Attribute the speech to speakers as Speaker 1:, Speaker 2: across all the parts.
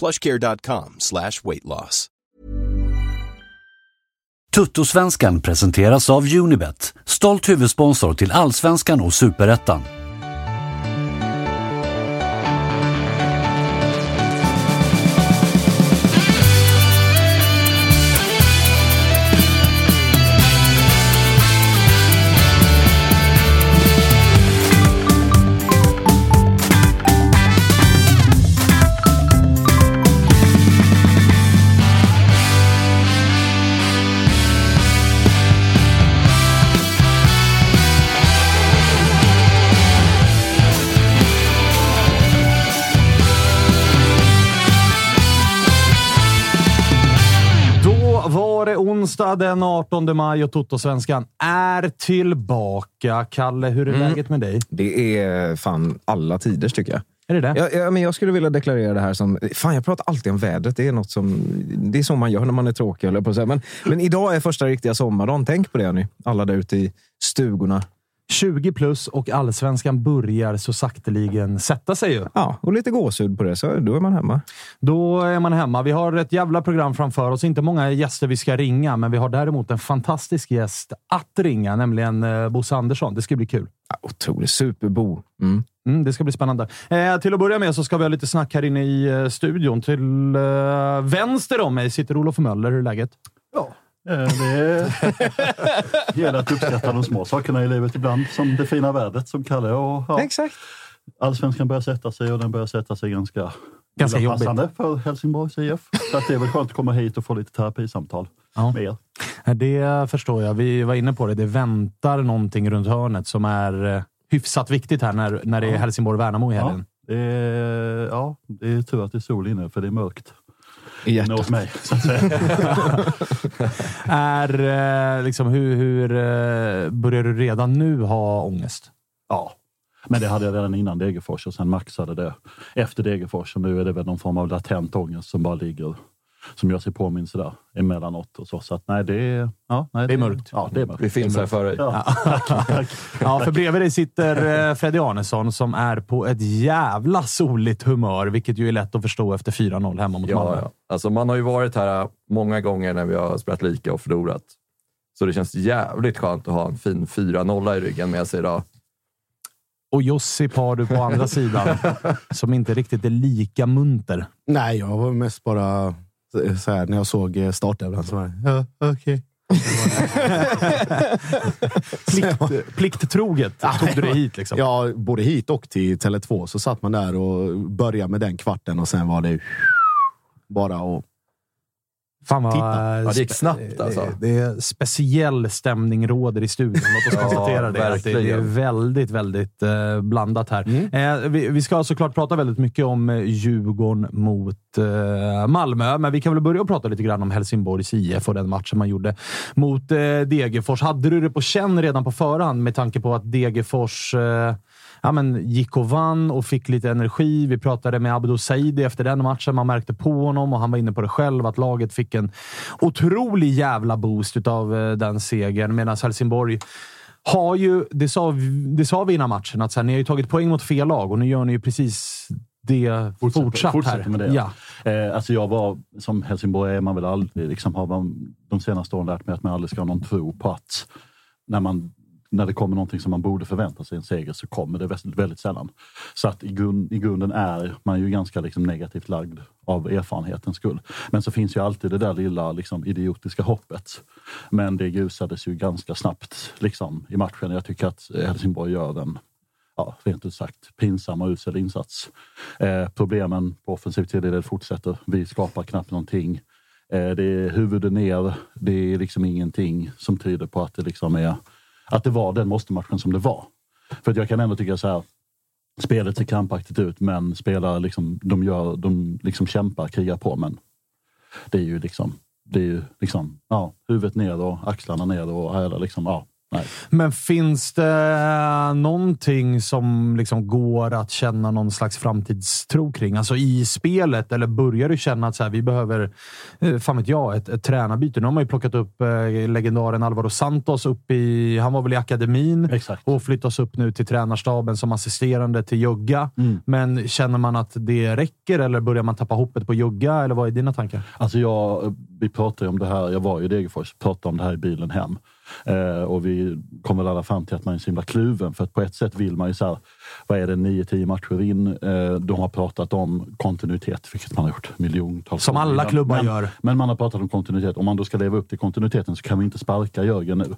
Speaker 1: plushcare.com slash weight loss.
Speaker 2: Tuttosvenskan presenteras av Unibet, stolt huvudsponsor till Allsvenskan och Superettan.
Speaker 3: Den 18 maj och Toto-svenskan är tillbaka. Kalle, hur är
Speaker 4: Mm.
Speaker 3: läget med dig?
Speaker 4: Det är fan alla tiders tycker jag.
Speaker 3: Är det det?
Speaker 4: Jag, jag, men jag skulle vilja deklarera det här som... Fan, jag pratar alltid om vädret. Det är något som... Det är så man gör när man är tråkig, jag på att säga. Men, men idag är första riktiga sommardagen. Tänk på det, ni. Alla där ute i stugorna.
Speaker 3: 20 plus och allsvenskan börjar så sakteligen sätta sig ju.
Speaker 4: Ja, och lite gåshud på det, så då är man hemma.
Speaker 3: Då är man hemma. Vi har ett jävla program framför oss. Inte många gäster vi ska ringa, men vi har däremot en fantastisk gäst att ringa, nämligen eh, Bosse Andersson. Det ska bli kul.
Speaker 4: Ja, otroligt. Superbo. Mm.
Speaker 3: Mm, det ska bli spännande. Eh, till att börja med så ska vi ha lite snack här inne i eh, studion. Till eh, vänster om mig sitter Olof Möller. Hur är läget?
Speaker 5: Ja, eh, det gäller att uppskatta de små sakerna i livet ibland. Som det fina vädret som Kalle och ja,
Speaker 4: Exakt.
Speaker 5: allsvenskan börjar sätta sig och den börjar sätta sig ganska,
Speaker 3: Ganska
Speaker 5: passande för Helsingborgs IF. Så att det är väl skönt att komma hit och få lite terapisamtal
Speaker 3: Ja.
Speaker 5: med er.
Speaker 3: Det förstår jag. Vi var inne på det. Det väntar någonting runt hörnet som är eh, hyfsat viktigt här när, när det är
Speaker 5: Ja.
Speaker 3: Helsingborg-Värnamo i
Speaker 5: Ja,
Speaker 3: helgen.
Speaker 5: det är, ja, det är tur att det är sol inne för det är mörkt
Speaker 4: I hjärtat.
Speaker 5: hos mig. Så att säga.
Speaker 3: Är, eh, liksom, hur hur eh, börjar du redan nu ha ångest?
Speaker 5: Ja, men det hade jag redan innan Degerfors och sen maxade det efter Degerfors. Och nu är det väl någon form av latent ångest som bara ligger som gör sig påminn sådär emellanåt. Och så. så att, nej, det är, ja, nej,
Speaker 3: Det är mörkt.
Speaker 5: Ja, det är mörkt.
Speaker 6: Vi finns här för dig.
Speaker 5: Ja, tack, tack.
Speaker 3: Ja, för bredvid dig sitter eh, Freddy Arnesson som är på ett jävla soligt humör, vilket ju är lätt att förstå efter 4-0 hemma mot Malmö.
Speaker 6: Ja, ja. Alltså, man har ju varit här många gånger när vi har spelat lika och förlorat. Så det känns jävligt skönt att ha en fin 4-0 i ryggen med sig idag.
Speaker 3: Och Josip har du på andra sidan, som inte riktigt är lika munter.
Speaker 7: Nej, jag var mest bara så här, när jag såg eh, startelvan. Så var det, ja, okej.
Speaker 3: Plikt, plikttroget tog du dig hit. Liksom.
Speaker 7: Ja, både hit och till Tele2 så satt man där och började med den kvarten och sen var det bara att
Speaker 3: Fan vad,
Speaker 7: Titta.
Speaker 6: Ja, det gick snabbt alltså.
Speaker 3: Det, är speciell stämning råder i studion. Låt oss
Speaker 6: Ja,
Speaker 3: konstatera det. Att det. Det är väldigt, väldigt eh, blandat här. Eh, vi, vi ska såklart prata väldigt mycket om eh, Djurgården mot eh, Malmö, men vi kan väl börja prata lite grann om Helsingborgs IF och den matchen man gjorde mot eh, Degerfors. Hade du det på känn redan på förhand med tanke på att Degerfors eh, ja, men, gick och vann och fick lite energi. Vi pratade med Abdo Saidi efter den matchen. Man märkte på honom och han var inne på det själv att laget fick en otrolig jävla boost av eh, den segern medan Helsingborg har ju, det sa, det sa vi innan matchen, att så här, ni har ju tagit poäng mot fel lag och nu gör ni ju precis det
Speaker 5: Fortsätter-
Speaker 3: fortsatt
Speaker 5: fortsätter
Speaker 3: här.
Speaker 5: med det.
Speaker 3: Ja.
Speaker 5: Eh, alltså jag var, som Helsingborg är man väl aldrig, liksom har man de senaste åren lärt mig att man aldrig ska ha någon tro på att när, man, när det kommer någonting som man borde förvänta sig en seger så kommer det väldigt, väldigt sällan. Så att i, grund, i grunden är man ju ganska liksom negativt lagd av erfarenhetens skull. Men så finns ju alltid det där lilla liksom, idiotiska hoppet. Men det grusades ju ganska snabbt liksom, i matchen. Jag tycker att Helsingborg gör den ja, rent ut sagt pinsam och usel insats. Eh, problemen på offensiv tredjedel fortsätter. Vi skapar knappt någonting. Eh, det är huvudet ner. Det är liksom ingenting som tyder på att det liksom är att det var den måste-matchen som det var. För att jag kan ändå tycka så här. Spelet ser krampaktigt ut men spelare liksom, de, gör, de liksom kämpar, krigar på. Men det är ju liksom, det är ju liksom ja, huvudet ner och axlarna ner och hela liksom, ja, nej.
Speaker 3: Men finns det någonting som liksom går att känna någon slags framtidstro kring? Alltså i spelet? Eller börjar du känna att så här, vi behöver, eh, fan vet jag, ett, ett tränarbyte? Nu har man ju plockat upp eh, legendaren Alvaro Santos upp i, han var väl i akademin
Speaker 5: Exakt.
Speaker 3: och flyttas upp nu till tränarstaben som assisterande till Jugga.
Speaker 5: Mm.
Speaker 3: Men känner man att det räcker eller börjar man tappa hoppet på Jugga? Eller vad är dina tankar?
Speaker 5: Alltså jag, vi pratade ju om det här, jag var i Degerfors, pratade om det här i bilen hem. Eh, och vi kom väl alla fram till att man är så himla kluven. För att på ett sätt vill man ju så här, vad är det, 9-10 matcher in. Eh, de har pratat om kontinuitet, vilket man har gjort miljontals
Speaker 3: Som alla klubbar
Speaker 5: men,
Speaker 3: gör.
Speaker 5: Men man har pratat om kontinuitet. Om man då ska leva upp till kontinuiteten så kan vi inte sparka Jörgen nu.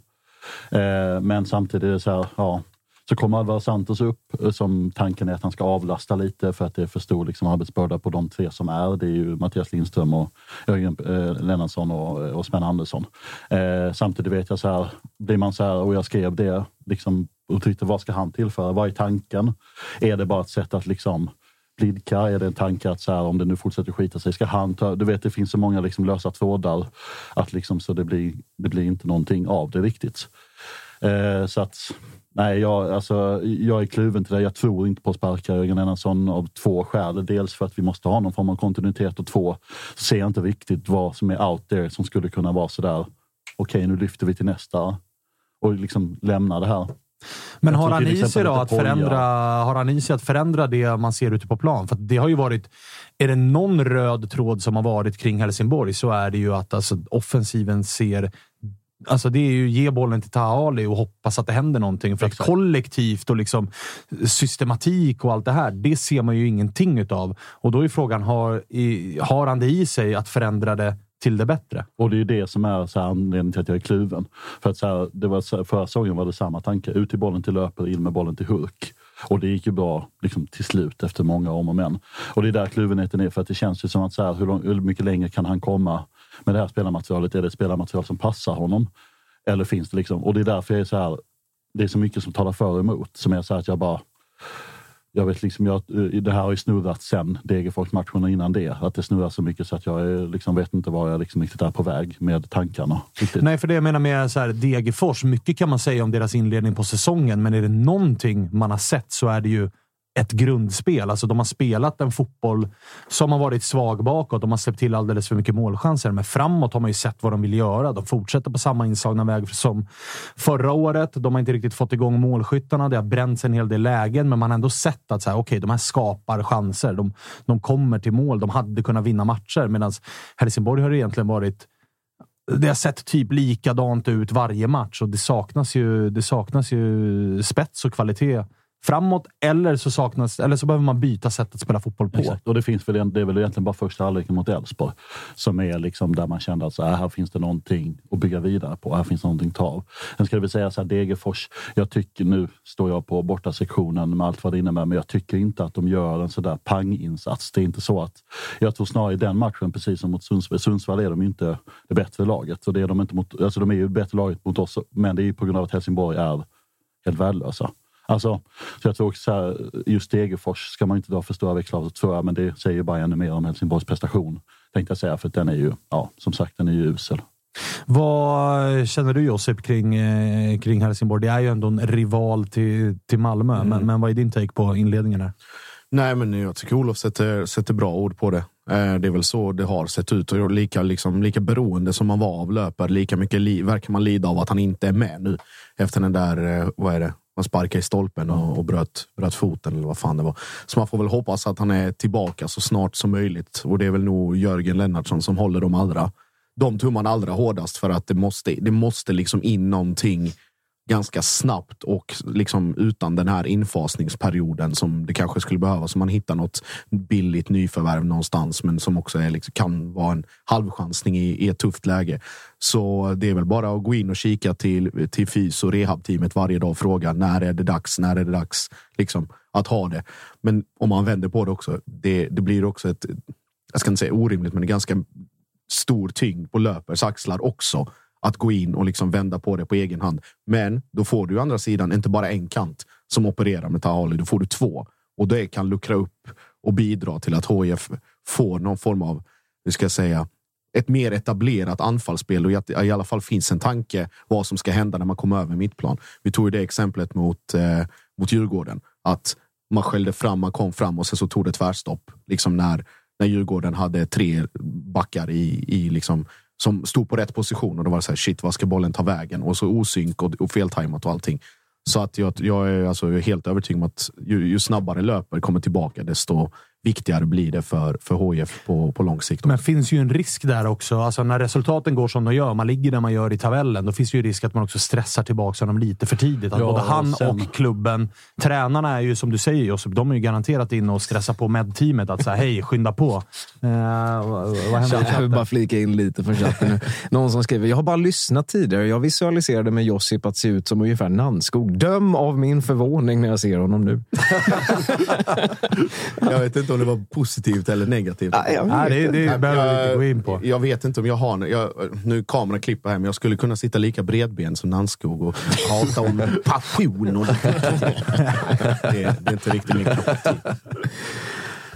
Speaker 5: Eh, men samtidigt är det så här, ja. Så kommer Alvaro Santos upp eh, som tanken är att han ska avlasta lite för att det är för stor liksom, arbetsbörda på de tre som är. Det är ju Mattias Lindström och Jörgen eh, Lennartsson och, eh, och Sven Andersson. Eh, samtidigt vet jag så här, blir man så här, och jag skrev det liksom, och tyckte vad ska han tillföra? Vad är tanken? Är det bara ett sätt att liksom blidka? Är det en tanke att så här, om det nu fortsätter skita sig, ska han ta... Du vet, det finns så många liksom lösa trådar att liksom, så det blir, det blir inte någonting av det riktigt. Eh, så att, nej, jag, alltså, jag är kluven till det. Jag tror inte på att sparka Jörgen Lennartsson av två skäl. Dels för att vi måste ha någon form av kontinuitet och två, så ser jag inte riktigt vad som är out there som skulle kunna vara sådär, okej nu lyfter vi till nästa och liksom lämna det här.
Speaker 3: Men har han i sig att förändra, har han i sig att förändra det man ser ute på plan? För det har ju varit... Är det någon röd tråd som har varit kring Helsingborg så är det ju att alltså, offensiven ser... Alltså det är ju ge bollen till Taha Ali och hoppas att det händer någonting. För att
Speaker 5: Exakt.
Speaker 3: kollektivt och liksom systematik och allt det här, det ser man ju ingenting utav. Och då är frågan, har, i, har han det i sig att förändra det till det bättre?
Speaker 5: Och det är ju det som är så här anledningen till att jag är kluven. För att så här, det var, så här, förra säsongen var det samma tanke. Ut till bollen till löper, in med bollen till hurk. Och det gick ju bra liksom, till slut efter många om och men. Och det är där kluvenheten är. För att det känns ju som att så här, hur, lång, hur mycket längre kan han komma med det här spelarmaterialet? Är det ett spelarmaterial som passar honom? Eller finns det liksom... Och det är därför jag är så här. Det är så mycket som talar för och emot. Som är så här att jag bara... Jag vet liksom, jag, eh, det här har ju snurrat sen Degerfors-matcherna innan det. Att det snurrar så mycket så att jag är, liksom, vet inte var jag liksom riktigt är på väg med tankarna. Riktigt.
Speaker 3: Nej, för det jag menar med så här, Degerfors. Mycket kan man säga om deras inledning på säsongen, men är det någonting man har sett så är det ju ett grundspel. Alltså, de har spelat en fotboll som har varit svag bakåt. De har släppt till alldeles för mycket målchanser, men framåt har man ju sett vad de vill göra. De fortsätter på samma inslagna väg som förra året. De har inte riktigt fått igång målskyttarna. Det har bränts en hel del lägen, men man har ändå sett att så här, okay, de här skapar chanser. De, de kommer till mål. De hade kunnat vinna matcher, medan Helsingborg har egentligen varit det har sett typ likadant ut varje match och det saknas ju, det saknas ju spets och kvalitet framåt. Eller så, saknas, eller så behöver man byta sätt att spela fotboll på.
Speaker 5: Exakt. Och det, finns väl, det är väl egentligen bara första halvleken mot Elfsborg som är liksom där man kände att så här, här finns det någonting att bygga vidare på. Här finns någonting att ta av. Sen ska det väl säga så här, Degerfors. Jag tycker, nu står jag på borta sektionen med allt vad det innebär, men jag tycker inte att de gör en sådär panginsats. Det är inte så att... Jag tror snarare i den matchen, precis som mot Sundsvall, Sundsvall är de inte det bättre laget. Så det är de, inte mot, alltså de är ju bättre laget mot oss, men det är ju på grund av att Helsingborg är helt värdelösa. Alltså, så jag tror också så här, just Degerfors ska man inte dra för stora växlar av, tror jag, men det säger bara ännu mer om Helsingborgs prestation. Tänkte jag säga, för den är ju, ja, som sagt, den är ju usel.
Speaker 3: Vad känner du Josip kring, eh, kring Helsingborg? Det är ju ändå en rival till, till Malmö,
Speaker 7: Mm.
Speaker 3: men, men vad är din take på inledningen här?
Speaker 7: Nej, men jag tycker Olof sätter, sätter bra ord på det. Eh, Det är väl så det har sett ut. Och lika, liksom, lika beroende som man var av löper, lika mycket li, verkar man lida av att han inte är med nu. Efter den där, eh, vad är det, man sparkade i stolpen och, och bröt, bröt foten eller vad fan det var. Så man får väl hoppas att han är tillbaka så snart som möjligt. Och det är väl nog Jörgen Lennartsson som håller de allra de tummarna allra hårdast för att det måste, det måste liksom in någonting ganska snabbt och liksom utan den här infasningsperioden som det kanske skulle behövas. om man hittar något billigt nyförvärv någonstans, men som också är, liksom, kan vara en halvchansning i, i ett tufft läge. Så det är väl bara att gå in och kika till, till fys och rehabteamet varje dag och fråga när är det dags? När är det dags liksom, att ha det? Men om man vänder på det också, det, det blir också ett, jag ska inte säga orimligt, men det är ganska stor tyngd på löpers axlar också att gå in och liksom vända på det på egen hand. Men då får du å andra sidan inte bara en kant som opererar med Tahali, då får du två och det kan luckra upp och bidra till att HIF får någon form av, hur ska jag säga, ett mer etablerat anfallsspel och att i alla fall finns en tanke vad som ska hända när man kommer över mittplan. Vi tog ju det exemplet mot, eh, mot Djurgården. Att man skällde fram, man kom fram och sen så tog det tvärstopp. Liksom när, när Djurgården hade tre backar i, i liksom, som stod på rätt position och då var det så här, shit, vad ska bollen ta vägen? Och så osynk och, och feltajmat och allting. Så att jag, jag, är, alltså, jag är helt övertygad om att ju, ju snabbare löper kommer tillbaka, desto viktigare blir det för, för HIF på, på lång sikt.
Speaker 3: Men finns ju en risk där också. Alltså när resultaten går som de gör, man ligger där man gör i tabellen, då finns ju risk att man också stressar tillbaka honom lite för tidigt. Att
Speaker 5: Ja,
Speaker 3: både han
Speaker 5: och sen-
Speaker 3: och klubben, tränarna är ju som du säger Josip, de är ju garanterat inne och stressar på med-teamet att säga hej, skynda på. Eh, vad, vad händer
Speaker 4: Jag vill bara flika in lite från chatten nu. Någon som skriver, jag har bara lyssnat tidigare. Jag visualiserade med Josip att se ut som ungefär Nannskog. Döm av min förvåning när jag ser honom nu.
Speaker 7: Jag vet inte om det var positivt eller negativt.
Speaker 4: Nej, jag vet
Speaker 3: Nej, det, det behöver vi inte gå in på.
Speaker 7: Jag vet inte om jag har... Jag, nu kameran klipper här, men jag skulle kunna sitta lika bredben som Nannskog och prata om passion. Och det, det är inte riktigt min kopp te.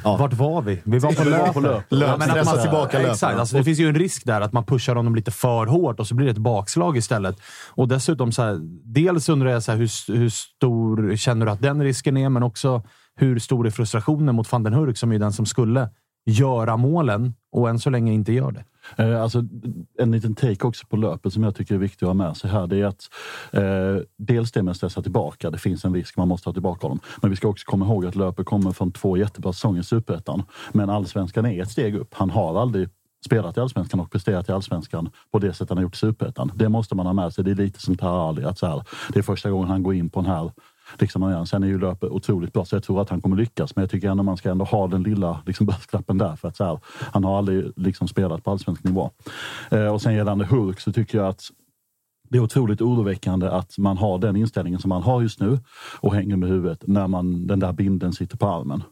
Speaker 3: Vart var vi? Vi var på löp.
Speaker 5: på löp.
Speaker 7: Löp,
Speaker 3: Ja, men att
Speaker 7: stressa
Speaker 3: man-
Speaker 7: tillbaka löpen.
Speaker 3: Exakt. Alltså, det finns ju en risk där att man pushar honom lite för hårt och så blir det ett bakslag istället. Och dessutom, så här, dels undrar jag så här, hur, hur stor känner du att den risken är, men också hur stor är frustrationen mot van den Hurk som är den som skulle göra målen och än så länge inte gör det.
Speaker 5: Eh, alltså, en liten take också på löpet som jag tycker är viktig att ha med sig här. Det är att eh, dels det med att stressa tillbaka. Det finns en risk, man måste ha tillbaka honom. Men vi ska också komma ihåg att löpet kommer från två jättebra säsonger i Superettan. Men allsvenskan är ett steg upp. Han har aldrig spelat i allsvenskan och presterat i allsvenskan på det sätt han har gjort i superettan. Det måste man ha med sig. Det är lite som Tarali, Att så här, det är första gången han går in på den här liksom. Sen är ju löpet otroligt bra så jag tror att han kommer lyckas. Men jag tycker ändå man ska ändå ha den lilla liksom, brasklappen där. För att så här, han har aldrig liksom, spelat på allsvensk nivå. Eh, och sen gällande Hurk så tycker jag att det är otroligt oroväckande att man har den inställningen som man har just nu och hänger med huvudet när man, den där binden sitter på armen.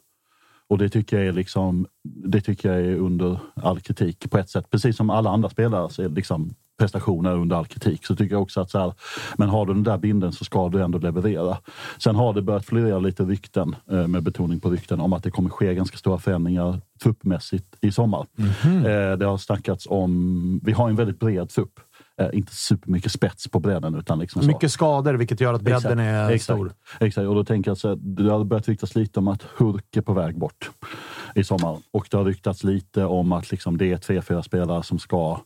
Speaker 5: Och det tycker jag är liksom, det tycker jag är under all kritik på ett sätt. Precis som alla andra spelare så är liksom prestationer under all kritik. Så tycker jag också att så här, men har du den där binden så ska du ändå leverera. Sen har det börjat florera lite rykten, eh, med betoning på rykten, om att det kommer ske ganska stora förändringar truppmässigt i sommar. Eh, Det har snackats om, vi har en väldigt bred trupp. Eh, Inte supermycket spets på bredden utan liksom så.
Speaker 3: Mycket skador, vilket gör att bredden
Speaker 5: Exakt,
Speaker 3: är
Speaker 5: exakt,
Speaker 3: stor.
Speaker 5: Exakt, och då tänker jag så här, det har börjat ryktas lite om att Hurk är på väg bort i sommar. Och det har ryktats lite om att liksom det är tre, fyra spelare som ska...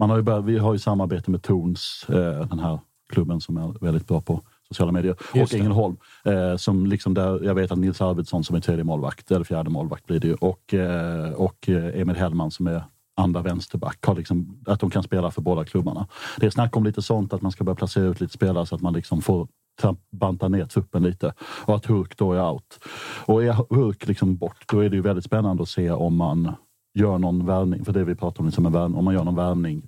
Speaker 5: Man har ju börjat, vi har ju samarbete med Torns, eh, den här klubben som är väldigt bra på sociala medier,
Speaker 3: Just
Speaker 5: och. Ängelholm. Eh, som liksom där, jag vet att Nils Arvidsson som är tredje målvakt, eller fjärde målvakt blir det ju, och, eh, och eh, Emil Hellman som är andra vänsterback, har liksom, att de kan spela för båda klubbarna. Det är snack om lite sånt, att man ska börja placera ut lite spelare så att man liksom får banta ner truppen lite och att Hurk då är out. Och är Hurk liksom bort, då är det ju väldigt spännande att se om man gör någon värvning, för det vi pratar om liksom en värvning, om man gör någon värvning.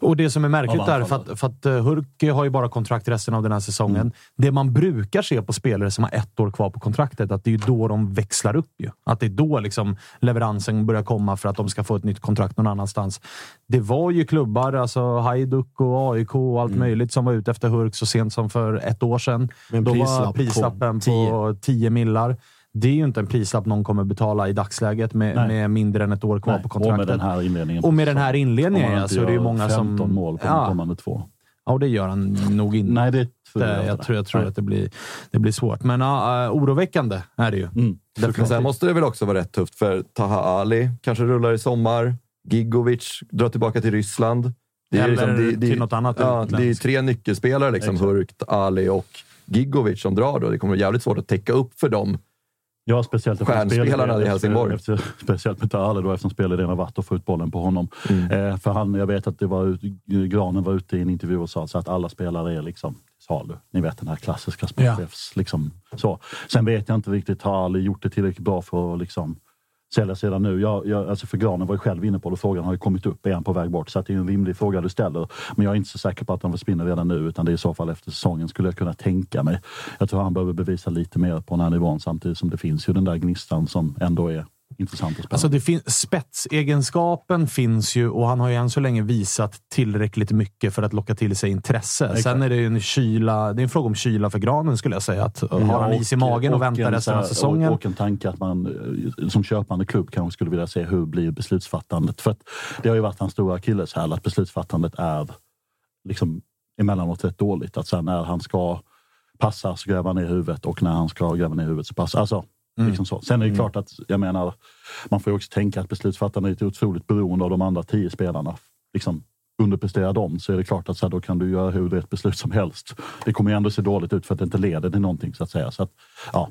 Speaker 3: Och det som är märkligt där, för att, för att eh, Hurk har ju bara kontrakt resten av den här säsongen.
Speaker 5: Mm.
Speaker 3: Det man brukar se på spelare som har ett år kvar på kontraktet, att det är ju då de växlar upp. Ju. Att det är då liksom leveransen börjar komma för att de ska få ett nytt kontrakt någon annanstans. Det var ju klubbar, alltså Hajduk och AIK och allt möjligt, som var ute efter Hurk så sent som för ett år sedan.
Speaker 7: Med en
Speaker 3: då
Speaker 7: prislapp
Speaker 3: var
Speaker 7: på
Speaker 3: prislappen på
Speaker 7: 10.
Speaker 3: 10 millar. Det är ju inte en prislapp någon kommer betala i dagsläget med, med mindre än ett år kvar
Speaker 5: Nej,
Speaker 3: på
Speaker 5: och
Speaker 3: kontraktet.
Speaker 5: med den här inledningen.
Speaker 3: Och med den här inledningen, ja, så är det ju
Speaker 5: gör
Speaker 3: många som...
Speaker 5: 15 mål på de
Speaker 3: ja,
Speaker 5: kommande två.
Speaker 3: ja, och det gör han nog inte.
Speaker 5: Nej, det tror jag
Speaker 3: jag, tror, jag tror
Speaker 5: Nej.
Speaker 3: att det blir, det blir svårt. Men uh, oroväckande är det ju.
Speaker 5: Mm.
Speaker 6: Sen måste det väl också vara rätt tufft för Taha Ali kanske rullar i sommar. Gigovic drar tillbaka till Ryssland. Det är,
Speaker 3: Eller
Speaker 6: liksom, det, det,
Speaker 3: till något annat
Speaker 6: ja, det är tre nyckelspelare, liksom. Hurkt, Ali och Gigovic, som drar. Då. Det kommer vara jävligt svårt att täcka upp för dem.
Speaker 5: Ja, speciellt efter
Speaker 6: i Helsingborg.
Speaker 5: Efter, speciellt med Tale då, eftersom spelidén har varit att få ut bollen på honom.
Speaker 6: Mm.
Speaker 5: Eh, för han, jag vet att det var, ut- Granen var ute i en intervju och sa så att alla spelare är liksom salu. Ni vet den här klassiska sportchefs... Liksom, så. Sen vet jag inte riktigt, har Ali gjort det tillräckligt bra för att liksom, sälja sedan redan nu? Jag, jag, alltså för Granen var ju själv inne på det, frågan har ju kommit upp, är han på väg bort? Så att det är en rimlig fråga du ställer. Men jag är inte så säker på att han försvinner redan nu, utan det är i så fall efter säsongen skulle jag kunna tänka mig. Jag tror han behöver bevisa lite mer på den här nivån, samtidigt som det finns ju den där gnistan som ändå är intressant att spela.
Speaker 3: Alltså det fin- spetsegenskapen finns ju och han har ju än så länge visat tillräckligt mycket för att locka till sig intresse. Sen är det ju en kyla. Det är en fråga om kyla för granen skulle jag säga. Att har han is i magen och, väntar
Speaker 5: en
Speaker 3: resten av säsongen?
Speaker 5: Och, och en tanke att man eh, som köpande klubb kanske skulle vilja se hur blir beslutsfattandet. För att det har ju varit hans stora akilleshäl att beslutsfattandet är liksom emellanåt rätt dåligt. Att sen när han ska passa så gräver han ner huvudet och när han ska gräva ner huvudet så passar alltså,
Speaker 3: Mm.
Speaker 5: liksom så. Sen är det klart att jag menar, man får ju också tänka att beslutsfattandet är otroligt beroende av de andra tio spelarna. Liksom, underpresterar de så är det klart att så här, då kan du göra hur rätt beslut som helst. Det kommer ju ändå se dåligt ut för att det inte leder till någonting så att säga. Så att, ja,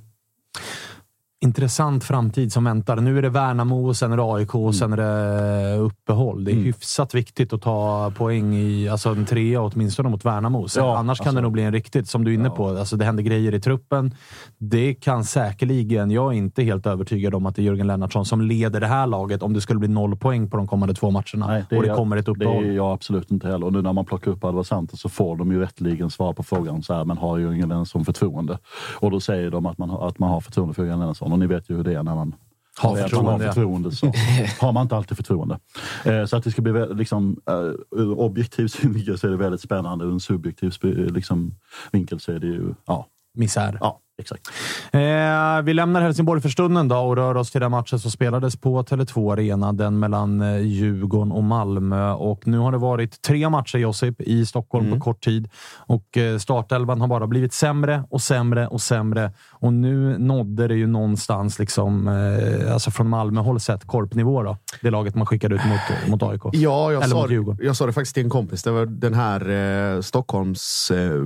Speaker 3: Intressant framtid som väntar. Nu är det Värnamo, sen är det AIK och sen är det uppehåll. Det är hyfsat viktigt att ta poäng i alltså en trea åtminstone mot Värnamo. Sen,
Speaker 5: Ja,
Speaker 3: annars kan
Speaker 5: alltså-
Speaker 3: det nog bli en riktigt, som du är inne på, alltså det händer grejer i truppen. Det kan säkerligen, jag är inte helt övertygad om att det är Jörgen Lennartsson som leder det här laget om det skulle bli noll poäng på de kommande två matcherna
Speaker 5: Nej,
Speaker 3: och det
Speaker 5: är-
Speaker 3: kommer ett
Speaker 5: Det
Speaker 3: uppehåll.
Speaker 5: är jag absolut inte heller. Och nu när man plockar upp Alvar Santos så får de ju rättligen svara på frågan så här, men har Jörgen Lennartsson förtroende? Och då säger de att man, att man har förtroende för Jörgen Lennartsson. Och ni vet ju hur det är när man
Speaker 3: Har förtroende,
Speaker 5: har, förtroende så har man inte alltid förtroende. Eh, så att det ska bli liksom, eh, ur objektiv synvinkel så är det väldigt spännande. Ur en subjektiv liksom, vinkel så är det ju, ja,
Speaker 3: Misär.
Speaker 5: ja exakt.
Speaker 3: Eh, vi lämnar Helsingborg för stunden då och rör oss till den matchen som spelades på Tele2 Arena. Den mellan eh, Djurgården och Malmö. Och nu har det varit tre matcher, Josip, i Stockholm på kort tid. Och eh, startelvan har bara blivit sämre och sämre och sämre. Och nu nådde det ju någonstans, liksom, eh, alltså från Malmö-håll sett, korpnivå. Då. Det laget man skickade ut mot, mot AIK.
Speaker 7: Ja, jag
Speaker 3: Eller
Speaker 7: sa,
Speaker 3: mot Djurgården.
Speaker 7: jag sa det faktiskt till en kompis. Det var den här eh, Stockholms eh,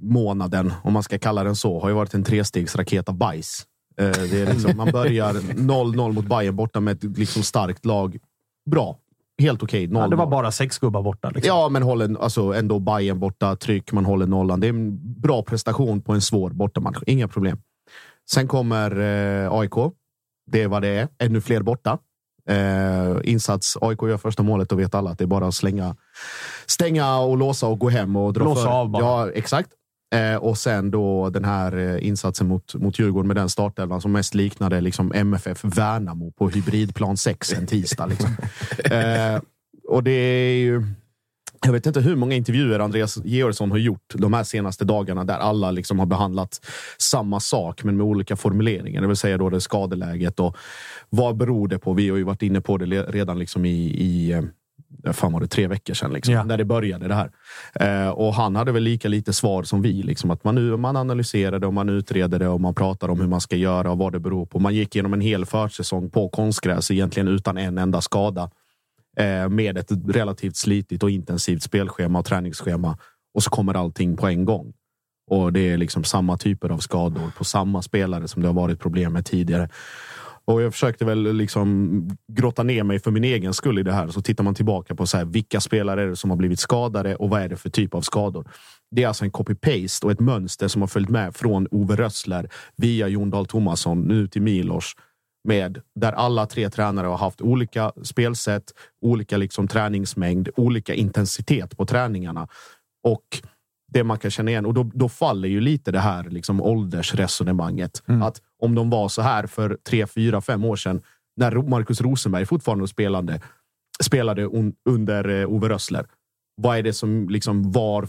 Speaker 7: månaden, om man ska kalla den så, har ju varit en trestegsraket av bajs. Eh, det är liksom, man börjar 0-0 mot Bayern borta med ett liksom, starkt lag. Bra. Helt okej.
Speaker 3: Ja, det var
Speaker 7: 0-0.
Speaker 3: bara sex gubbar borta. Liksom.
Speaker 7: Ja, men håller alltså, ändå Bayern borta, tryck, man håller nollan. Det är en bra prestation på en svår bortamatch. Inga problem. Sen kommer eh, AIK. Det är vad det är. Ännu fler borta. Eh, insats. AIK gör första målet och vet alla att det är bara att slänga, stänga och låsa och gå hem och dra
Speaker 3: Blåsa
Speaker 7: för.
Speaker 3: av bara.
Speaker 7: Ja, exakt. Eh, och sen då den här eh, insatsen mot, mot Djurgården med den startelvan som mest liknade liksom MFF Värnamo på hybridplan 6 en tisdag. Liksom. eh, och det är ju... Jag vet inte hur många intervjuer Andreas Georgsson har gjort de här senaste dagarna där alla liksom har behandlat samma sak, men med olika formuleringar. Det vill säga då det skadeläget och vad beror det på? Vi har ju varit inne på det redan liksom i, i eh, fan var det, tre veckor sedan, liksom,
Speaker 3: Ja.
Speaker 7: när det började det här. Eh, och han hade väl lika lite svar som vi. Liksom, att man, nu, man analyserar det och man utreder det och man pratar om hur man ska göra och vad det beror på. Man gick igenom en hel försäsong på konstgräs egentligen utan en enda skada eh, med ett relativt slitigt och intensivt spelschema och träningsschema. Och så kommer allting på en gång. Och det är liksom samma typer av skador på samma spelare som det har varit problem med tidigare. Och jag försökte väl liksom grotta ner mig för min egen skull i det här. Så tittar man tillbaka på så här, vilka spelare är det som har blivit skadade och vad är det för typ av skador? Det är alltså en copy-paste och ett mönster som har följt med från Ove Rössler via Jon Dahl Tomasson nu till Milos med där alla tre tränare har haft olika spelsätt, olika liksom träningsmängd, olika intensitet på träningarna. Och det man kan känna igen. Och då, då faller ju lite det här liksom åldersresonemanget. Att om de var så här för tre, fyra, fem år sedan när Marcus Rosenberg fortfarande spelade, spelade un, under eh, Ove Rössler. Vad är det som liksom var,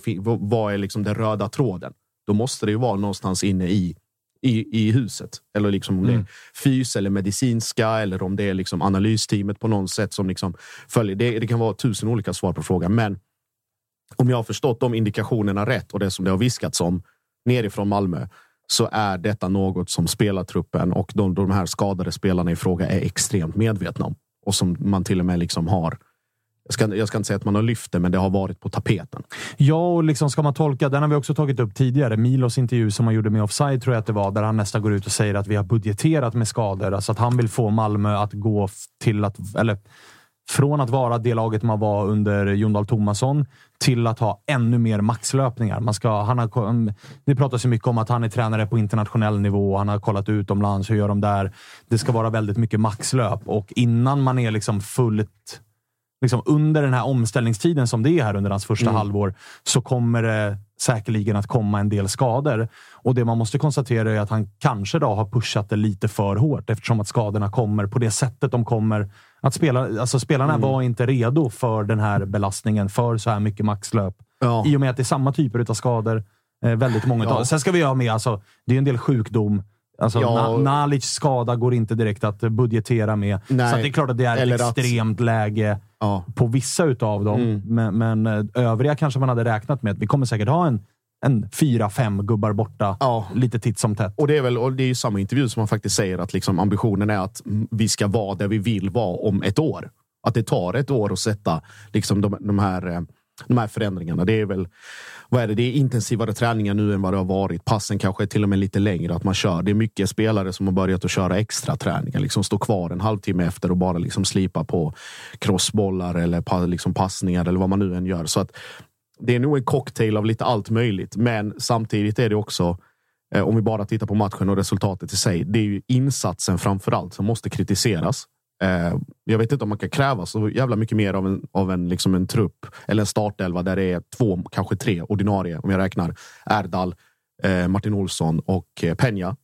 Speaker 7: vad är liksom den röda tråden? Då måste det ju vara någonstans inne i i, i huset. Eller liksom om det är fys eller medicinska eller om det är liksom analysteamet på något sätt som liksom följer. Det, det kan vara tusen olika svar på frågan, men om jag har förstått de indikationerna rätt och det som det har viskats om nerifrån Malmö så är detta något som spelartruppen och de, de här skadade spelarna i fråga är extremt medvetna om och som man till och med liksom har jag ska, jag ska inte säga att man har lyft det, men det har varit på tapeten.
Speaker 3: Ja, och liksom ska man tolka, den har vi också tagit upp tidigare. Milos intervju som han gjorde med Offside tror jag att det var, där han nästan går ut och säger att vi har budgeterat med skador. Alltså att han vill få Malmö att gå till att, eller från att vara det laget man var under Jon Dahl Tomasson till att ha ännu mer maxlöpningar. Man ska, han har, det pratas ju mycket om att han är tränare på internationell nivå. Han har kollat utomlands. Hur gör de där? Det ska vara väldigt mycket maxlöp och innan man är liksom fullt liksom under den här omställningstiden som det är här under hans första halvår så kommer det säkerligen att komma en del skador. Och det man måste konstatera är att han kanske då har pushat det lite för hårt eftersom att skadorna kommer på det sättet de kommer. Att spela, alltså spelarna var inte redo för den här belastningen, för så här mycket maxlöp.
Speaker 7: Ja.
Speaker 3: I och med att det är samma typer av skador. Eh, väldigt många
Speaker 7: Ja.
Speaker 3: Sen ska vi ha med, alltså, det är en del sjukdom. Alltså,
Speaker 7: Ja.
Speaker 3: Na- Nalic skada går inte direkt att budgetera med.
Speaker 7: Nej.
Speaker 3: Så att det är klart att det är
Speaker 7: Eller
Speaker 3: ett
Speaker 7: att-
Speaker 3: extremt läge
Speaker 7: Ja.
Speaker 3: på vissa utav dem.
Speaker 7: Mm.
Speaker 3: Men, men eh, övriga kanske man hade räknat med. att Vi kommer säkert ha en, en fyra, fem gubbar borta
Speaker 7: Ja.
Speaker 3: lite titt som tätt.
Speaker 7: Och det är väl och det är samma intervju som man faktiskt säger att liksom ambitionen är att vi ska vara där vi vill vara om ett år. Att det tar ett år att sätta liksom de, de, här, eh, de här förändringarna. Det är väl vad är det? det är intensivare träningar nu än vad det har varit. Passen kanske är till och med lite längre. att man kör. Det är mycket spelare som har börjat att köra extra träningar. Liksom stå kvar en halvtimme efter och bara liksom slipa på crossbollar eller liksom passningar eller vad man nu än gör. Så att det är nog en cocktail av lite allt möjligt. Men samtidigt är det också Eh, om vi bara tittar på matchen och resultatet i sig. Det är ju insatsen framför allt som måste kritiseras. Eh, jag vet inte om man kan kräva så jävla mycket mer av en, av en, liksom en trupp eller en startelva där det är två, kanske tre ordinarie, om jag räknar Erdal, eh, Martin Olsson och Peña.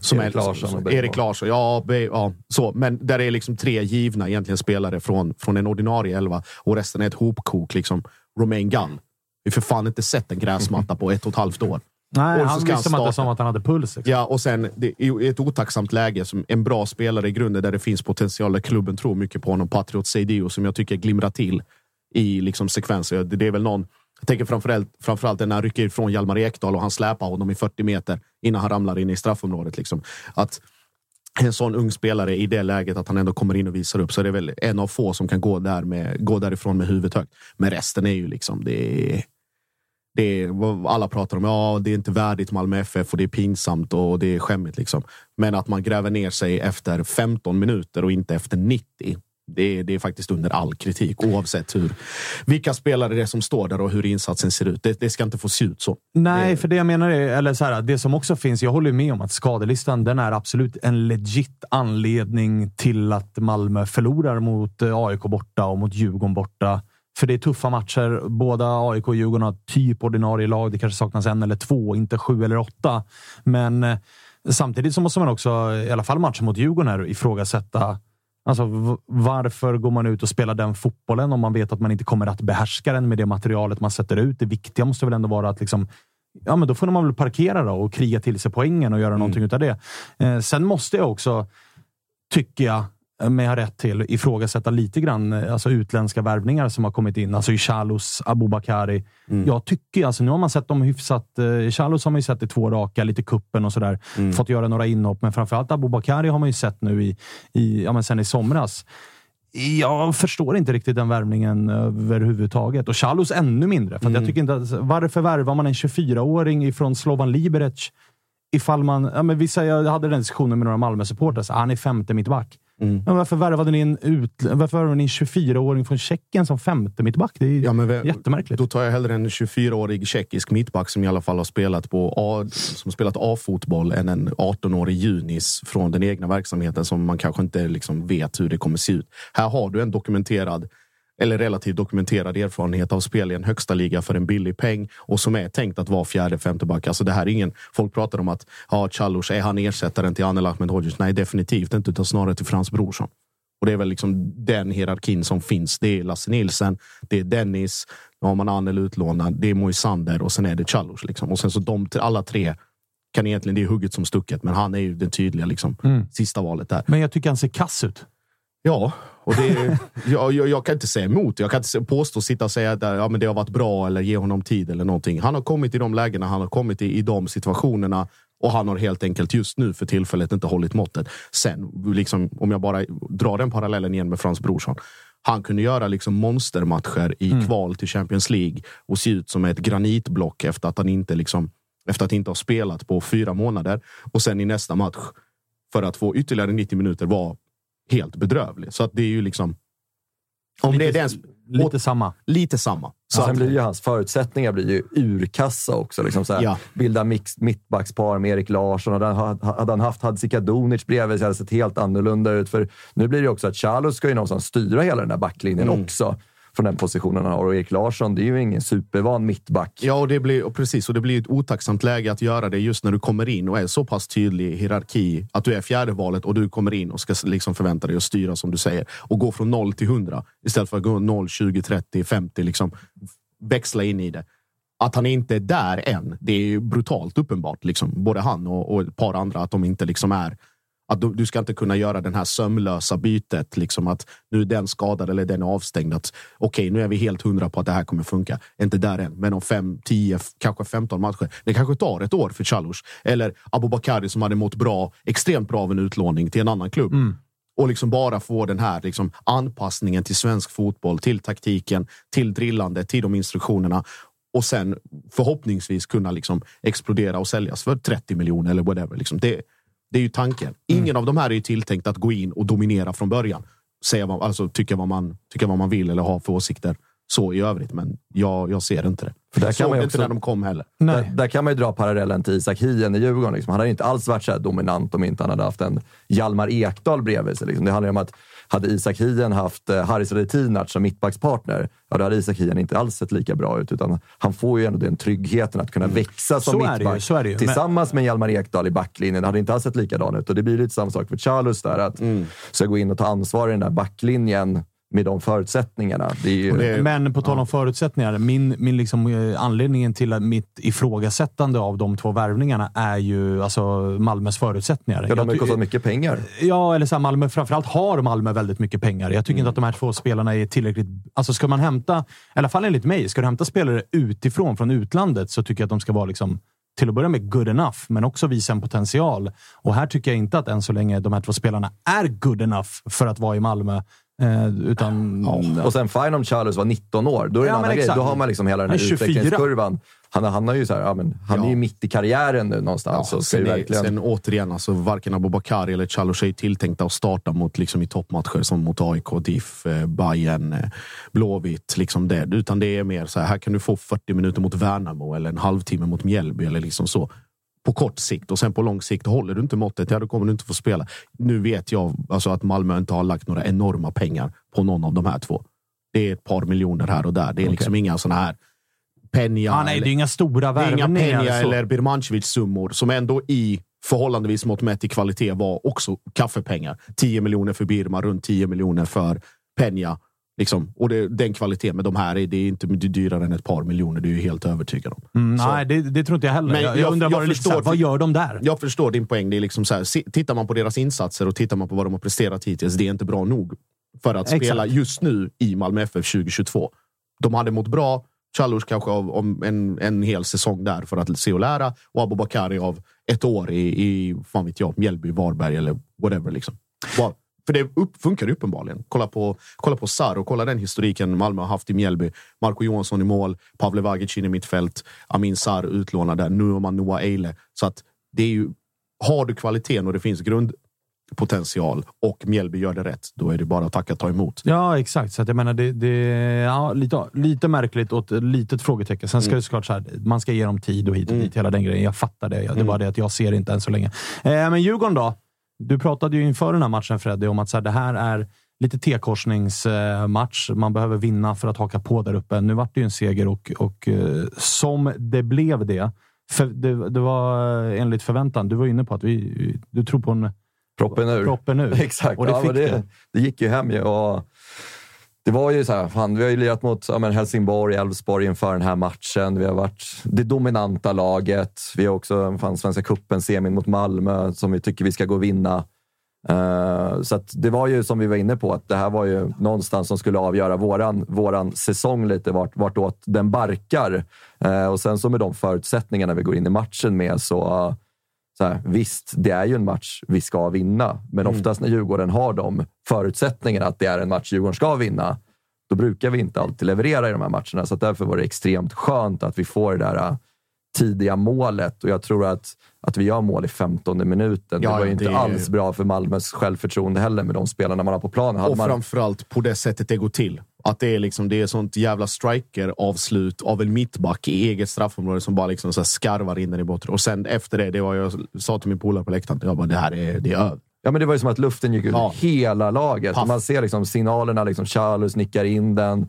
Speaker 7: Som
Speaker 6: Erik
Speaker 7: är,
Speaker 6: Larsson
Speaker 7: Erik. Larsson, ja, ja, så. Men där är liksom tre givna egentligen spelare från, från en ordinarie elva och resten är ett hopkok. Liksom. Romain Gall. Vi har för fan inte sett en gräsmatta på ett och ett halvt år.
Speaker 3: Nej, han visste man inte som att han hade puls. Liksom.
Speaker 7: Ja, och sen det är ett otacksamt läge. som En bra spelare i grunden där det finns potential, där klubben tror mycket på honom. Patriot Seidio som jag tycker glimrar till i liksom sekvenser. Det det är väl någon, jag tänker framförallt, framförallt när han rycker ifrån Hjalmar Ekdal och han släpar honom i 40 meter innan han ramlar in i straffområdet. Liksom. Att en sån ung spelare i det läget att han ändå kommer in och visar upp så är det väl en av få som kan gå, där med, gå därifrån med huvudet högt. Men resten är ju liksom, det är, det är, alla pratar om, ja det är inte värdigt Malmö FF och det är pinsamt och det är skämmigt. Liksom. Men att man gräver ner sig efter 15 minuter och inte efter 90. Det är, det är faktiskt under all kritik oavsett hur, vilka spelare det är som står där och hur insatsen ser ut. Det, det ska inte få se ut så.
Speaker 3: Nej, för det jag menar är, eller så här, det som också finns, jag håller med om att skadelistan, den är absolut en legit anledning till att Malmö förlorar mot eh, AIK borta och mot Djurgården borta. För det är tuffa matcher. Båda AIK och Djurgården har typ ordinarie lag. Det kanske saknas en eller två, inte sju eller åtta. Men eh, samtidigt så måste man också, i alla fall matchen mot Djurgården, här, ifrågasätta Alltså, varför går man ut och spelar den fotbollen om man vet att man inte kommer att behärska den med det materialet man sätter ut? Det viktiga måste väl ändå vara att liksom, ja, men då får man väl parkera då och kriga till sig poängen och göra någonting utav det. Eh, sen måste jag också, tycker jag, men jag har rätt till, ifrågasätta lite grann eh, alltså utländska värvningar som har kommit in. Alltså Chalos, Abubakari. Jag tycker, alltså, nu har man sett dem hyfsat. Eh, Chalos har man ju sett i två raka, lite kuppen och sådär. Fått göra några inhopp, men framförallt Abubakari har man ju sett nu i, i, ja, men sen i somras. Jag förstår inte riktigt den värvningen överhuvudtaget. Och Chalos ännu mindre. För att jag tycker inte att, varför värvar man en 24-åring ifrån Slovan Liberec ifall man... Ja, men vi säger, jag hade den diskussionen med några Malmö-supportrar. Han är femte mittback. Men varför värvade ni en, ut, varför värvade ni en 24-åring från Tjeckien som femte mittback? Det är
Speaker 7: Ja, men vem-
Speaker 3: jättemärkligt.
Speaker 7: Då tar jag hellre en 24-årig tjeckisk mittback som i alla fall har spelat på A, som spelat A-fotboll än en 18-årig junis från den egna verksamheten som man kanske inte liksom vet hur det kommer se ut. Här har du en dokumenterad eller relativt dokumenterad erfarenhet av spel i en högsta liga för en billig peng och som är tänkt att vara fjärde, femte back. Alltså det här är ingen, folk pratar om att ja, Chalus, är han ersättaren till Anel Ahmedhodzic? Nej, definitivt inte, utan snarare till Frans Brorsson. Och det är väl liksom den hierarkin som finns. Det är Lasse Nilsen, det är Dennis, nu har man Anel utlånad, det är Moisander och sen är det Chalus. Liksom. Och sen så de alla tre kan egentligen, det är hugget som stucket, men han är ju det tydliga liksom,
Speaker 3: Mm.
Speaker 7: sista valet där.
Speaker 3: Men jag tycker han ser kass ut.
Speaker 7: Ja, och det, jag, jag, kan inte säga emot. Jag kan inte påstå, sitta och säga att ja, men det har varit bra eller ge honom tid eller någonting. Han har kommit i de lägena, han har kommit i, i de situationerna och han har helt enkelt just nu för tillfället inte hållit måttet. Sen, liksom, om jag bara drar den parallellen igen med Frans Brorsson. Han kunde göra liksom monstermatcher i kval till Champions League och se ut som ett granitblock efter att han inte, liksom, efter att inte ha spelat på fyra månader. Och sen i nästa match, för att få ytterligare 90 minuter, var helt bedrövlig. Så att det är ju liksom... Om det är den,
Speaker 3: Lite samma.
Speaker 7: lite samma. Så
Speaker 6: Sen
Speaker 7: att,
Speaker 6: blir ju hans förutsättningar blir ju urkassa också. Liksom så här,
Speaker 7: Ja.
Speaker 6: Bilda mix, mittbackspar med Erik Larsson. Hade han, hade han haft Hadzikadunic bredvid så hade det sett helt annorlunda ut. För nu blir det också att Charlos ska ju någonstans styra hela den där backlinjen
Speaker 7: Mm.
Speaker 6: också. Från den positionen han har. Och Erik Larsson, det är ju ingen supervan mittback.
Speaker 7: ja, och det blir, och precis. Och det blir ett otacksamt läge att göra det just när du kommer in och är så pass tydlig i hierarki. Att du är fjärde valet och du kommer in och ska liksom förvänta dig att styra som du säger. Och gå från 0 till 100 istället för att gå 0, 20, 30, 50. Liksom, växla in i det. Att han inte är där än, det är ju brutalt uppenbart. Liksom. Både han och, och ett par andra, att de inte liksom är att du, du ska inte kunna göra den här sömlösa bytet. Liksom att nu är den skadad eller den är avstängd. Att Okej, nu är vi helt hundra på att det här kommer funka. Inte där än, men om fem, tio, kanske 15 matcher. Det kanske tar ett år för Chalus. Eller Abubakari som hade mått bra, extremt bra av en utlåning till en annan klubb. Och liksom bara få den här liksom anpassningen till svensk fotboll, till taktiken, till drillandet, till de instruktionerna. Och sen förhoppningsvis kunna liksom explodera och säljas för 30 miljoner eller whatever. Liksom det, det är ju tanken. Ingen av de här är ju tilltänkt att gå in och dominera från början. Säga vad, alltså tycka vad, man, tycka vad man vill eller ha för åsikter så i övrigt. Men jag, jag ser inte det.
Speaker 6: För där
Speaker 7: jag
Speaker 6: kan
Speaker 7: såg
Speaker 6: man ju
Speaker 7: inte när de kom heller.
Speaker 6: Där, där kan man ju dra parallellen till Isak Hien i Djurgården. Liksom. Han hade ju inte alls varit så här dominant om inte han hade haft en Hjalmar Ekdal bredvid sig. Liksom. Det handlar ju om att hade Isak Hien haft eh, Haris Radetinac som mittbackspartner, ja, då hade Isak Hien inte alls sett lika bra ut. Utan han får ju ändå den tryggheten att kunna växa som
Speaker 3: Så ju,
Speaker 6: mittback
Speaker 3: ju. Men-
Speaker 6: tillsammans med Hjalmar Ekdal i backlinjen. Det hade inte alls sett likadan ut. Och det blir lite samma sak för Charles där. Att ska gå in och ta ansvar i den där backlinjen med de är ju...
Speaker 3: Men på tal om förutsättningar. Min, min liksom, eh, anledningen till mitt ifrågasättande av de två värvningarna är ju alltså, Malmös förutsättningar.
Speaker 6: Ja, de har ju kostat mycket pengar.
Speaker 3: Ja, eller så här, Malmö. Framförallt har Malmö väldigt mycket pengar. Jag tycker inte att de här två spelarna är tillräckligt... Alltså ska man hämta, i alla fall enligt mig, ska du hämta spelare utifrån, från utlandet, så tycker jag att de ska vara liksom till att börja med good enough, men också visa en potential. Och här tycker jag inte att än så länge de här två spelarna är good enough för att vara i Malmö. Eh, utan...
Speaker 6: Och sen fine om Charles var 19 år. Då är det
Speaker 3: Ja,
Speaker 6: en annan grej.
Speaker 3: exakt.
Speaker 6: Då har man liksom hela den här
Speaker 3: Han är 24.
Speaker 6: utvecklingskurvan. Han, han, har ju så här, ja, men, han är ju
Speaker 7: Ja.
Speaker 6: mitt i karriären nu någonstans.
Speaker 7: Ja, sen, är,
Speaker 6: verkligen...
Speaker 7: sen återigen, alltså, varken Abubakari eller Chalus är tilltänkta att starta mot, liksom, i toppmatcher som mot AIK, DIF, eh, Bayern, eh, Blåvitt. Liksom det. Utan det är mer så här, här kan du få 40 minuter mot Värnamo eller en halvtimme mot Mjällby. Eller liksom så. På kort sikt och sen på lång sikt, håller du inte måttet, ja, då kommer du inte få spela. Nu vet jag alltså, att Malmö inte har lagt några enorma pengar på någon av de här två. Det är ett par miljoner här och där. Det är liksom inga såna här Peña.
Speaker 3: Ja, nej,
Speaker 7: eller-
Speaker 3: det är inga stora
Speaker 7: det är inga
Speaker 3: värvningar. Så.
Speaker 7: eller Birmancevic-summor som ändå i förhållandevis mått mätt i kvalitet var också kaffepengar. 10 miljoner för Birma, runt 10 miljoner för Peña. Liksom. Och det, den kvaliteten med de här är, det är inte dyrare än ett par miljoner. Det är ju helt övertygad om.
Speaker 3: Mm, nej, det, det tror inte jag heller.
Speaker 7: Men
Speaker 3: jag, jag
Speaker 7: jag-
Speaker 3: undrar
Speaker 7: jag
Speaker 3: lite
Speaker 7: förstår-
Speaker 3: här, vad gör de där?
Speaker 7: Jag förstår din poäng. Det är liksom så här, tittar man på deras insatser och tittar man på vad de har presterat hittills, det är inte bra nog för att
Speaker 3: Exakt.
Speaker 7: spela just nu i Malmö FF 2022. De hade mått bra, Chalus kanske av, om en, en hel säsong där för att se och lära och Abubakari av ett år i, i fan vet jag, Mjällby, Varberg eller whatever. Liksom. Bara- För det upp, funkar uppenbarligen. Kolla på, kolla på Sar och kolla den historiken Malmö har haft i Mjällby. Marco Johansson i mål, Pavle Vagic in i mittfält, Amin Sar utlånad där, nu har man Noah Eile. Så att det är ju, har du kvaliteten och det finns grundpotential och Mjällby gör det rätt, då är det bara att tacka och ta emot.
Speaker 3: Ja, exakt. Så att jag menar, det, det ja, lite, lite märkligt och ett litet frågetecken. Sen ska det såklart så här, man ska ge dem tid och hit och dit, hela den grejen. Jag fattar det. Det är bara det att jag ser det inte än så länge. Eh, men Djurgården då? Du pratade ju inför den här matchen, Freddy, om att så här, det här är lite T-korsningsmatch. Man behöver vinna för att haka på där uppe. Nu vart det ju en seger och, och eh, som det blev det, för det, det var enligt förväntan. Du var inne på att vi, du tror på en
Speaker 6: Proppen ur.
Speaker 3: proppen nu.
Speaker 6: Exakt.
Speaker 3: Och det
Speaker 6: ja,
Speaker 3: fick
Speaker 6: det,
Speaker 3: det.
Speaker 6: det gick ju hem ju. Det var ju så här, fan, vi har ju lirat mot ja, men Helsingborg, Elfsborg inför den här matchen. Vi har varit det dominanta laget. Vi har också fan, Svenska cupen semin mot Malmö som vi tycker vi ska gå och vinna. Uh, så det var ju som vi var inne på, att det här var ju någonstans som skulle avgöra våran, våran säsong lite, vart, vartåt den barkar. Uh, och sen så med de förutsättningarna vi går in i matchen med så, uh, så här, visst, det är ju en match vi ska vinna. Men mm. oftast när Djurgården har de förutsättningarna att det är en match Djurgården ska vinna, då brukar vi inte alltid leverera i de här matcherna. Så därför var det extremt skönt att vi får det där tidiga målet. Och jag tror att, att vi gör mål i 15 minuten. Ja, det var ju inte det... alls bra för Malmös självförtroende heller med de spelarna man har på planen.
Speaker 7: och
Speaker 6: man...
Speaker 7: framförallt på det sättet det går till. Att det är, liksom, det är sånt jävla striker-avslut av en mittback i eget straffområde som bara liksom så skarvar in den i botten. Och sen efter det, det var jag sa till min polare på läktaren, jag bara, det här är, det är över.
Speaker 6: Ja, men det var ju som att luften gick ut ja. hela laget. Man ser liksom signalerna, liksom Charles nickar in den.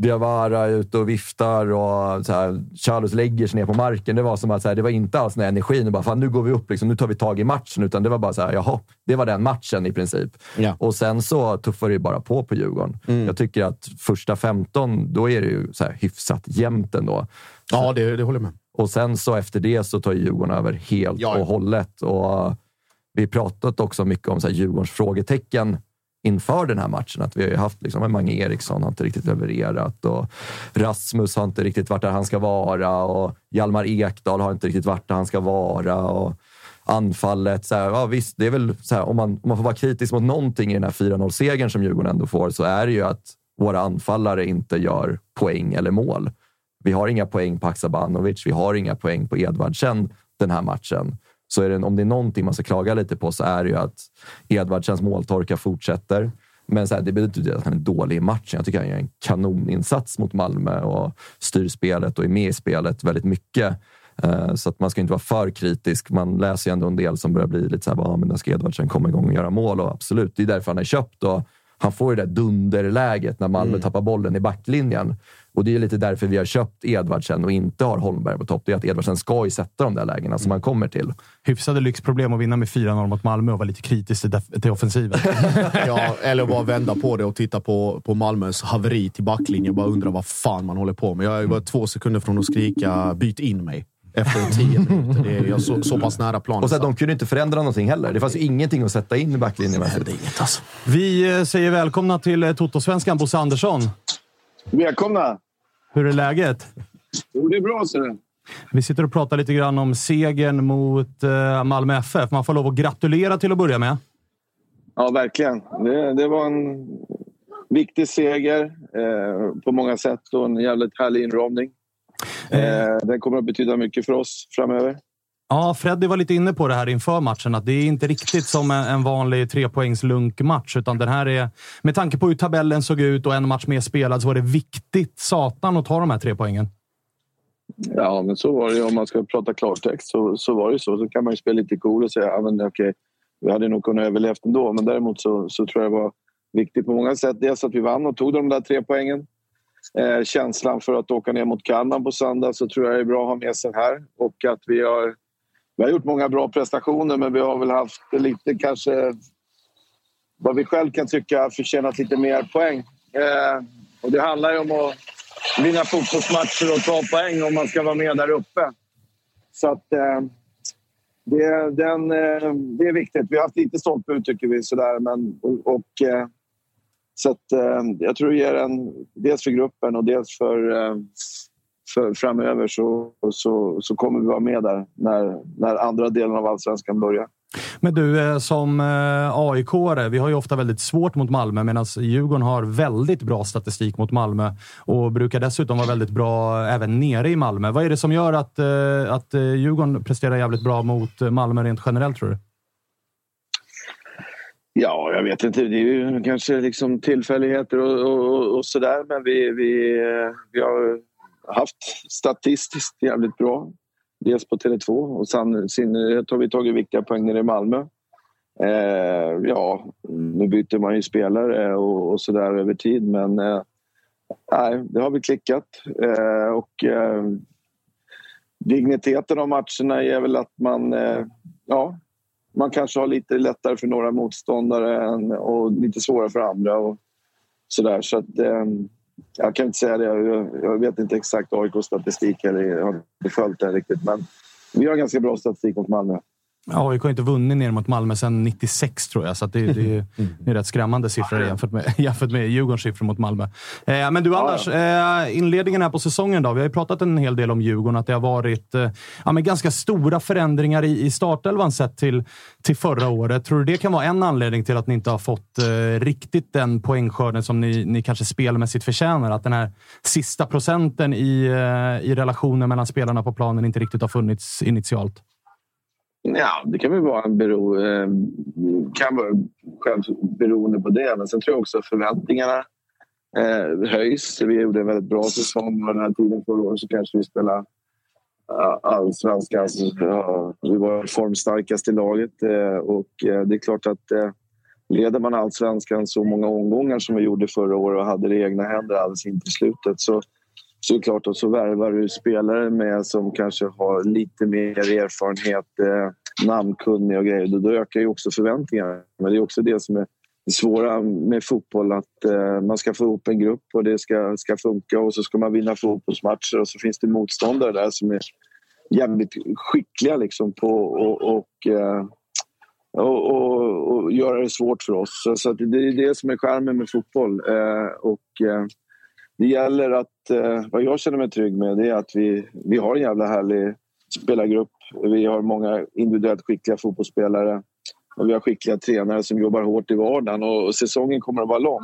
Speaker 6: Diawara är ute och viftar och så här, Charles lägger sig ner på marken. Det var som att så här, det var inte alls den energin. Bara, fan, nu går vi upp, liksom, nu tar vi tag i matchen. Utan det var bara så här, jaha, det var den matchen i princip. Ja. Och sen så tuffar det bara på på Djurgården. Mm. Jag tycker att första 15, då är det ju så här, hyfsat jämnt ändå.
Speaker 7: Ja, det, det håller jag med.
Speaker 6: Och sen så efter det så tar Djurgården över helt ja, ja. och hållet. Och vi pratat också mycket om så här, Djurgårdens frågetecken inför den här matchen. Att vi har haft liksom, Mange Eriksson har inte riktigt levererat och Rasmus har inte riktigt varit där han ska vara och Hjalmar Ekdal har inte riktigt varit där han ska vara. Och anfallet, så här, ja, visst, det är väl så här, om, man, om man får vara kritisk mot någonting i den här 4-0-segern som Djurgården ändå får, så är det ju att våra anfallare inte gör poäng eller mål. Vi har inga poäng på Haksabanovic, vi har inga poäng på Edvardsen den här matchen. Så är det, om det är någonting man ska klaga lite på så är det ju att Edvardsens måltorka fortsätter. Men så här, det betyder inte att han är dålig i matchen. Jag tycker han gör en kanoninsats mot Malmö och styr spelet och är med i spelet väldigt mycket. Eh, så att man ska inte vara för kritisk. Man läser ju ändå en del som börjar bli lite så här, ah, men när ska Edvardsen komma igång och göra mål? Och absolut, det är därför han är köpt. Och han får ju det där dunderläget när Malmö mm. tappar bollen i backlinjen. Och det är lite därför vi har köpt Edvardsen och inte har Holmberg på topp. Det är att Edvardsen ska ju sätta de där lägena som han kommer till.
Speaker 3: Hyfsade lyxproblem att vinna med 4-0 mot Malmö och vara lite kritisk till, till offensiven.
Speaker 7: ja, eller bara vända på det och titta på, på Malmös haveri till backlinjen. Bara undra vad fan man håller på med. Jag var två sekunder från att skrika “byt in mig” efter tio minuter. Det är jag så, så pass nära planen.
Speaker 6: Och så de kunde inte förändra någonting heller. Det fanns ju ingenting att sätta in i backlinjen.
Speaker 3: Det inget alltså. Vi eh, säger välkomna till eh, Toto-svenskan, Bosse Andersson.
Speaker 8: Välkomna!
Speaker 3: Hur är läget?
Speaker 8: Jo, det är bra, du.
Speaker 3: Vi sitter och pratar lite grann om segern mot uh, Malmö FF. Man får lov att gratulera till att börja med.
Speaker 8: Ja, verkligen. Det, det var en viktig seger eh, på många sätt och en jävligt härlig inramning. Eh. den kommer att betyda mycket för oss framöver.
Speaker 3: Ja, Freddy var lite inne på det här inför matchen, att det är inte riktigt som en vanlig trepoängs lunkmatch, utan den här är... Med tanke på hur tabellen såg ut och en match mer spelad så var det viktigt satan att ta de här tre poängen.
Speaker 8: Ja, men så var det Om man ska prata klartext så, så var det så. Så kan man ju spela lite cool och säga ja, okej, okay, vi hade nog kunnat överleva ändå. Men däremot så, så tror jag det var viktigt på många sätt. Dels att vi vann och tog de där tre poängen. Eh, känslan för att åka ner mot Kalmar på söndag så tror jag det är bra att ha med sig här. Och att vi har vi har gjort många bra prestationer men vi har väl haft lite kanske vad vi själv kan tycka förtjänat lite mer poäng. Eh, och det handlar ju om att vinna fotbollsmatcher och ta poäng om man ska vara med där uppe. Så att eh, det, den, eh, det är viktigt. Vi har haft lite stolpe ut tycker vi sådär men och, och eh, så att, eh, jag tror det ger en, dels för gruppen och dels för eh, för framöver så, så, så kommer vi vara med där när, när andra delen av allsvenskan börjar.
Speaker 3: Men du, eh, som eh, aik vi har ju ofta väldigt svårt mot Malmö medan Djurgården har väldigt bra statistik mot Malmö och brukar dessutom vara väldigt bra även nere i Malmö. Vad är det som gör att, eh, att Djurgården presterar jävligt bra mot Malmö rent generellt, tror du?
Speaker 8: Ja, jag vet inte. Det är ju kanske liksom tillfälligheter och, och, och sådär. Men vi, vi, vi har haft statistiskt jävligt bra. Dels på Tele2 och sen har vi tagit viktiga poäng nere i Malmö. Eh, ja, nu byter man ju spelare och, och sådär över tid men eh, nej, det har vi klickat. Eh, och eh, digniteten av matcherna är väl att man, eh, ja, man kanske har lite lättare för några motståndare än, och lite svårare för andra. Och sådär. Så att, eh, jag kan inte säga det. Jag, jag vet inte exakt AIKs statistik eller jag har inte följt den riktigt. Men vi har ganska bra statistik mot Malmö.
Speaker 3: AIK har inte vunnit ner mot Malmö sedan 96 tror jag, så det, det, det, är rätt skrämmande siffror jämfört med, jämfört med Djurgårdens siffror mot Malmö. Eh, men du Anders, eh, inledningen här på säsongen då. Vi har ju pratat en hel del om Djurgården, att det har varit eh, ja, men ganska stora förändringar i, i startelvan sett till, till förra året. Tror du det kan vara en anledning till att ni inte har fått eh, riktigt den poängskörden som ni, ni kanske spelmässigt förtjänar? Att den här sista procenten i, eh, i relationen mellan spelarna på planen inte riktigt har funnits initialt?
Speaker 8: Ja, det kan väl vara en bero, eh, kan vara själv beroende på det. Men sen tror jag också att förväntningarna eh, höjs. Vi gjorde en väldigt bra säsong och den här tiden förra året så kanske vi spelade allsvenskan. Ja, vi var formstarkast i laget eh, och eh, det är klart att eh, leder man allsvenskan så många omgångar som vi gjorde förra året och hade det i egna händer alldeles in till slutet så så är det klart att så värvar du spelare med som kanske har lite mer erfarenhet, eh, namnkunniga och grejer. Då, då ökar ju också förväntningarna. Men det är också det som är det svåra med fotboll. Att eh, man ska få ihop en grupp och det ska, ska funka och så ska man vinna fotbollsmatcher och så finns det motståndare där som är jävligt skickliga liksom på och, och, eh, och, och, och göra det svårt för oss. Så, så det är det som är skärmen med fotboll. Eh, och, eh, det gäller att, eh, vad jag känner mig trygg med det är att vi, vi har en jävla härlig spelargrupp. Vi har många individuellt skickliga fotbollsspelare och vi har skickliga tränare som jobbar hårt i vardagen och, och säsongen kommer att vara lång.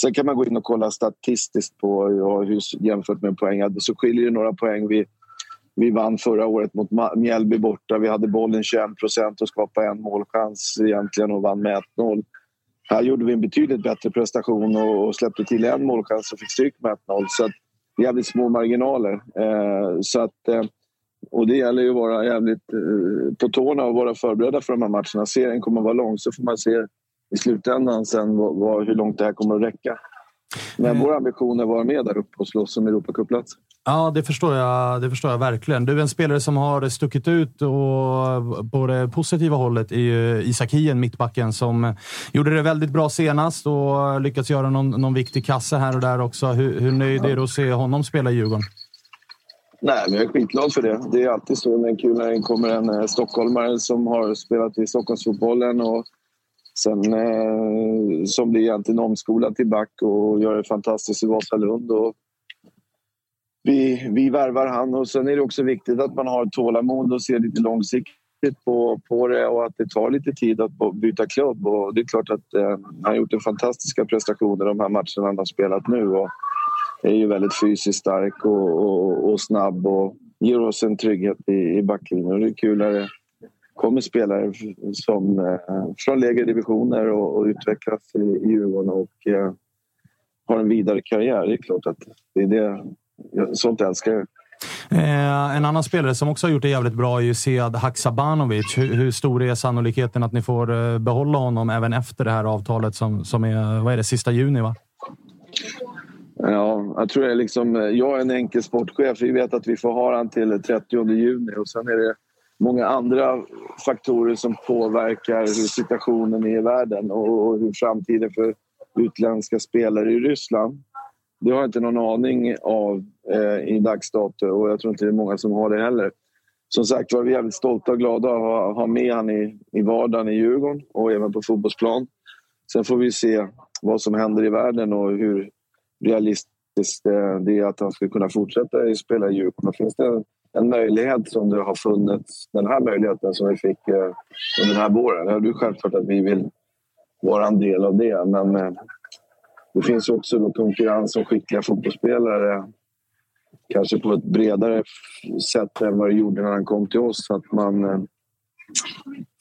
Speaker 8: Sen kan man gå in och kolla statistiskt på ja, hur, jämfört med poäng. Så skiljer det några poäng. Vi, vi vann förra året mot Mjällby borta. Vi hade bollen 21 procent och skapade en målchans egentligen och vann med 1-0. Här gjorde vi en betydligt bättre prestation och släppte till en målchans och fick stryk med 1-0. Så att, jävligt små marginaler. Eh, så att, eh, och det gäller ju att vara jävligt eh, på tårna och vara förberedda för de här matcherna. Serien kommer att vara lång så får man se i slutändan sen vad, vad, hur långt det här kommer att räcka. Men mm. vår ambition är att vara med där uppe och slåss om Europacupplats.
Speaker 3: Ja, det förstår, jag, det förstår jag verkligen. Du en spelare som har stuckit ut och på det positiva hållet är ju Isak Hien, mittbacken, som gjorde det väldigt bra senast och lyckats göra någon, någon viktig kasse här och där också. Hur, hur nöjd är du att se honom spela i Djurgården?
Speaker 8: Nej, men jag är skitglad för det. Det är alltid så men kul när det kommer en eh, stockholmare som har spelat i Stockholmsfotbollen och sen eh, som blir egentligen omskolad till back och gör det fantastiskt i Vasalund. Och vi, vi värvar han och sen är det också viktigt att man har tålamod och ser lite långsiktigt på, på det och att det tar lite tid att byta klubb. Och det är klart att eh, han har gjort en fantastiska prestationer de här matcherna han har spelat nu och är ju väldigt fysiskt stark och, och, och snabb och ger oss en trygghet i, i backlinjen. Och det är kul när det kommer spelare som, eh, från lägre divisioner och, och utvecklas i, i Djurgården och eh, har en vidare karriär. Det är klart att det är det sånt älskar jag.
Speaker 3: Eh, en annan spelare som också har gjort det jävligt bra är ju Sead Haksabanovic. Hur, hur, stor är sannolikheten att ni får eh, behålla honom även efter det här avtalet som, som är, vad är det, sista juni? va?
Speaker 8: Ja, jag tror är liksom, jag är en enkel sportchef. Vi vet att vi får ha honom till 30 juni och sen är det många andra faktorer som påverkar hur situationen är i världen och, och hur framtiden för utländska spelare i Ryssland. Det har jag inte någon aning av eh, i dagsdato och jag tror inte det är många som har det heller. Som sagt var, vi är jävligt stolta och glada att ha, ha med han i, i vardagen i Djurgården och även på fotbollsplan. Sen får vi se vad som händer i världen och hur realistiskt eh, det är att han ska kunna fortsätta spela i Djurgården. Finns det en möjlighet som det har funnits, den här möjligheten som vi fick eh, under den här våren. Ja, det är självklart att vi vill vara en del av det men eh, det finns också då konkurrens om skickliga fotbollsspelare. Kanske på ett bredare sätt än vad det gjorde när han kom till oss. Att man, eh,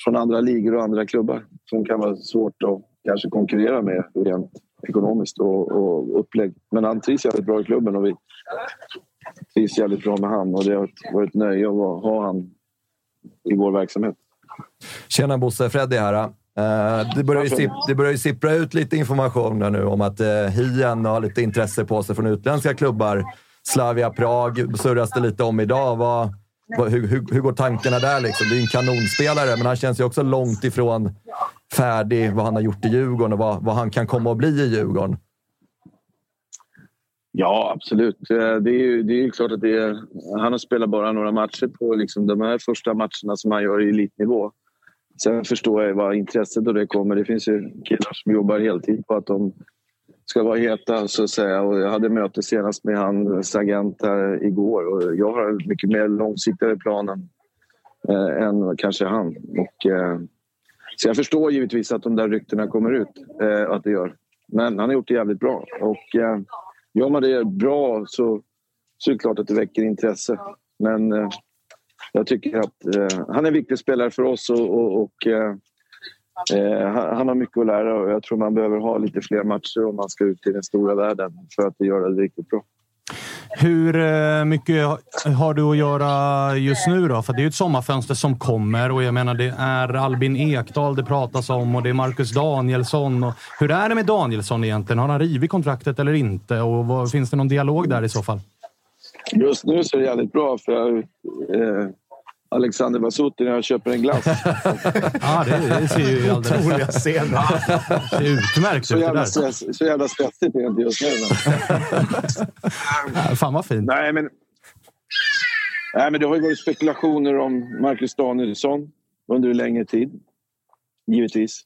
Speaker 8: från andra ligor och andra klubbar som kan vara svårt att kanske konkurrera med rent ekonomiskt och, och upplägg. Men han trivs jävligt bra i klubben och vi trivs jävligt bra med han och det har varit ett nöje att ha han i vår verksamhet.
Speaker 6: Tjena Bosse, Freddy här. Uh, det, börjar ju det börjar ju sippra ut lite information nu om att uh, Hien har lite intresse på sig från utländska klubbar. Slavia Prag surras det lite om idag. Vad, vad, hur, hur, hur, går tankarna där? Liksom? Det är en kanonspelare, men han känns ju också långt ifrån färdig vad han har gjort i Djurgården och vad, vad han kan komma att bli i Djurgården.
Speaker 8: Ja, absolut. Det är ju det är klart att det är, han har spelat bara några matcher på liksom de här första matcherna som han gör i elitnivå. Sen förstår jag vad intresset och det kommer. Det finns ju killar som jobbar heltid på att de ska vara heta så att säga. Och jag hade möte senast med hans agent här igår och jag har en mycket mer långsiktigare planen eh, än kanske han. Och, eh, så jag förstår givetvis att de där ryktena kommer ut, eh, att det gör. Men han har gjort det jävligt bra. Och eh, gör man det bra så, så är det klart att det väcker intresse. Men eh, jag tycker att eh, han är en viktig spelare för oss och, och, och eh, eh han, har mycket att lära och jag tror man behöver ha lite fler matcher om man ska ut i den stora världen för att göra det riktigt bra.
Speaker 3: Hur eh, mycket har du att göra just nu då? För det är ju ett sommarfönster som kommer och jag menar det är Albin Ekdal det pratas om och det är Marcus Danielsson. Och hur är det med Danielsson egentligen? Har han rivit kontraktet eller inte? Och vad, finns det någon dialog där i så fall?
Speaker 8: Just nu så är det jävligt bra för jag, eh, Alexander Vasuti när jag köper en glass.
Speaker 3: ja, det, det ser ju alldeles...
Speaker 7: Otroliga scener.
Speaker 3: Det ser utmärkt
Speaker 8: så
Speaker 3: ut det
Speaker 8: jävla,
Speaker 3: där.
Speaker 8: stress, så jävla stressigt är det inte just nu.
Speaker 3: Ja, Fan vad fint.
Speaker 8: Nej, men, nej, men det har ju varit spekulationer om Marcus Danielsson under en längre tid. Givetvis.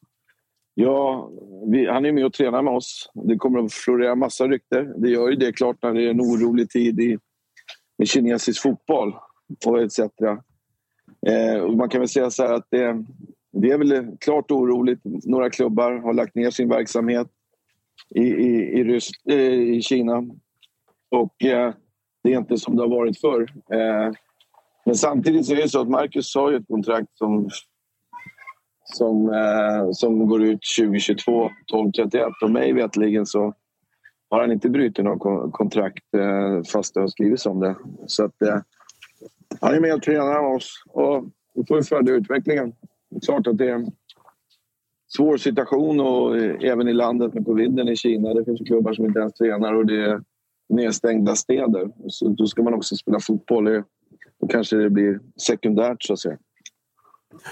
Speaker 8: Ja, vi, han är med och tränar med oss. Det kommer att florera massa rykter. Det gör ju det klart när det är en orolig tid i, med kinesisk fotboll och etc. Eh, och man kan väl säga så här att det, det är väl klart oroligt. Några klubbar har lagt ner sin verksamhet i, i, i, Rys, eh, i Kina. Och eh, det är inte som det har varit förr. Eh, men samtidigt så är det så att Marcus har ju ett kontrakt som, som, eh, som går ut 2022, 12.31. Och mig vetligen så har han inte brutit något kontrakt eh, fast det har skrivits om det. Så att, eh, han är med och tränar med oss och vi får följa utvecklingen. Det är klart att det är en svår situation och eh, även i landet med coviden i Kina. Det finns klubbar som inte ens tränar och det är nedstängda städer. Så då ska man också spela fotboll. Då kanske det blir sekundärt så att säga.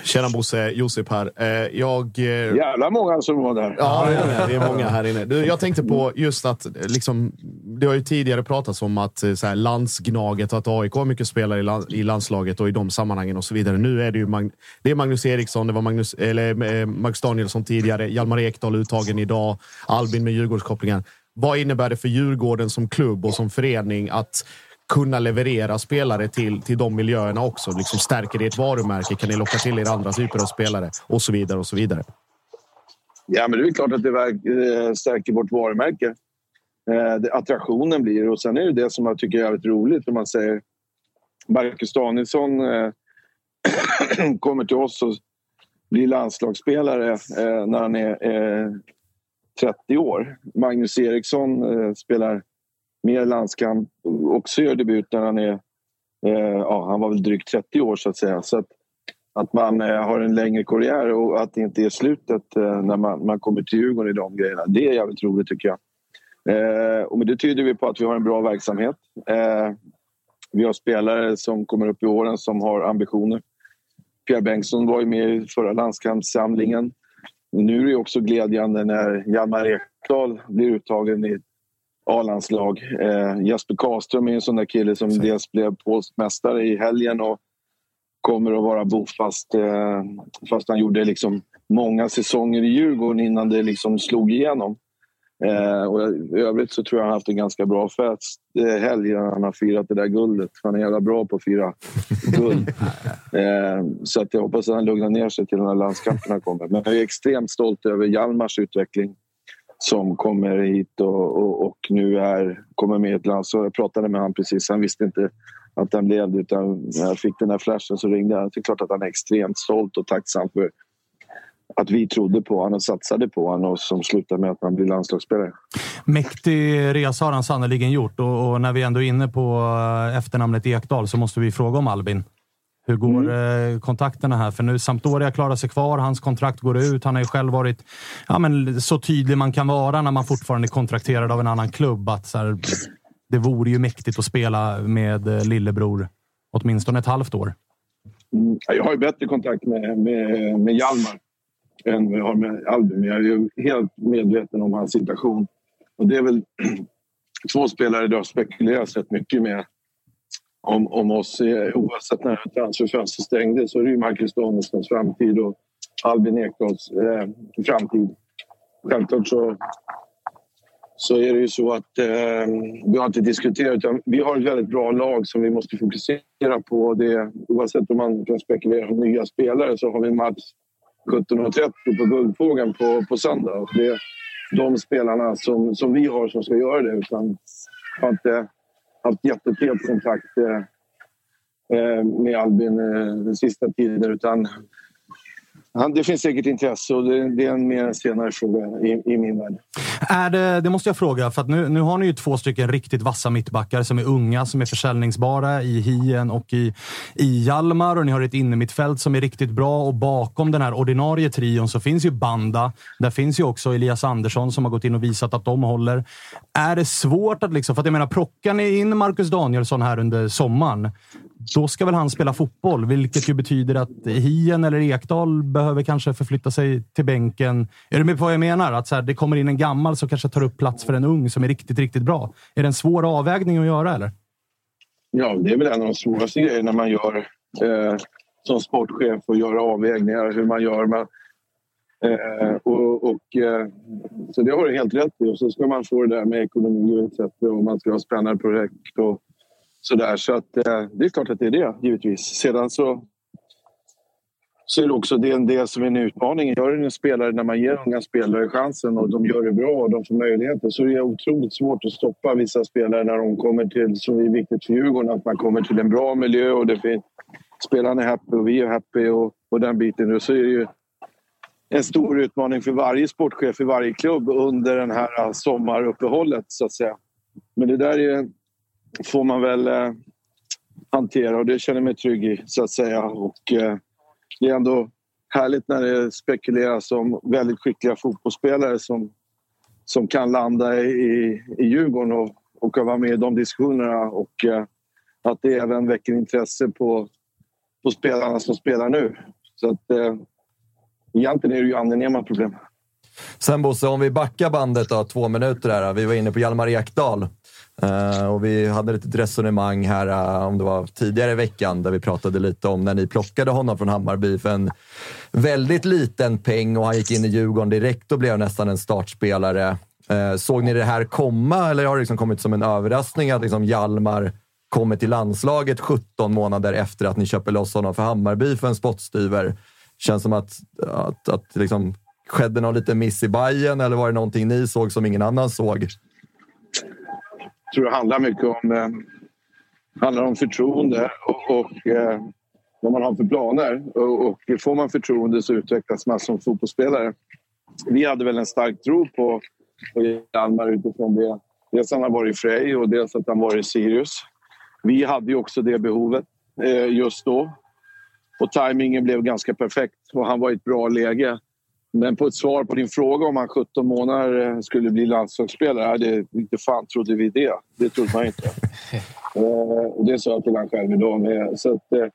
Speaker 7: Tjena Bosse, Josip här. Eh, Jag... eh,
Speaker 8: Jävla många som var där.
Speaker 7: Ja, det är, många här inne. Du, jag tänkte på just att liksom, det har ju tidigare pratats om att eh, så här, landsgnaget, att AIK har mycket spelare i, land, i landslaget och i de sammanhangen och så vidare. Nu är det ju Mag, det är Magnus Eriksson, det var Magnus, eller, Max Danielsson tidigare, Hjalmar Ekdal uttagen idag, Albin med Djurgårdskopplingar. Vad innebär det för Djurgården som klubb och som förening att kunna leverera spelare till, till de miljöerna också? Liksom stärker det varumärke? Kan ni locka till er andra typer av spelare? Och så vidare och så vidare.
Speaker 8: Ja, men det är klart att det eh, stärker vårt varumärke. Eh, attraktionen blir och sen är det det som jag tycker är jävligt roligt när man säger Marcus Danielsson eh, kommer till oss och blir landslagsspelare när han är 30 år. Magnus Eriksson spelar mer landskamp och också gör debut när han är eh, ja, han var väl drygt 30 år så att säga. Så att, att man eh, har en längre karriär och att det inte är slutet eh, när man, man kommer till Djurgården i de grejerna. Det är jävligt roligt tycker jag. Eh, och men det tyder vi på att vi har en bra verksamhet. Eh, vi har spelare som kommer upp i åren som har ambitioner. Pierre Bengtsson var ju med i förra landskampssamlingen. Nu är det också glädjande när Hjalmar Ekdal blir uttagen i A-landslag. Eh, Jesper Karlström är en sån där kille som dels blev polsk mästare i helgen och kommer att vara bofast eh, fast han gjorde liksom många säsonger i Djurgården innan det liksom slog igenom. Eh, och I övrigt så tror jag han haft en ganska bra fest eh, helg han har firat det där guldet. Han är jävla bra på att fira guld. eh, så att jag hoppas att han lugnar ner sig till när landskamperna kommer. Men jag är extremt stolt över Hjalmars utveckling som kommer hit och, och, och nu är, kommer med i ett landslag. Jag pratade med honom precis. Han visste inte att han blev det. Utan när jag fick den här flashen så ringde han. Det är klart att han är extremt stolt och tacksam för att vi trodde på honom och satsade på honom och som slutade med att han blir landslagsspelare.
Speaker 3: Mäktig resa har han sannerligen gjort och, och när vi ändå är inne på eh, efternamnet Ekdal så måste vi fråga om Albin. Hur går eh, kontakterna här? För nu Sampdoria klarar sig kvar, hans kontrakt går ut. Han har ju själv varit ja, men, så tydlig man kan vara när man fortfarande är kontrakterad av en annan klubb. Att, så här, det vore ju mäktigt att spela med eh, lillebror åtminstone ett halvt år.
Speaker 8: Mm, Jag har ju bättre kontakt med, med, med Hjalmar än vad jag har med Albin. Men jag är ju helt medveten om hans situation. Och det är väl två spelare det har spekulerats rätt mycket med om, om oss. Eh, oavsett när transferfönstret stängdes så är det ju Marcus Danielssons framtid och Albin Ekdals eh, framtid. Självklart så, så är det ju så att eh, vi har inte diskuterat utan vi har ett väldigt bra lag som vi måste fokusera på. Det, oavsett om man kan spekulera om nya spelare så har vi match 17.30 på Guldfågeln på, på söndag. Och det är de spelarna som, som vi har som ska göra det. Utan har inte haft jättetät kontakt eh, eh, med Albin eh, den sista tiden. Utan det finns säkert intresse och det, det är en mer senare fråga i, i min värld.
Speaker 3: Är det, det måste jag fråga, för att nu, nu har ni ju två stycken riktigt vassa mittbackar som är unga, som är försäljningsbara i Hien och i, i Hjalmar. Och ni har ett innermittfält som är riktigt bra och bakom den här ordinarie trion så finns ju Banda. Där finns ju också Elias Andersson som har gått in och visat att de håller. Är det svårt att liksom, för att jag menar, plockar ni in Marcus Danielsson här under sommaren, då ska väl han spela fotboll, vilket ju betyder att Hien eller Ekdal behöver kanske förflytta sig till bänken. Är du med på vad jag menar? Att så här, det kommer in en gammal som kanske tar upp plats för en ung som är riktigt, riktigt bra. Är det en svår avvägning att göra, eller?
Speaker 8: Ja, det är väl en av de svåraste grejerna man gör eh, som sportchef och göra avvägningar hur man gör. Man, eh, och, och, eh, så det har du helt rätt i. Och så ska man få det där med ekonomi och. Och man ska ha spännande projekt och sådär. Så att, eh, det är klart att det är det, givetvis. Sedan så, så är det också det, det som är en utmaning. Gör en spelare när man ger unga spelare chansen och de gör det bra och de får möjligheter så är det otroligt svårt att stoppa vissa spelare när de kommer till, som är viktigt för Djurgården, att man kommer till en bra miljö och det finns, spelarna är happy och vi är happy och, och den biten. Och så är det ju en stor utmaning för varje sportchef i varje klubb under det här eh, sommaruppehållet så att säga. Men det där är, får man väl eh, hantera och det känner jag mig trygg i så att säga. Och, eh, det är ändå härligt när det spekuleras om väldigt skickliga fotbollsspelare som, som kan landa i, i Djurgården och, och kan vara med i de diskussionerna. Och eh, att det även väcker intresse på, på spelarna som spelar nu. Så att eh, egentligen är det ju angenäma problem.
Speaker 6: Sen Bosse, om vi backar bandet då, två minuter här. Vi var inne på Hjalmar Ekdal. Uh, och vi hade ett resonemang här, uh, om det var tidigare i veckan, där vi pratade lite om när ni plockade honom från Hammarby för en väldigt liten peng och han gick in i Djurgården direkt och blev nästan en startspelare. Uh, såg ni det här komma eller har det liksom kommit som en överraskning att liksom Hjalmar kommer till landslaget 17 månader efter att ni köper loss honom för Hammarby för en spottstyver? Känns som att, att, att liksom, skedde någon liten miss i Bayern eller var det någonting ni såg som ingen annan såg?
Speaker 8: Jag tror det handlar mycket om, eh, handlar om förtroende och, och eh, vad man har för planer. Och, och får man förtroende så utvecklas man som fotbollsspelare. Vi hade väl en stark tro på, på Hjalmar utifrån det. Dels att han har varit i Frej och dels att han varit i Sirius. Vi hade ju också det behovet eh, just då. Och tajmingen blev ganska perfekt och han var i ett bra läge. Men på ett svar på din fråga om han 17 månader eh, skulle bli landslagsspelare, det, inte fan trodde vi det. Det trodde man inte. Eh, och det sa jag till honom själv idag med. Så att, eh,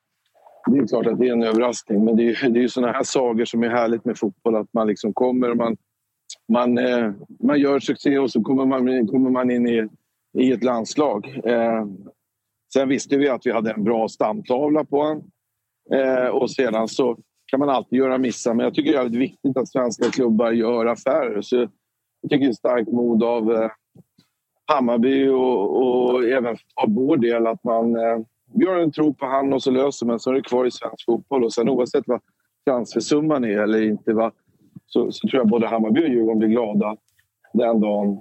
Speaker 8: det är klart att det är en överraskning. Men det är, det är ju såna här sagor som är härligt med fotboll. Att man liksom kommer och man, man, man gör succé och så kommer man, kommer man in i, i ett landslag. Sen visste vi att vi hade en bra stamtavla på honom. Och sedan så kan man alltid göra missar, men jag tycker det är viktigt att svenska klubbar gör affärer. Så jag tycker det är starkt mod av eh, Hammarby och, och även av vår del att man eh, gör en tro på han och så löser man så är det kvar i svensk fotboll. Och sen oavsett vad transfersumman är eller inte va, så, så tror jag både Hammarby och Djurgården blir glada den dagen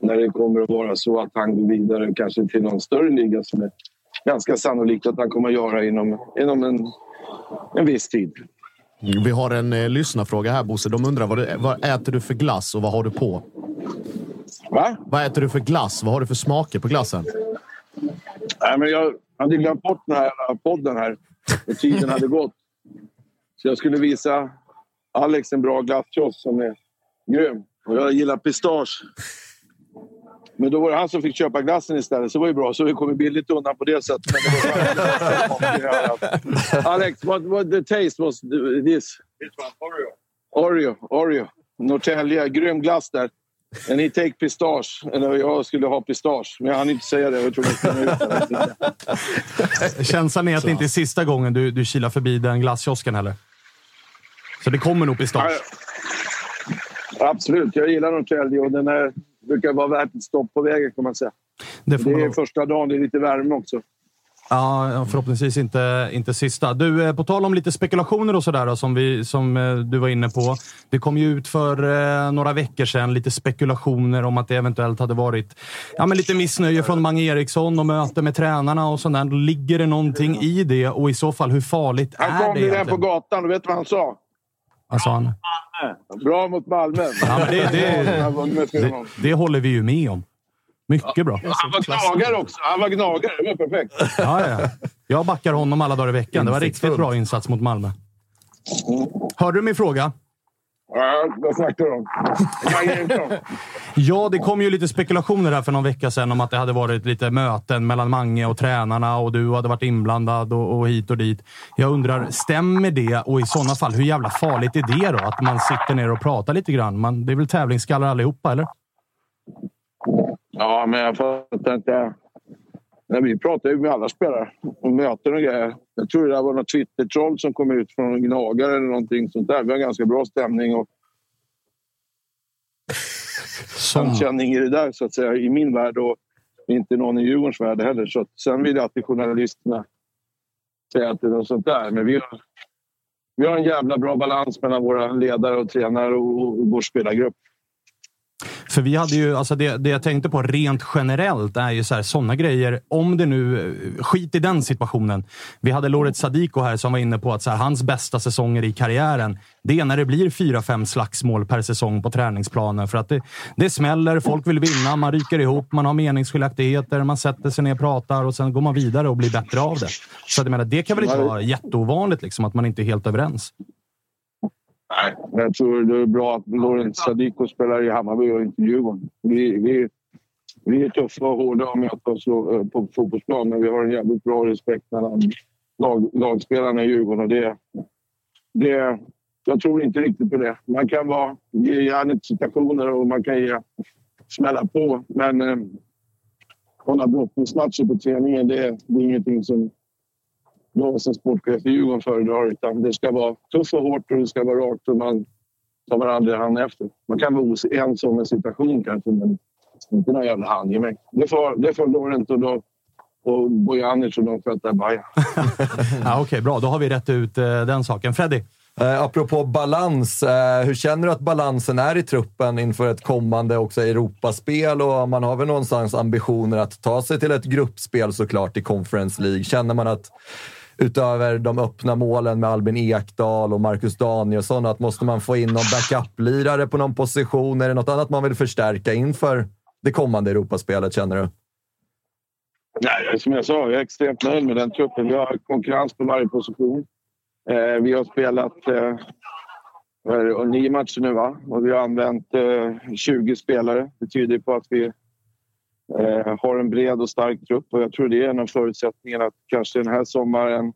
Speaker 8: när det kommer att vara så att han går vidare kanske till någon större liga som är ganska sannolikt att han kommer att göra inom, inom en, en viss tid.
Speaker 7: Vi har en eh, lyssnarfråga här Bosse. De undrar vad, du, vad äter du för glass och vad har du på?
Speaker 8: Va?
Speaker 7: Vad äter du för glass? Vad har du för smaker på glassen?
Speaker 8: Nej, men jag hade glömt bort den här podden här. Och tiden hade gått. Så jag skulle visa Alex en bra glasskiosk som är grym. Och jag gillar pistage. Men då var det han som fick köpa glassen istället, så det var ju bra. Så vi kom billigt undan på det sättet. Men det var Alex, what, what the taste was this?
Speaker 9: One? Oreo.
Speaker 8: Oreo. Oreo. Norrtälje. Grym glass där. And he take pistage. Eller jag skulle ha pistage, men jag hann inte säga det. Jag tror
Speaker 3: det Känslan är att det inte är sista gången du, du kilar förbi den glasskiosken heller? Så det kommer nog pistage?
Speaker 8: Ja, absolut. Jag gillar Norrtälje och den är, brukar vara värt ett stopp på vägen kan man säga. Det, det är första dagen, det är lite värme också.
Speaker 3: Ja, förhoppningsvis inte, inte sista. Du, eh, på tal om lite spekulationer och sådär som, vi, som eh, du var inne på. Det kom ju ut för eh, några veckor sedan lite spekulationer om att det eventuellt hade varit ja, men lite missnöje från Mange Eriksson och möte med tränarna och sådär. Ligger det någonting i det och i så fall hur farligt är det?
Speaker 8: Han kom ju på gatan och vet du vad han sa?
Speaker 3: Vad sa han?
Speaker 8: Bra mot Malmö.
Speaker 3: Ja, men det, det, det, det håller vi ju med om. Mycket bra.
Speaker 8: Han var gnagare också. Han var gnagare. Det var perfekt.
Speaker 3: Ja, ja. Jag backar honom alla dagar i veckan. Det var riktigt bra insats mot Malmö. Hörde du min fråga?
Speaker 8: Ja, vad snackar du om?
Speaker 3: Ja, det kom ju lite spekulationer här för någon vecka sedan om att det hade varit lite möten mellan Mange och tränarna och du hade varit inblandad och, och hit och dit. Jag undrar, stämmer det? Och i sådana fall, hur jävla farligt är det då? Att man sitter ner och pratar lite grann? Man, det är väl tävlingsskallar allihopa, eller?
Speaker 8: Ja, men jag fattar inte. Nej, vi pratar ju med alla spelare och möten och grejer. Jag tror det var något Twitter-troll som kom ut från Gnagare eller någonting sånt där. Vi har ganska bra stämning och samkänning i det där så att säga i min värld och inte någon i Djurgårdens värld heller. Så att, sen vill alltid journalisterna säga att det är något sånt där. Men vi har, vi har en jävla bra balans mellan våra ledare och tränare och, och vår spelargrupp.
Speaker 3: För vi hade ju, alltså det, det jag tänkte på rent generellt är ju så här, sådana grejer. Om det nu, skit i den situationen. Vi hade Loret Sadiko här som var inne på att så här, hans bästa säsonger i karriären, det är när det blir fyra, fem slagsmål per säsong på träningsplanen. För att det, det smäller, folk vill vinna, man ryker ihop, man har meningsskiljaktigheter, man sätter sig ner och pratar och sen går man vidare och blir bättre av det. Så jag menar, det kan väl inte vara jätteovanligt liksom, att man inte är helt överens.
Speaker 8: Nej, jag tror det är bra att Lorentz Sadiko spelar i Hammarby och inte Djurgården. Vi, vi, vi är tuffa och hårda och möter oss på fotbollsplan men vi har en jävligt bra respekt mellan lag, lagspelarna i Djurgården. Och det, det, jag tror inte riktigt på det. Man kan vara, ge järnet situationer och man kan ge, smälla på men eh, hålla brottningsmatcher på träningen det, det är ingenting som jag som sportchef i Djurgården föredrar. Utan det ska vara tufft och hårt och det ska vara rakt och man tar varandra hand efter. Man kan vara ense om en situation kanske, men inte någon jävla handgemäng. Det får, det får Lorent och, då, och Bojanic och de sköta Bajen.
Speaker 3: ja, Okej, okay, bra. Då har vi rätt ut eh, den saken. Freddy?
Speaker 6: Eh, apropå balans, eh, hur känner du att balansen är i truppen inför ett kommande också Europaspel? Och man har väl någonstans ambitioner att ta sig till ett gruppspel såklart i Conference League. Känner man att utöver de öppna målen med Albin Ekdal och Marcus Danielsson, att måste man få in någon backup-lirare på någon position? Är det något annat man vill förstärka inför det kommande Europaspelet, känner du?
Speaker 8: Nej, som jag sa, jag är extremt nöjd med den truppen. Vi har konkurrens på varje position. Eh, vi har spelat eh, nio matcher nu, va? och vi har använt eh, 20 spelare. Det tyder på att vi eh, har en bred och stark trupp och jag tror det är en av förutsättningarna att kanske den här sommaren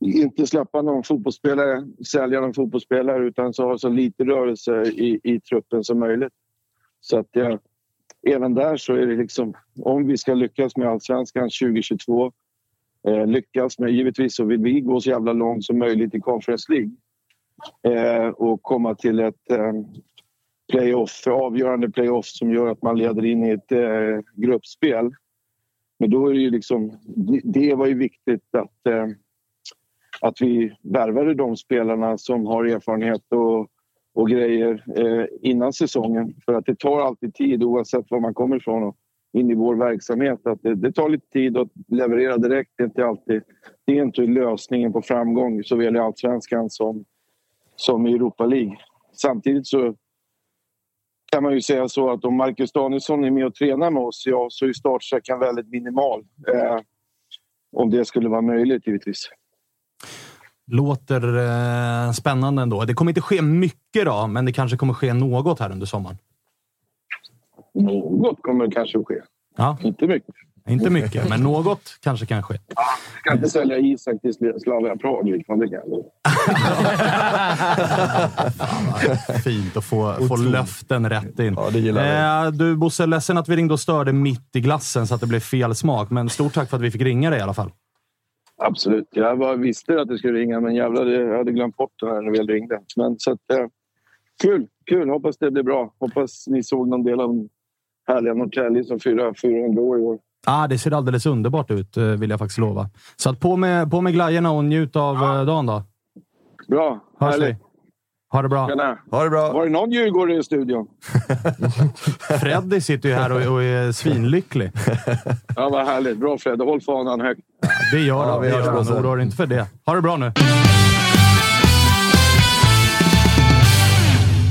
Speaker 8: inte släppa någon fotbollsspelare, sälja någon fotbollsspelare utan så ha så lite rörelse i, i truppen som möjligt. Så att jag, även där så är det liksom, om vi ska lyckas med allsvenskan 2022 eh, lyckas med, givetvis så vill vi gå så jävla långt som möjligt i Conference League eh, och komma till ett eh, playoff, avgörande playoff som gör att man leder in i ett eh, gruppspel. Men då är det ju liksom, det var ju viktigt att, eh, att vi värvade de spelarna som har erfarenhet och, och grejer eh, innan säsongen. För att det tar alltid tid oavsett var man kommer ifrån och in i vår verksamhet. Att det, det tar lite tid att leverera direkt. Det är inte alltid det är inte lösningen på framgång såväl i allsvenskan som, som i Europa League. Samtidigt så kan man ju säga så att om Marcus Danielsson är med och tränar med oss, ja, så är startsträckan väldigt minimal. Eh, om det skulle vara möjligt, givetvis.
Speaker 3: Låter eh, spännande ändå. Det kommer inte ske mycket då, men det kanske kommer ske något här under sommaren?
Speaker 8: Något kommer kanske ske.
Speaker 3: Ja.
Speaker 8: Inte mycket.
Speaker 3: Inte mycket, men något kanske kan ske.
Speaker 8: Ska inte sälja Isak till Slavia Prag. Liksom. Det kan jag.
Speaker 3: Fint att få, få löften rätt in.
Speaker 6: Ja, det gillar
Speaker 3: Eh, du Bosse, ledsen att vi ringde och störde mitt i glassen så att det blev fel smak. Men stort tack för att vi fick ringa dig i alla fall.
Speaker 8: Absolut. Jag bara visste att du skulle ringa, men jävlar, det- jag hade glömt bort det när du väl ringde. Men så att, eh, kul, kul. Hoppas det blir bra. Hoppas ni såg någon del av härliga Norrtälje som firar 400 år i år.
Speaker 3: Ah, det ser alldeles underbart ut, eh, vill jag faktiskt lova. Så att på med, på med glajjorna och njut av eh, dagen då.
Speaker 8: Bra.
Speaker 3: Hörs vi.
Speaker 8: Härligt.
Speaker 3: Ha det bra.
Speaker 8: Tjena.
Speaker 6: Ha det bra!
Speaker 8: Var det någon djurgårdare i studion?
Speaker 3: Freddy sitter ju här och, och är svinlycklig.
Speaker 8: Ja, vad härligt. Bra Fred. Håll fanan högt.
Speaker 3: Det gör
Speaker 6: Ja,
Speaker 3: han. Oroa dig inte för det. Ha det bra nu.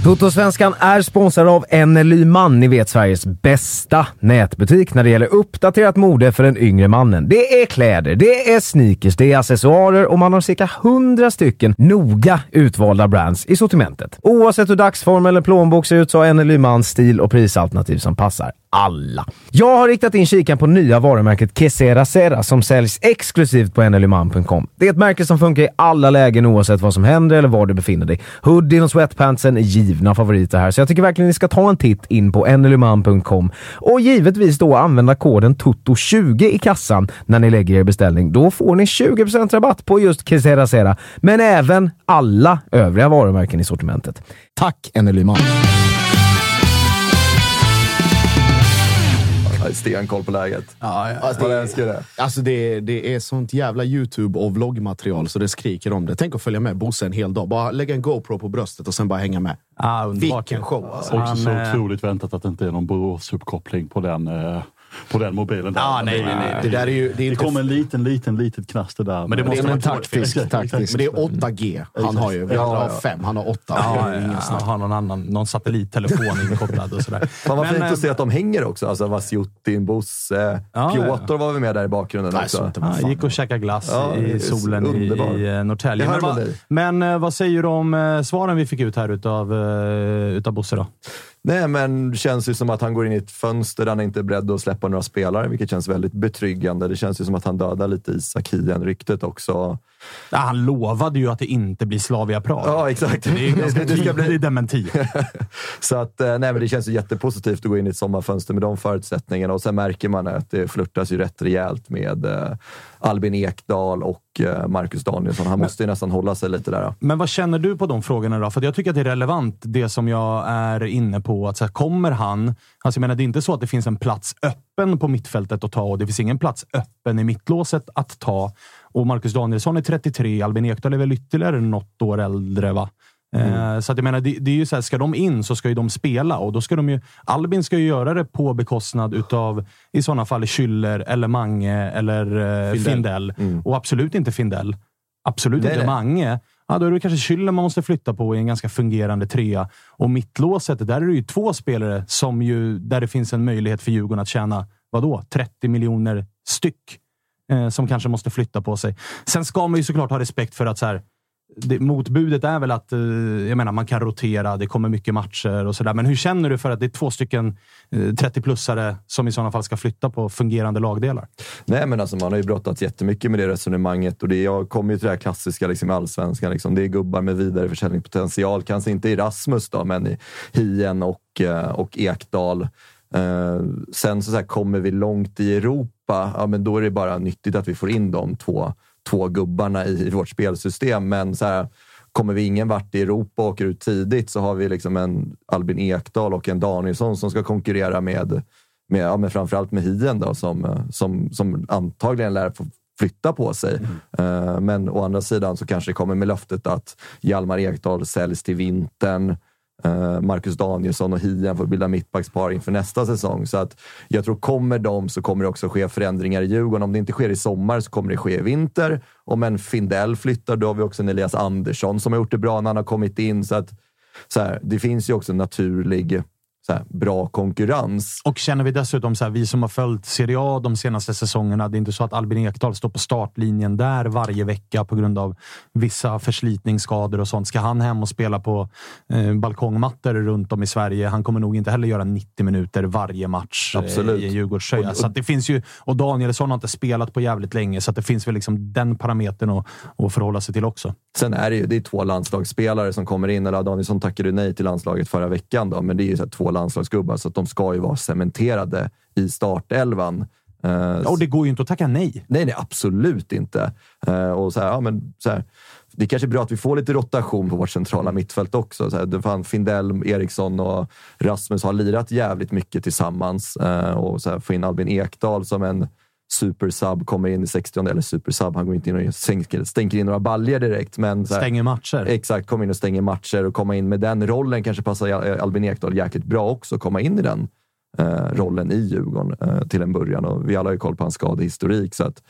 Speaker 4: Totosvenskan är sponsrad av NLY Man, ni vet Sveriges bästa nätbutik när det gäller uppdaterat mode för den yngre mannen. Det är kläder, det är sneakers, det är accessoarer och man har cirka 100 stycken noga utvalda brands i sortimentet. Oavsett hur dagsform eller plånbok ser ut så har NLY Man stil och prisalternativ som passar alla. Jag har riktat in kikan på nya varumärket Kesera Sera som säljs exklusivt på nlyman.com. Det är ett märke som funkar i alla lägen oavsett vad som händer eller var du befinner dig. Hoodien och sweatpantsen är givna favoriter här, så jag tycker verkligen ni ska ta en titt in på nlyman.com och givetvis då använda koden TOTO20 i kassan när ni lägger er beställning. Då får ni 20% rabatt på just Kesera Sera, men även alla övriga varumärken i sortimentet. Tack NLY-man!
Speaker 6: Stenkoll på läget.
Speaker 7: Ja,
Speaker 6: Alltså, jag älskar det.
Speaker 7: Alltså det, det är sånt jävla YouTube och vloggmaterial så det skriker om det. Tänk att följa med Bosse en hel dag. Bara lägga en GoPro på bröstet och sen bara hänga med.
Speaker 3: Ah.
Speaker 7: Vilken show alltså.
Speaker 5: Också så
Speaker 3: eh,
Speaker 5: otroligt väntat att det inte är någon Boråsuppkoppling på den, eh, på den mobilen. Där.
Speaker 3: Ah, nej, nej, nej.
Speaker 7: Det där är ju... Det, är
Speaker 5: Det kommer en liten, liten, litet knaster där.
Speaker 3: Men det
Speaker 7: det
Speaker 3: måste
Speaker 7: är
Speaker 3: vara
Speaker 7: en taktisk, taktisk. Men det är 8G han har ju. Vi har 5, han har 8.
Speaker 3: Ja,
Speaker 7: det är
Speaker 3: ja, har någon annan någon satellittelefon inkopplad och sådär.
Speaker 6: Fan vad fint
Speaker 3: eh,
Speaker 6: att se att de hänger också. Alltså Vasjutin, Bosse,
Speaker 3: Ja,
Speaker 6: Piotr var vi med där i bakgrunden
Speaker 7: Nej,
Speaker 6: också.
Speaker 3: Ja, gick och käkade glass
Speaker 6: Ja, det är
Speaker 3: i solen i,
Speaker 6: underbar.
Speaker 3: i eh, Norrtälje.
Speaker 6: Det
Speaker 3: Men, men eh, vad säger du om eh, svaren vi fick ut här utav, eh, utav Bosse då?
Speaker 6: Nej, men det känns ju som att han går in i ett fönster där han inte är beredd att släppa några spelare, vilket känns väldigt betryggande. Det känns ju som att han dödar lite Isak Hien-ryktet också.
Speaker 3: Ja, han lovade ju att det inte blir Slavia Prag.
Speaker 6: Ja, exakt.
Speaker 3: Det är ganska
Speaker 6: Det ska bli-
Speaker 3: tydlig dementi.
Speaker 6: Så att, eh, nej, men det känns ju jättepositivt att gå in i ett sommarfönster med de förutsättningarna och sen märker man att det flörtas ju rätt rejält med eh, Albin Ekdal och eh, Marcus Danielsson. Han måste ju nästan hålla sig lite där.
Speaker 3: Men vad känner du på de frågorna då? För jag tycker att det är relevant, det som jag är inne på. Att så här, kommer han... Alltså jag menar, det är inte så att det finns en plats öppen på mittfältet att ta och det finns ingen plats öppen i mittlåset att ta. Och Marcus Danielsson är 33, Albin Ekdal är väl ytterligare något år äldre, va? Eh, så att jag menar, det, det är ju så här, ska de in så ska ju de spela och då ska de ju... Albin ska ju göra det på bekostnad utav i sådana fall Schüller eller Mange eller eh, Findell. Och absolut inte Findell. Absolut
Speaker 6: Nej,
Speaker 3: inte
Speaker 6: nej.
Speaker 3: Mange. Ja, då är det kanske Schüller man måste flytta på i en ganska fungerande trea. Och mittlåset, där är det ju två spelare som ju, där det finns en möjlighet för Djurgården att tjäna, vadå, 30 miljoner styck. Eh, som kanske måste flytta på sig. Sen ska man ju såklart ha respekt för att så här, det, motbudet är väl att eh, jag menar, man kan rotera, det kommer mycket matcher och sådär. Men hur känner du för att det är två stycken eh, 30-plussare som i sådana fall ska flytta på fungerande lagdelar?
Speaker 6: Nej, men alltså man har ju brottats jättemycket med det resonemanget och det, jag kommer ju till det här klassiska liksom, allsvenskan. Liksom, det är gubbar med vidareförsäljningspotential. Kanske inte i Rasmus då, men i Hien och, eh, och Ekdal. Eh, sen så, så här, kommer vi långt i Europa, ja, men då är det bara nyttigt att vi får in de två, två gubbarna i, i vårt spelsystem. Men så här, kommer vi ingen vart i Europa och åker ut tidigt så har vi liksom en Albin Ekdal och en Danielsson som ska konkurrera med, med, ja, med framförallt med Hien då, som, eh, som, som antagligen lär få flytta på sig. Eh, Men å andra sidan så kanske det kommer med löftet att Hjalmar Ekdal säljs till vintern. Eh, Marcus Danielsson och Hien får bilda mittbackspar inför nästa säsong. Så att jag tror kommer de så kommer det också ske förändringar i Djurgården. Om det inte sker i sommar så kommer det ske i vinter. Om en Findell flyttar, då har vi också en Elias Andersson som har gjort det bra när han har kommit in. Så att, så här, det finns ju också en naturlig här, bra konkurrens.
Speaker 3: Och känner vi dessutom, så här, vi som har följt Serie A de senaste säsongerna, det är inte så att Albin Ekdal står på startlinjen där varje vecka på grund av vissa förslitningsskador och sånt. Ska han hem och spela på eh, balkongmattor runt om i Sverige? Han kommer nog inte heller göra 90 minuter varje match
Speaker 6: Absolut.
Speaker 3: i en Djurgårdströja. Så det finns ju, och Danielsson har inte spelat på jävligt länge, så det finns väl liksom den parametern att, att förhålla sig till också.
Speaker 6: Sen är det ju det är två landslagsspelare som kommer in. Eller Danielsson tackade nej till landslaget förra veckan, då, men det är ju så två landslagsgubbar, så att de ska ju vara cementerade i startelvan. Eh,
Speaker 3: Ja, och det går ju inte att tacka nej.
Speaker 6: Nej, nej, absolut inte. Eh, och så här, ja, men, så här, det är kanske bra att vi får lite rotation på vårt centrala mittfält också. Så här, fan, Findell, Eriksson och Rasmus har lirat jävligt mycket tillsammans. Eh, och så här, få in Albin Ekdal som en supersub, kommer in i 60 eller supersub, han går inte in och stänker, stänker in några baljer direkt. Men, här,
Speaker 3: Stänger matcher.
Speaker 6: Exakt, komma in och stänga matcher och komma in med den rollen kanske passar Albin Ekdal jäkligt bra också. Komma in i den eh, rollen i Djurgården eh, till en början. Och vi alla har ju koll på hans skadehistorik. Så att,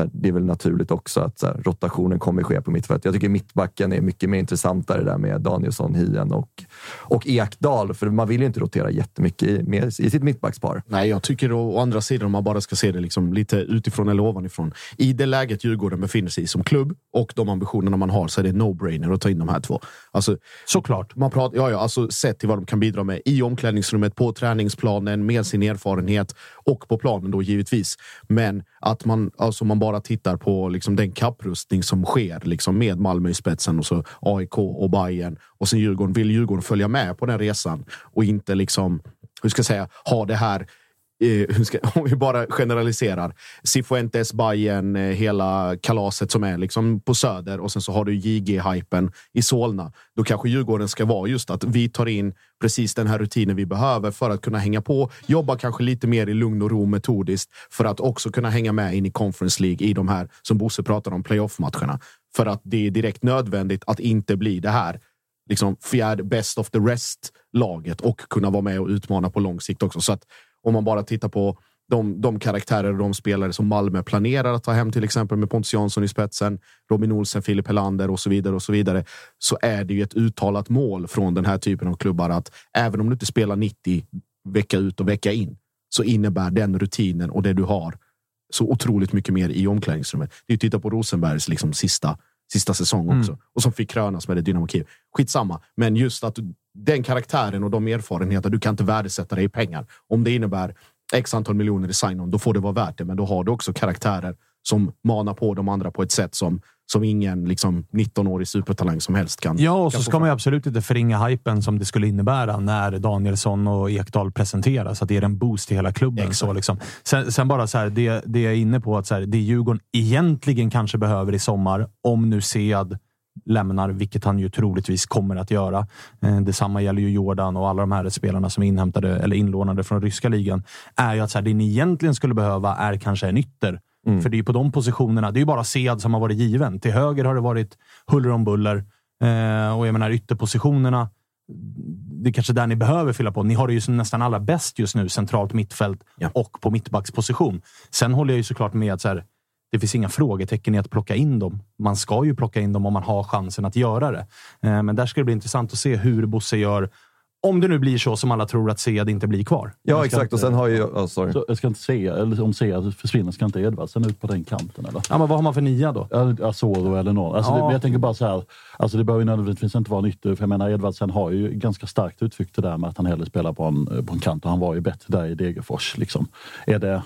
Speaker 6: här, det är väl naturligt också att så här, rotationen kommer ske på mittfältet. Jag tycker mittbacken är mycket mer intressantare där med Danielsson, Hien och, och Ekdal. För man vill ju inte rotera jättemycket i, med, i sitt mittbackspar.
Speaker 7: Nej, jag tycker å, å andra sidan, om man bara ska se det liksom lite utifrån eller ovanifrån. I det läget Djurgården befinner sig i som klubb och de ambitionerna man har så är det no-brainer att ta in de här två. Alltså,
Speaker 3: Såklart.
Speaker 7: Man pratar, ja, ja, alltså, sett till vad de kan bidra med i omklädningsrummet, på träningsplanen, med sin erfarenhet och på planen då givetvis. Men att man, alltså, man bara tittar på liksom, den kapprustning som sker liksom, med Malmö i spetsen och så AIK och Bayern och sen Djurgården. Vill Djurgården följa med på den resan och inte liksom, hur ska jag säga, ha det här eh, hur ska, om vi bara generaliserar. Cifuentes, Bayern, eh, hela kalaset som är liksom på Söder och sen så har du JG-hypen i Solna. Då kanske Djurgården ska vara just att vi tar in precis den här rutinen vi behöver för att kunna hänga på. Jobba kanske lite mer i lugn och ro metodiskt för att också kunna hänga med in i Conference League i de här, som Bosse pratar om, playoff-matcherna. För att det är direkt nödvändigt att inte bli det här liksom fjärde best of the rest-laget och kunna vara med och utmana på lång sikt också. Så att om man bara tittar på de, de karaktärer och de spelare som Malmö planerar att ta hem, till exempel med Pontus Jansson i spetsen, Robin Olsen, Filip Helander och så vidare och så vidare, så är det ju ett uttalat mål från den här typen av klubbar att även om du inte spelar 90 vecka ut och vecka in så innebär den rutinen och det du har så otroligt mycket mer i omklädningsrummet. Det är ju titta på Rosenbergs liksom sista, sista säsong också och som fick krönas med det Dynamo Kiev. Skitsamma, men just att den karaktären och de erfarenheter, du kan inte värdesätta det i pengar. Om det innebär x antal miljoner i sign-on, då får det vara värt det. Men då har du också karaktärer som manar på de andra på ett sätt som, som ingen liksom, 19-årig supertalang som helst kan.
Speaker 3: Ja, och
Speaker 7: kan
Speaker 3: så ska man ju absolut inte förringa hypen som det skulle innebära när Danielsson och Ekdal presenteras. Att det är en boost till hela klubben. Så liksom. sen, sen bara så här, det, det jag är inne på, att så här, det Djurgården egentligen kanske behöver i sommar, om nu Sead lämnar, vilket han ju troligtvis kommer att göra. Eh, detsamma gäller ju Jordan och alla de här spelarna som är inhämtade eller inlånade från ryska ligan. Är ju att så här, det ni egentligen skulle behöva är kanske en ytter. För det är ju på de positionerna. Det är ju bara Sead som har varit given. Till höger har det varit huller om buller. Eh, och jag menar ytterpositionerna. Det är kanske där ni behöver fylla på. Ni har det ju nästan allra bäst just nu, centralt mittfält
Speaker 7: Ja.
Speaker 3: och på mittbacksposition. Sen håller jag ju såklart med att så här, det finns inga frågetecken i att plocka in dem. Man ska ju plocka in dem om man har chansen att göra det. Eh, men där ska det bli intressant att se hur Bosse gör. Om det nu blir så som alla tror att Sead inte blir kvar.
Speaker 6: Ja, exakt. Och sen har ju... Oh, sorry.
Speaker 5: Så jag ska inte se, eller om Sead försvinner, ska inte Edvardsen ut på den kanten? Eller?
Speaker 3: Ja, men vad har man för nia då?
Speaker 5: Asoro eller någon. Alltså,
Speaker 3: Ja.
Speaker 5: det, jag tänker bara så här, alltså det behöver ju nödvändigtvis inte vara en ytter. För jag menar, Edvardsen har ju ganska starkt uttryckt det där med att han hellre spelar på en, på en kant och han var ju bättre där i Degerfors. Liksom. Är, det,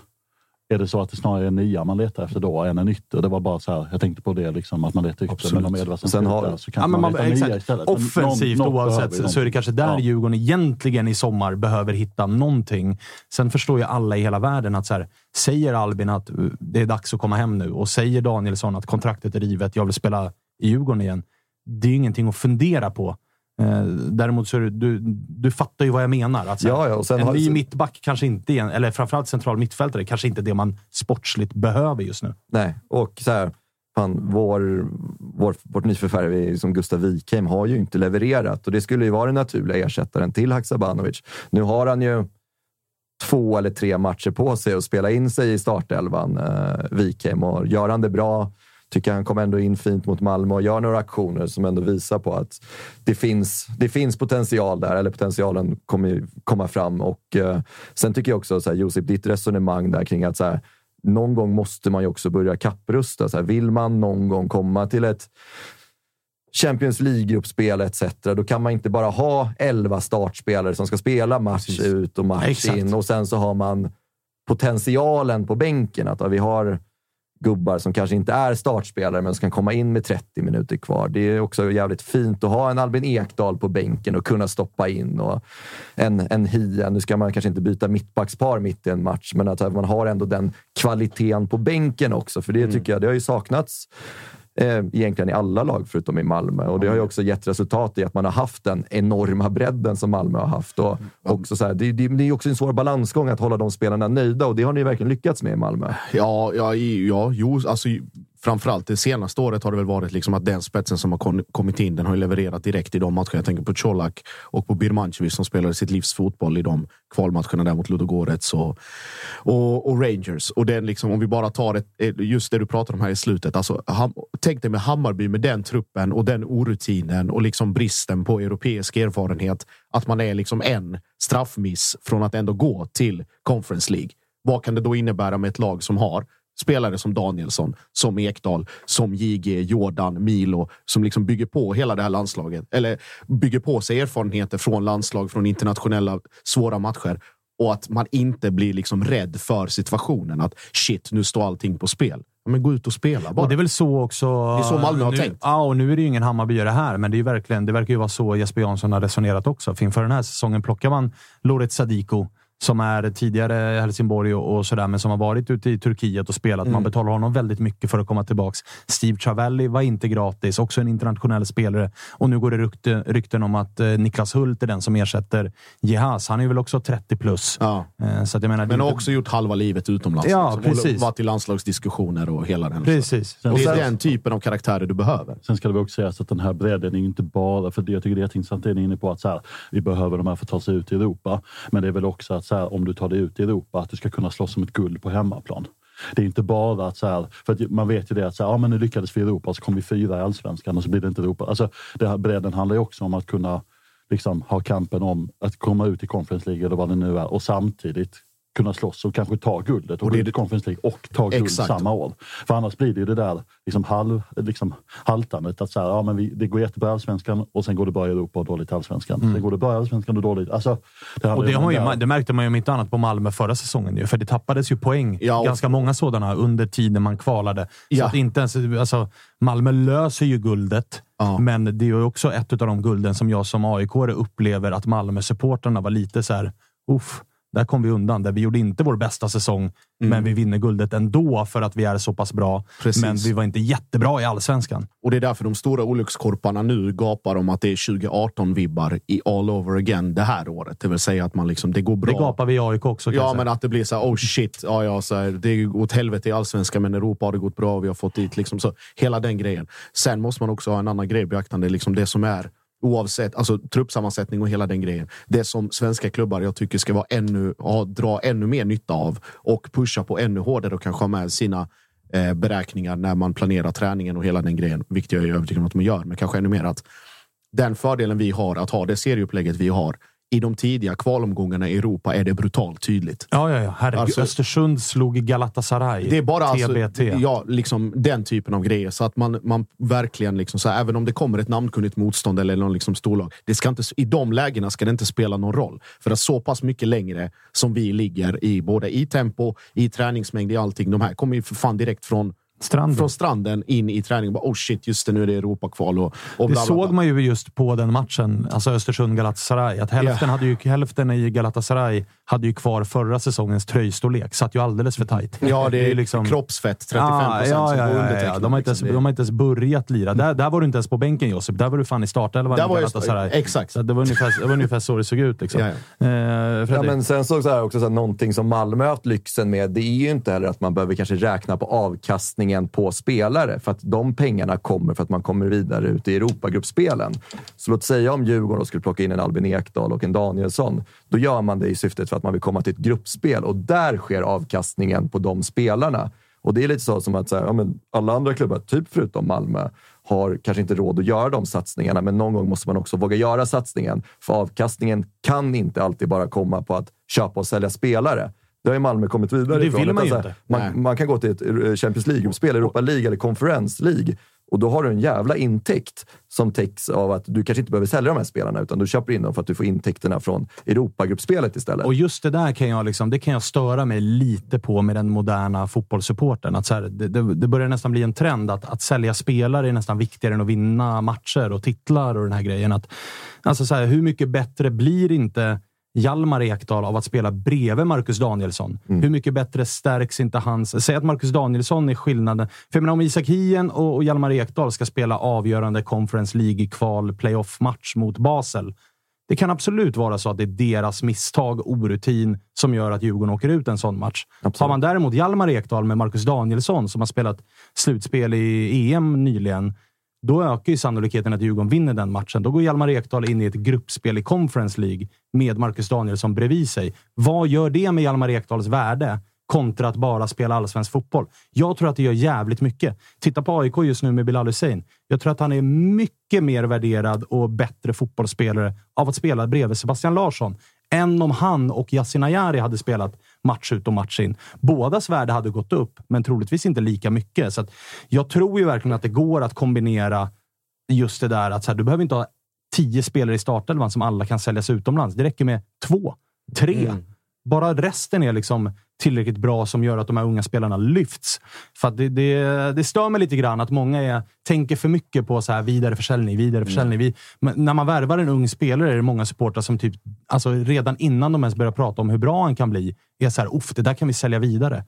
Speaker 5: är det så att det snarare är en nia man letar efter då än en ytter? Det var bara så här, jag tänkte på det, liksom, att man letar ytter.
Speaker 7: Absolut.
Speaker 5: Men om Edvardsen
Speaker 6: Sen har-
Speaker 5: där så kan
Speaker 3: Ja,
Speaker 5: man,
Speaker 3: man,
Speaker 5: leta nia
Speaker 3: exakt.
Speaker 5: istället. Men
Speaker 3: Offensivt
Speaker 5: någon-
Speaker 3: oavsett
Speaker 5: ju
Speaker 3: så är det kanske där
Speaker 5: Ja.
Speaker 3: Djurgården egentligen i sommar behöver hitta någonting. Sen förstår ju alla i hela världen att så här, säger Albin att uh, det är dags att komma hem nu och säger Danielsson att kontraktet är rivet, jag vill spela i Djurgården igen. Det är ju ingenting att fundera på. Eh, däremot så är det, du, du fattar ju vad jag menar. Att
Speaker 6: Ja, ja, och sen
Speaker 3: en
Speaker 6: har-
Speaker 3: ny mittback kanske inte, är, eller framförallt central mittfältare, kanske inte det man sportsligt behöver just nu.
Speaker 6: Nej, och så här, fan, vår, vår, vårt nyförvärv som Gustav Wikheim har ju inte levererat och det skulle ju vara den naturliga ersättaren till Haksabanovic. Nu har han ju två eller tre matcher på sig att spela in sig i startelvan, eh, Wikheim, och gör han det bra Tycker han kom ändå in fint mot Malmö och gör några aktioner som ändå visar på att det finns, det finns potential där, eller potentialen kommer komma fram. Och eh, Sen tycker jag också, så här, Josip, ditt resonemang där kring att så här, någon gång måste man ju också börja kapprusta. Så här, vill man någon gång komma till ett Champions League-gruppspel etc. Då kan man inte bara ha elva startspelare som ska spela match Precis. ut och match Exakt. in och sen så har man potentialen på bänken. Att vi har gubbar som kanske inte är startspelare men som kan komma in med 30 minuter kvar. Det är också jävligt fint att ha en Albin Ekdal på bänken och kunna stoppa in. Och en, en Hia, nu ska man kanske inte byta mittbackspar mitt i en match, men att man har ändå den kvaliteten på bänken också. För det mm. tycker jag, det har ju saknats eh, egentligen i alla lag förutom i Malmö. Och det har ju också gett resultat i att man har haft den enorma bredden som Malmö har haft. Och också så här, det, det, det är också en svår balansgång att hålla de spelarna nöjda och det har ni verkligen lyckats med i Malmö.
Speaker 7: Ja, ja, ja jo, alltså framförallt det senaste året har det väl varit liksom att den spetsen som har kommit in, den har levererat direkt i de matcherna. Jag tänker på Colak och på Birmancevic som spelade sitt livs fotboll i de kvalmatcherna där mot Ludogorets och, och, och, Rangers. Och den liksom, om vi bara tar ett, just det du pratar om här i slutet. Alltså, ham, tänk dig med Hammarby med den truppen och den orutinen och liksom bristen på europeisk erfarenhet. Att man är liksom en straffmiss från att ändå gå till Conference League. Vad kan det då innebära med ett lag som har spelare som Danielsson, som Ekdal, som JG, Jordan, Milo som liksom bygger på hela det här landslaget. Eller bygger på sig erfarenheter från landslag, från internationella svåra matcher och att man inte blir liksom rädd för situationen. Att shit, nu står allting på spel. Men gå ut och spela bara.
Speaker 3: Och det är väl så också...
Speaker 7: Det är så Malmö har
Speaker 3: nu,
Speaker 7: tänkt.
Speaker 3: Ja, och nu är det ju ingen Hammarbyare här, men det, är verkligen, det verkar ju vara så Jesper Jansson har resonerat också. För inför den här säsongen plockar man Loret Sadiko som är tidigare Helsingborg och, och sådär, men som har varit ute i Turkiet och spelat. Mm. Man betalar honom väldigt mycket för att komma tillbaka. Steve Travelli var inte gratis, också en internationell spelare. Och nu går det rykte, rykten om att eh, Niklas Hult är den som ersätter Jehas. Han är väl också 30 plus.
Speaker 7: Ja.
Speaker 3: Eh, så jag menar,
Speaker 7: men har också gjort halva livet utomlands.
Speaker 3: Ja, liksom.
Speaker 7: precis. Varit i landslagsdiskussioner och hela den.
Speaker 3: Precis.
Speaker 7: Det är sen, den typen av karaktärer du behöver.
Speaker 5: Sen ska det också sägas att den här bredden är inte bara, för jag tycker det är jätteintressant, det är inne på att så här, vi behöver de här för att ta sig ut i Europa. Men det är väl också att så här, om du tar dig ut i Europa, att du ska kunna slåss om ett guld på hemmaplan. Det är inte bara att så här, för att man vet ju det att så här, ja, men nu lyckades vi i Europa så kom vi fyra i allsvenskan och så blir det inte Europa. Alltså, det här bredden handlar ju också om att kunna liksom, ha kampen om att komma ut i Conference League eller vad det nu är och samtidigt kunna slåss och kanske ta guldet och, och gå ut Conference League och ta guld exakt. samma år. För annars blir det ju det där liksom halv, liksom haltandet. Att så här, ja, men vi, det går jättebra i Allsvenskan och sen går det bra i Europa och dåligt i Allsvenskan. Mm. Sen går det bra i Allsvenskan och dåligt. Alltså,
Speaker 3: det, och det, har ju, det märkte man ju om inte annat på Malmö förra säsongen. Ju, för det tappades ju poäng. Ja, och... Ganska många sådana under tiden man kvalade. Ja. Så att inte ens, alltså, Malmö löser ju guldet. Ja. Men det är ju också ett av de gulden som jag som aik upplever att Malmö-supportrarna var lite så här, uff där kom vi undan. Där vi gjorde inte vår bästa säsong, mm. men vi vinner guldet ändå för att vi är så pass bra. Precis. Men vi var inte jättebra i allsvenskan.
Speaker 7: Och det är därför de stora olyckskorparna nu gapar om att det är 2018-vibbar i all over again det här året. Det vill säga att man liksom, det går bra.
Speaker 3: Det gapar vi i AIK också.
Speaker 7: Ja, men att det blir så här, oh shit, ja, ja, så här, det är åt helvete i allsvenskan, men Europa har det gått bra. Vi har fått dit liksom så. Hela den grejen. Sen måste man också ha en annan grej beaktande. Liksom det som är Oavsett alltså, truppsammansättning och hela den grejen. Det som svenska klubbar jag tycker ska vara ännu, ha, dra ännu mer nytta av och pusha på ännu hårdare och kanske ha med sina eh, beräkningar när man planerar träningen och hela den grejen. Vilket jag är övertygad om att man gör, men kanske ännu mer att den fördelen vi har att ha det serieupplägget vi har i de tidiga kvalomgångarna i Europa är det brutalt tydligt.
Speaker 3: Ja, ja, ja. Herregud. Alltså, Östersund slog Galatasaray.
Speaker 7: Det är bara
Speaker 3: TBT. Alltså,
Speaker 7: ja, liksom den typen av grejer. Så att man, man verkligen, liksom, så här, även om det kommer ett namnkunnigt motstånd eller någon liksom storlag. Det ska inte, I de lägena ska det inte spela någon roll. För att så pass mycket längre som vi ligger i både i tempo, i träningsmängd, i allting. De här kommer ju för fan direkt från Stranden. Från stranden in i träningen. Bara, oh shit, just det, nu är det Europakval. Och, och
Speaker 3: det bla, bla, bla. såg man ju just på den matchen, alltså Östersund-Galatasaray. Att hälften, yeah. hade ju, hälften i Galatasaray hade ju kvar förra säsongens tröjstorlek. Satt ju alldeles för tajt.
Speaker 7: Ja, det är, det är liksom... kroppsfett. 35 procent
Speaker 3: ja, ja, ja, ja, De, har inte ens, liksom. de har inte ens börjat lira. Där, där var du inte ens på bänken, Josip. Där var du fan i startelvan.
Speaker 7: Exakt.
Speaker 3: Så det, var ungefär, det var ungefär så det såg ut. Liksom. Ja,
Speaker 6: ja. Eh, ja, men sen så, så här också så här, någonting som Malmö har haft lyxen med. Det är ju inte heller att man behöver kanske räkna på avkastningen på spelare. För att de pengarna kommer för att man kommer vidare ut i Europagruppspelen. Så låt säga om Djurgården skulle plocka in en Albin Ekdal och en Danielsson. Då gör man det i syftet för att man vill komma till ett gruppspel och där sker avkastningen på de spelarna. Och det är lite så som att så här, ja, men alla andra klubbar, typ förutom Malmö, har kanske inte råd att göra de satsningarna, men någon gång måste man också våga göra satsningen. För avkastningen kan inte alltid bara komma på att köpa och sälja spelare. Det har ju Malmö kommit vidare
Speaker 3: Det
Speaker 6: ifrån.
Speaker 3: vill man ju inte.
Speaker 6: Man, man kan gå till ett eh, Champions League-gruppspel, Europa League eller Conference League. Och då har du en jävla intäkt som täcks av att du kanske inte behöver sälja de här spelarna, utan du köper in dem för att du får intäkterna från Europagruppspelet istället.
Speaker 3: Och just det där kan jag, liksom, det kan jag störa mig lite på med den moderna fotbollssupporten. Att så här, det, det, det börjar nästan bli en trend att, att sälja spelare är nästan viktigare än att vinna matcher och titlar och den här grejen. Att, alltså så här, hur mycket bättre blir inte Hjalmar Ekdal av att spela bredvid Marcus Danielsson? Hur mycket bättre stärks inte hans... Säg att Marcus Danielsson är skillnaden. För jag menar, om Isak Hien och, och Hjalmar Ekdal ska spela avgörande Conference League-kval playoff-match mot Basel. Det kan absolut vara så att det är deras misstag, orutin, som gör att Djurgården åker ut en sån match. Har man däremot Hjalmar Ekdal med Marcus Danielsson, som har spelat slutspel i EM nyligen, då ökar ju sannolikheten att Djurgården vinner den matchen. Då går Hjalmar Ekdal in i ett gruppspel i Conference League med Marcus Danielsson bredvid sig. Vad gör det med Hjalmar Ekdals värde kontra att bara spela allsvensk fotboll? Jag tror att det gör jävligt mycket. Titta på AIK just nu med Bilal Hussein. Jag tror att han är mycket mer värderad och bättre fotbollsspelare av att spela bredvid Sebastian Larsson än om han och Yasin Ayari hade spelat match ut och match in. Bådas värde hade gått upp, men troligtvis inte lika mycket. Så jag tror ju verkligen att det går att kombinera just det där att så här, du behöver inte ha tio spelare i startelvan som alla kan säljas utomlands. Det räcker med två, tre. Bara resten är liksom tillräckligt bra som gör att de här unga spelarna lyfts. För det, det, det stör mig lite grann att många är, tänker för mycket på så här vidareförsäljning, vidareförsäljning. Vi, men när man värvar en ung spelare är det många supportrar som typ, alltså redan innan de ens börjar prata om hur bra han kan bli, är så här, det där kan vi sälja vidare.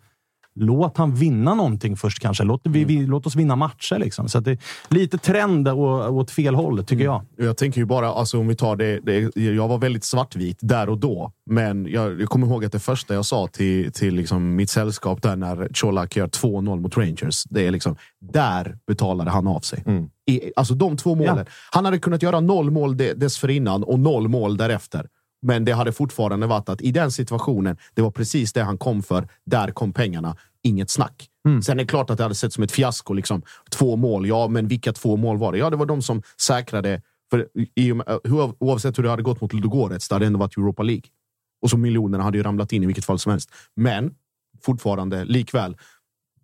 Speaker 3: Låt han vinna någonting först kanske. Låt, vi, vi, låt oss vinna matcher. Liksom. Så att det är lite trend å- åt fel håll, tycker jag.
Speaker 7: Jag tänker ju bara, alltså, om vi tar det, det, jag var väldigt svartvit där och då. Men jag, jag kommer ihåg att det första jag sa till, till liksom mitt sällskap där när Colak gör 2-0 mot Rangers. Det är liksom, där betalade han av sig. I, alltså de två målen. Han hade kunnat göra noll mål de, dessförinnan och noll mål därefter. Men det hade fortfarande varit att i den situationen, det var precis det han kom för. Där kom pengarna. Inget snack. Sen är det klart att det hade sett som ett fiasko. Liksom. Två mål, ja, men vilka två mål var det? Ja, det var de som säkrade. För i, hur- oavsett hur det hade gått mot Ludogorets, det hade ändå varit Europa League. Och så miljonerna hade ju ramlat in i vilket fall som helst. Men fortfarande, likväl.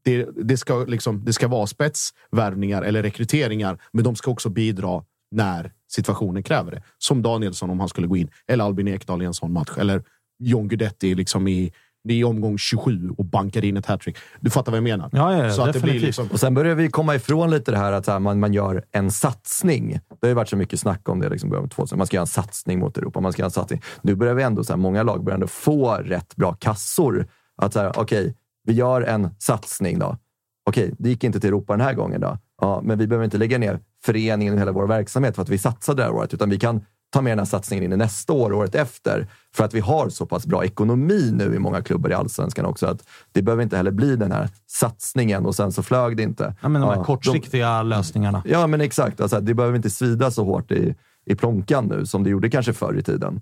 Speaker 7: Det, det, ska, liksom, det ska vara spetsvärvningar eller rekryteringar, men de ska också bidra när situationen kräver det. Som Danielsson om han skulle gå in, eller Albin Ekdal i en sån match, eller John Guidetti liksom i, i omgång 27 och bankar in ett hattrick. Du fattar vad jag menar?
Speaker 3: Ja, ja,
Speaker 7: så att det
Speaker 3: definitivt.
Speaker 7: blir liksom,
Speaker 6: Och sen börjar vi komma ifrån lite det här att här, man, man gör en satsning. Det har ju varit så mycket snack om det. Liksom, början av 2000. Man ska göra en satsning mot Europa. Man ska göra en satsning. Nu börjar vi ändå, så här, många lag börjar ändå få rätt bra kassor. Att okej, vi gör en satsning då. Okej, det gick inte till Europa den här gången då. Ja, men vi behöver inte lägga ner föreningen och hela vår verksamhet för att vi satsade det här året, utan vi kan ta med den här satsningen in i nästa år, året efter. För att vi har så pass bra ekonomi nu i många klubbar i allsvenskan också. Att det behöver inte heller bli den här satsningen och sen så flög det inte.
Speaker 3: Ja, men de här
Speaker 6: Ja,
Speaker 3: kortsiktiga lösningarna.
Speaker 6: de, ja, men exakt. Alltså, det behöver inte svida så hårt i, i plånkan nu som det gjorde kanske förr i tiden.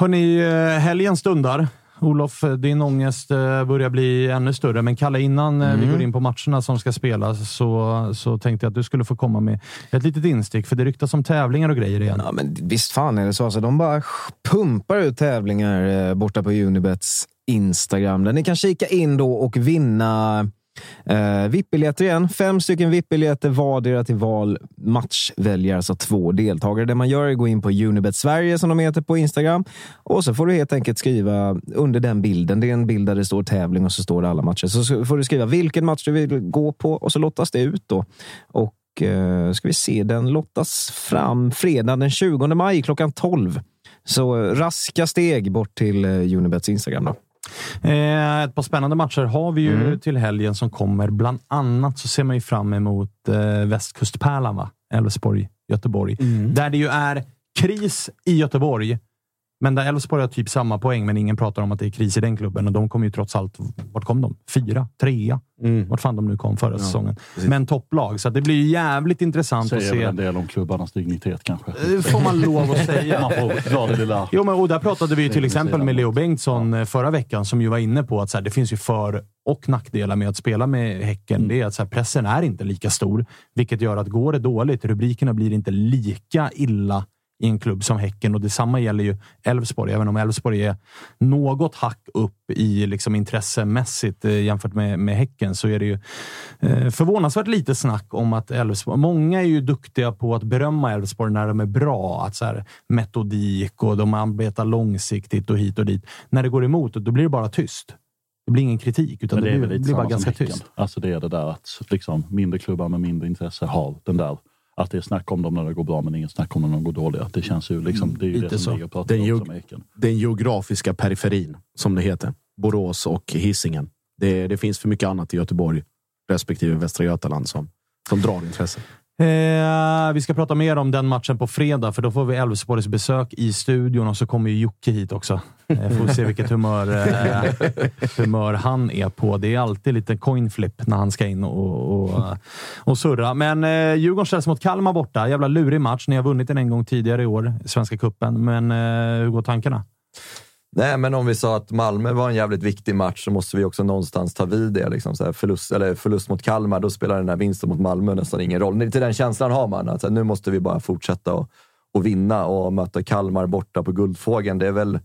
Speaker 3: Hörni, eh, helgen stundar. Olof, eh, din ångest eh, börjar bli ännu större. Men Kalle, innan eh, vi går in på matcherna som ska spelas så, så tänkte jag att du skulle få komma med ett litet instick. För det ryktas om tävlingar och grejer igen.
Speaker 4: Ja, men visst fan är det så. Alltså, de bara pumpar ut tävlingar borta på Unibets Instagram. Där ni kan kika in då och vinna eh, VIP-biljetter igen. Fem stycken VIP-biljetter vardera till val. Match väljer alltså två deltagare. Det man gör är att gå in på Unibet Sverige som de heter på Instagram och så får du helt enkelt skriva under den bilden. Det är en bild där det står tävling och så står det alla matcher. Så får du skriva vilken match du vill gå på och så lottas det ut då. Och eh, ska vi se, den lottas fram fredag den 20 maj klockan 12. Så eh, raska steg bort till eh, Unibets Instagram. Då.
Speaker 3: Eh, ett par spännande matcher har vi ju
Speaker 4: Mm.
Speaker 3: till helgen som kommer. Bland annat så ser man ju fram emot eh, Västkustpärlan? Elfsborg, Göteborg.
Speaker 4: Mm.
Speaker 3: Där det ju är kris i Göteborg Men där Elfsborg har typ samma poäng, men ingen pratar om att det är kris i den klubben. Och de kom ju trots allt... Vart kom de? Fyra? Trea?
Speaker 7: Mm.
Speaker 3: Vart fan de nu kom förra
Speaker 7: Ja,
Speaker 3: säsongen.
Speaker 7: precis.
Speaker 3: Men topplag, så att det blir ju jävligt intressant att
Speaker 5: Säger väl
Speaker 3: se.
Speaker 5: en del om klubbarnas dignitet kanske.
Speaker 3: Eh, får man lov att säga.
Speaker 5: Man får dra det lilla.
Speaker 3: Jo, men, och där pratade vi ju till exempel med Leo Bengtsson eh, förra veckan, som ju var inne på att så här, det finns ju för och nackdelar med att spela med Häcken.
Speaker 5: Mm.
Speaker 3: Det är att så här, pressen är inte lika stor, vilket gör att går det dåligt, rubrikerna blir inte lika illa i en klubb som Häcken och detsamma gäller ju Elfsborg. Även om Elfsborg är något hack upp i liksom intressemässigt eh, jämfört med, med Häcken så är det ju eh, förvånansvärt lite snack om att Elfsborg... Många är ju duktiga på att berömma Elfsborg när de är bra. Att så här, metodik och de arbetar långsiktigt och hit och dit. När det går emot, då blir det bara tyst. Det blir ingen kritik, utan
Speaker 5: Men
Speaker 3: det,
Speaker 5: det
Speaker 3: blir, blir bara ganska
Speaker 5: Häcken.
Speaker 3: tyst.
Speaker 5: Alltså det är det där att liksom, mindre klubbar med mindre intresse har den där att det är snack om dem när det går bra men ingen snack om dem när de går dåliga. Det känns ju liksom, det är ju
Speaker 3: Lite
Speaker 5: det som
Speaker 3: så.
Speaker 5: ligger och pratar
Speaker 7: Den
Speaker 5: om som.
Speaker 7: Den geografiska periferin, som det heter. Borås och Hisingen. Det, det finns för mycket annat i Göteborg respektive Västra Götaland som, som drar intresse.
Speaker 3: Eh, vi ska prata mer om den matchen på fredag, för då får vi Elfsborgs besök i studion och så kommer ju Jocke hit också. Eh, får vi se vilket humör, eh, humör han är på. Det är alltid lite coin flip när han ska in och, och, och surra. Men eh, Djurgården ställs mot Kalmar borta. Jävla lurig match. Ni har vunnit den en gång tidigare i år, Svenska Cupen. Men eh, hur går tankarna?
Speaker 6: Nej, men om vi sa att Malmö var en jävligt viktig match så måste vi också någonstans ta vid det. Liksom, så här, förlust, eller förlust mot Kalmar, då spelar den här vinsten mot Malmö nästan ingen roll. Till den känslan har man. Att, så här, nu måste vi bara fortsätta och, och vinna och möta Kalmar borta på Guldfågeln. Det är väl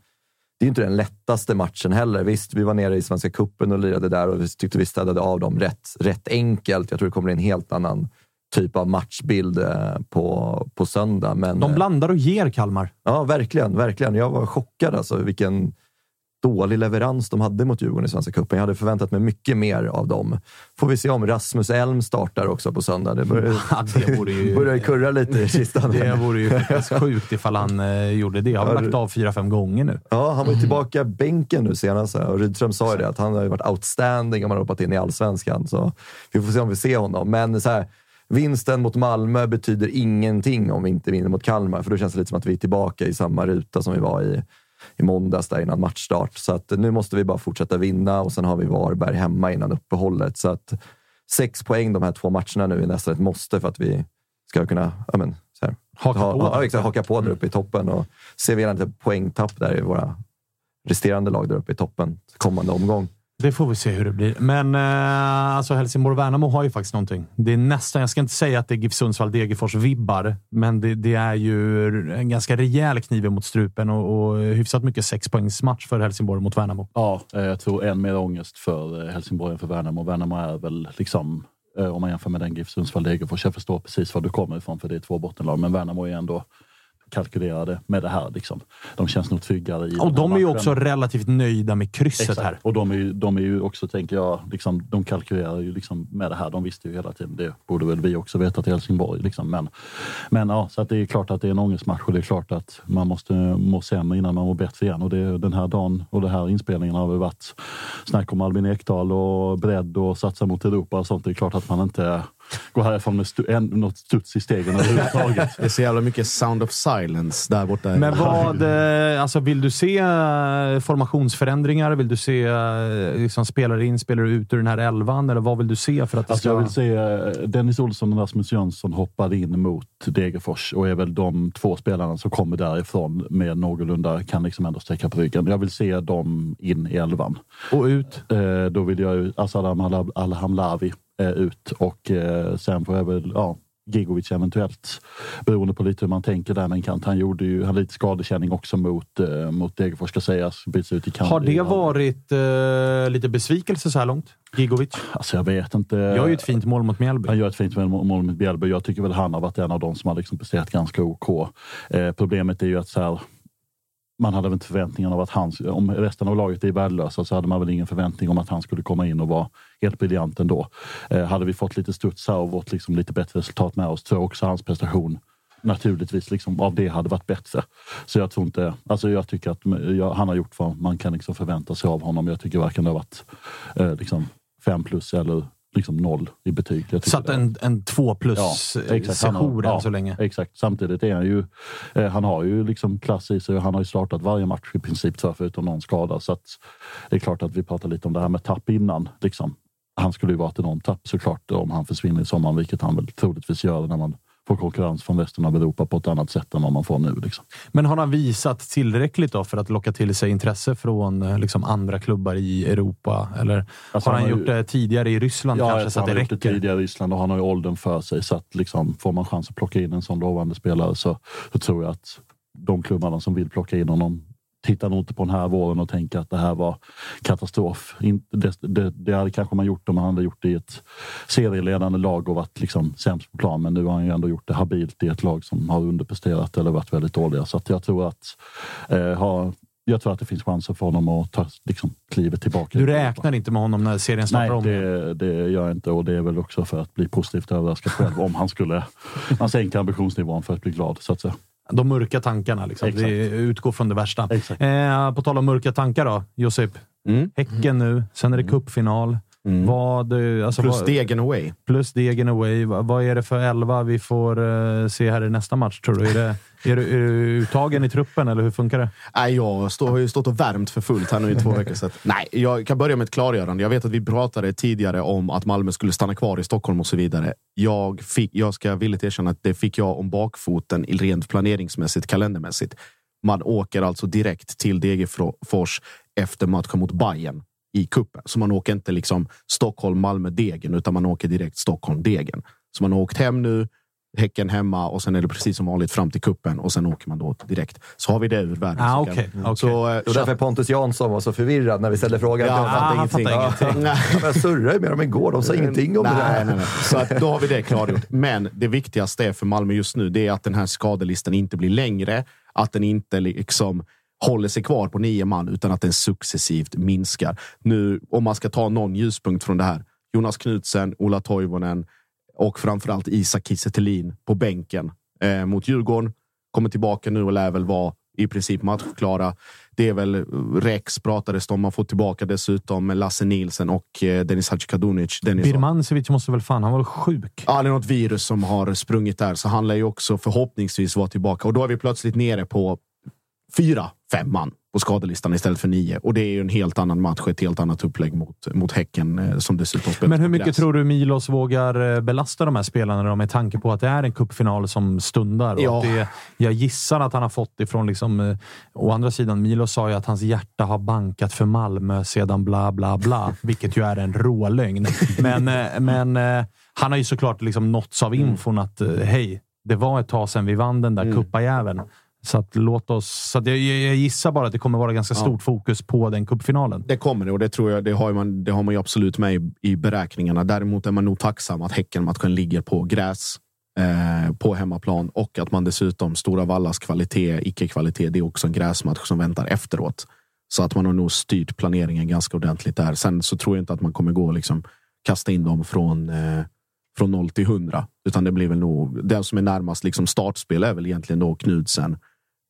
Speaker 6: det är inte den lättaste matchen heller. Visst, vi var nere i Svenska Cupen och lirade där och vi tyckte vi städade av dem rätt, rätt enkelt. Jag tror det kommer bli en helt annan typ av matchbild eh, på, på söndag. Men,
Speaker 3: De
Speaker 6: eh,
Speaker 3: blandar och ger Kalmar.
Speaker 6: Ja, verkligen. verkligen. Jag var chockad alltså vilken dålig leverans de hade mot Djurgården i Svenska cupen. Jag hade förväntat mig mycket mer av dem. Får vi se om Rasmus Elm startar också på söndag. Det börjar,
Speaker 3: Ja, det vore ju-
Speaker 6: börjar kurra lite i kistan.
Speaker 3: Det vore ju sjukt ifall han eh, gjorde det. Han har lagt av fyra, fem gånger nu.
Speaker 6: Ja, han var ju tillbaka bänken nu senast. Och Rydström sa ju det, att han har varit outstanding om han hoppat in i allsvenskan. Så vi får se om vi ser honom. Men så här, vinsten mot Malmö betyder ingenting om vi inte vinner mot Kalmar. För då känns det lite som att vi är tillbaka i samma ruta som vi var i, i måndags där innan matchstart. Så att nu måste vi bara fortsätta vinna och sen har vi Varberg hemma innan uppehållet. Så att sex poäng de här två matcherna nu är nästan ett måste för att vi ska kunna ja, men, så här,
Speaker 3: Haka
Speaker 6: ha,
Speaker 3: på där.
Speaker 6: exakt, haka på där uppe i toppen. Och ser vi gärna lite poängtapp där i våra resterande lag där uppe i toppen kommande omgång.
Speaker 3: Det får vi se hur det blir. Men eh, alltså Helsingborg-Värnamo har ju faktiskt någonting. Det är nästan, jag ska inte säga att det är GIF Sundsvall-Degerfors-vibbar, men det, det är ju en ganska rejäl kniv mot strupen och, och hyfsat mycket sexpoängsmatch för Helsingborg mot Värnamo.
Speaker 5: Ja, eh, jag tror än mer ångest för eh, Helsingborg än för Värnamo. Värnamo är väl liksom, eh, om man jämför med den GIF Sundsvall Degerfors, jag förstår precis var du kommer ifrån för det är två bottenlag, men Värnamo är ändå kalkylerade med det här. Liksom. De känns nog tryggare i
Speaker 3: Och de är ju också relativt nöjda med krysset
Speaker 5: Exakt.
Speaker 3: här.
Speaker 5: Och de är, ju, de är ju också, tänker jag, liksom, de kalkylerar ju liksom med det här. De visste ju hela tiden, det borde väl vi också veta till Helsingborg. Liksom. Men, men ja, så att det är klart att det är en ångestmatch och det är klart att man måste må sämre innan man mår bättre igen. Och det, den här dagen och den här inspelningen har väl varit snack om Albin Ekdal och bredd och satsa mot Europa och sånt. Det är klart att man inte går härifrån med stu, en, något studs i stegen överhuvudtaget.
Speaker 7: Det är så jävla mycket sound of silence där borta.
Speaker 3: Men vad, eh, alltså vill du se eh, formationsförändringar? Vill du se eh, liksom spelare in, spelare ut ur den här elvan? Eller vad vill du se för att
Speaker 5: Alltså
Speaker 3: ska...
Speaker 5: jag vill se Dennis Olsson och Rasmus Jönsson hoppade in mot Degerfors och är väl de två spelarna som kommer därifrån med någorlunda, kan liksom ändå sträcka på ryggen. Jag vill se dem in i elvan.
Speaker 3: Och ut?
Speaker 5: Eh, då vill jag Al- Alhamlavi ut och eh, sen får jag väl, ja, Gigovic eventuellt. Beroende på lite hur man tänker där med en kant. Han gjorde ju, han lite skadekänning också mot, eh, mot Degerfors ska sägas. Byts ut i kant.
Speaker 3: Har det varit eh, lite besvikelse så här långt? Gigovic?
Speaker 5: Alltså jag vet inte.
Speaker 3: Gör ju ett fint mål mot Mjällby.
Speaker 5: Han gör ett fint mål mot Bjällby. Jag tycker väl han har varit en av de som har liksom presterat ganska OK. Eh, problemet är ju att så här, man hade väl inte förväntningen av att han, om resten av laget är värdelösa så hade man väl ingen förväntning om att han skulle komma in och vara helt briljant ändå. Eh, hade vi fått lite studsar och fått liksom lite bättre resultat med oss tror jag också hans prestation naturligtvis liksom av det hade varit bättre. Så jag tror inte, alltså jag tycker att jag, han har gjort vad man kan liksom förvänta sig av honom. Jag tycker varken det har varit eh, liksom fem plus eller liksom noll i betyg.
Speaker 3: Satt en, en två plus
Speaker 5: Ja,
Speaker 3: eh,
Speaker 5: exakt. Han har-
Speaker 3: sejour än
Speaker 5: ja,
Speaker 3: så länge.
Speaker 5: Exakt. Samtidigt är han ju, eh, han har ju liksom klass i sig. Han har ju startat varje match i princip jag, förutom någon skada. Så att det är klart att vi pratar lite om det här med tapp innan. Liksom. Han skulle ju vara ett enormt tapp såklart om han försvinner i sommar, vilket han väl troligtvis gör när man får konkurrens från resten av Europa på ett annat sätt än vad man får nu. Liksom.
Speaker 3: Men har han visat tillräckligt då för att locka till sig intresse från eh, liksom, andra klubbar i Europa? Eller
Speaker 5: Alltså,
Speaker 3: har han,
Speaker 5: han har
Speaker 3: gjort
Speaker 5: ju-
Speaker 3: det tidigare i Ryssland
Speaker 5: Ja,
Speaker 3: kanske så att det
Speaker 5: han har gjort
Speaker 3: räcker?
Speaker 5: tidigare i Ryssland och han har ju åldern för sig. Så att liksom, får man chans att plocka in en sån lovande spelare så, så tror jag att de klubbarna som vill plocka in honom tittar nog inte på den här våren och tänker att det här var katastrof. Det, det, det hade kanske man gjort om man hade gjort det i ett serieledande lag och varit liksom sämst på plan. Men nu har han ju ändå gjort det habilt i ett lag som har underpresterat eller varit väldigt dåliga. Så jag tror att eh, ha, jag tror att det finns chanser för honom att ta liksom, klivet tillbaka.
Speaker 3: Du räknar inte med honom när serien startar
Speaker 5: Nej,
Speaker 3: om?
Speaker 5: det, det gör jag inte och det är väl också för att bli positivt överraskad själv om han skulle han sänker ambitionsnivån för att bli glad så att säga.
Speaker 3: De mörka tankarna. Liksom.
Speaker 5: Exakt.
Speaker 3: Det utgår från det värsta. Eh, på tal om mörka tankar då, Josip.
Speaker 7: Mm.
Speaker 3: Häcken nu, sen är det cupfinal.
Speaker 7: Mm.
Speaker 3: Vad, eh, alltså,
Speaker 7: Plus
Speaker 3: vad,
Speaker 7: Degen away.
Speaker 3: plus Degen away. Vad, vad är det för elva vi får eh, se här i nästa match, tror du? Är, det, är, du, är du uttagen i truppen, eller hur funkar det?
Speaker 7: Nej, jag stå, har ju stått och värmt för fullt här nu i två veckor. Så att, nej, jag kan börja med ett klargörande. Jag vet att vi pratade tidigare om att Malmö skulle stanna kvar i Stockholm och så vidare. Jag, fick, jag ska villigt erkänna att det fick jag om bakfoten rent planeringsmässigt, kalendermässigt. Man åker alltså direkt till Degerfors efter matchen mot Bayern i kuppen. Så man åker inte liksom Stockholm, Malmö, Degen, utan man åker direkt Stockholm, Degen. Så man har åkt hem nu, Häcken hemma och sen är det precis som vanligt fram till kuppen och sen åker man då direkt. Så har vi det ur världen.
Speaker 3: Ah,
Speaker 7: kan-
Speaker 3: okej.
Speaker 7: Så, eh,
Speaker 6: Det var därför Pontus Jansson var så förvirrad när vi ställde frågan.
Speaker 7: Ja,
Speaker 6: fattade
Speaker 3: han
Speaker 6: ingenting.
Speaker 3: fattar ingenting.
Speaker 6: Ja, jag surrade med dem igår. De sa ingenting om det
Speaker 7: nej,
Speaker 6: där.
Speaker 7: nej, nej. Så att då har vi det klargjort. Men det viktigaste för Malmö just nu det är att den här skadelistan inte blir längre. Att den inte liksom håller sig kvar på nio man utan att den successivt minskar. Nu, om man ska ta någon ljuspunkt från det här. Jonas Knutsen, Ola Toivonen och framförallt Isak Kiese på bänken eh, mot Djurgården. Kommer tillbaka nu och lär väl vara i princip matchklara. Det är väl Rex pratades om. Man får tillbaka dessutom Lasse Nielsen och eh, Denis Hadzikadunic.
Speaker 3: Birmancevic måste väl fan, han var sjuk?
Speaker 7: Ja, det är något virus som har sprungit där, så han lär ju också förhoppningsvis vara tillbaka. Och då är vi plötsligt nere på fyra, fem man på skadelistan istället för nio. Och det är ju en helt annan match, ett helt annat upplägg mot, mot Häcken eh, som dessutom spelar
Speaker 3: Men hur mycket tror du Milos vågar eh, belasta de här spelarna då, med tanke på att det är en cupfinal som stundar?
Speaker 7: Ja.
Speaker 3: det, jag gissar att han har fått ifrån... Liksom, eh, å andra sidan, Milos sa ju att hans hjärta har bankat för Malmö sedan bla bla bla, vilket ju är en rålögn. Men, men han har ju såklart liksom nåtts av infon att hej, det var ett tag sedan vi vann den där kuppajäveln. Så att låt oss... Så jag, jag gissar bara att det kommer vara ganska stort fokus på den cupfinalen.
Speaker 7: Det kommer det och det tror jag. Det har man, det har man ju absolut med i, i beräkningarna. Däremot är man nog tacksam att Häckenmatchen ligger på gräs eh, på hemmaplan och att man dessutom Stora Vallas kvalitet, icke-kvalitet, det är också en gräsmatch som väntar efteråt. Så att man har nog styrt planeringen ganska ordentligt där. Sen så tror jag inte att man kommer gå och liksom kasta in dem från eh, från 0 till 100. Utan det blir väl nog den som är närmast liksom startspel är väl egentligen då Knudsen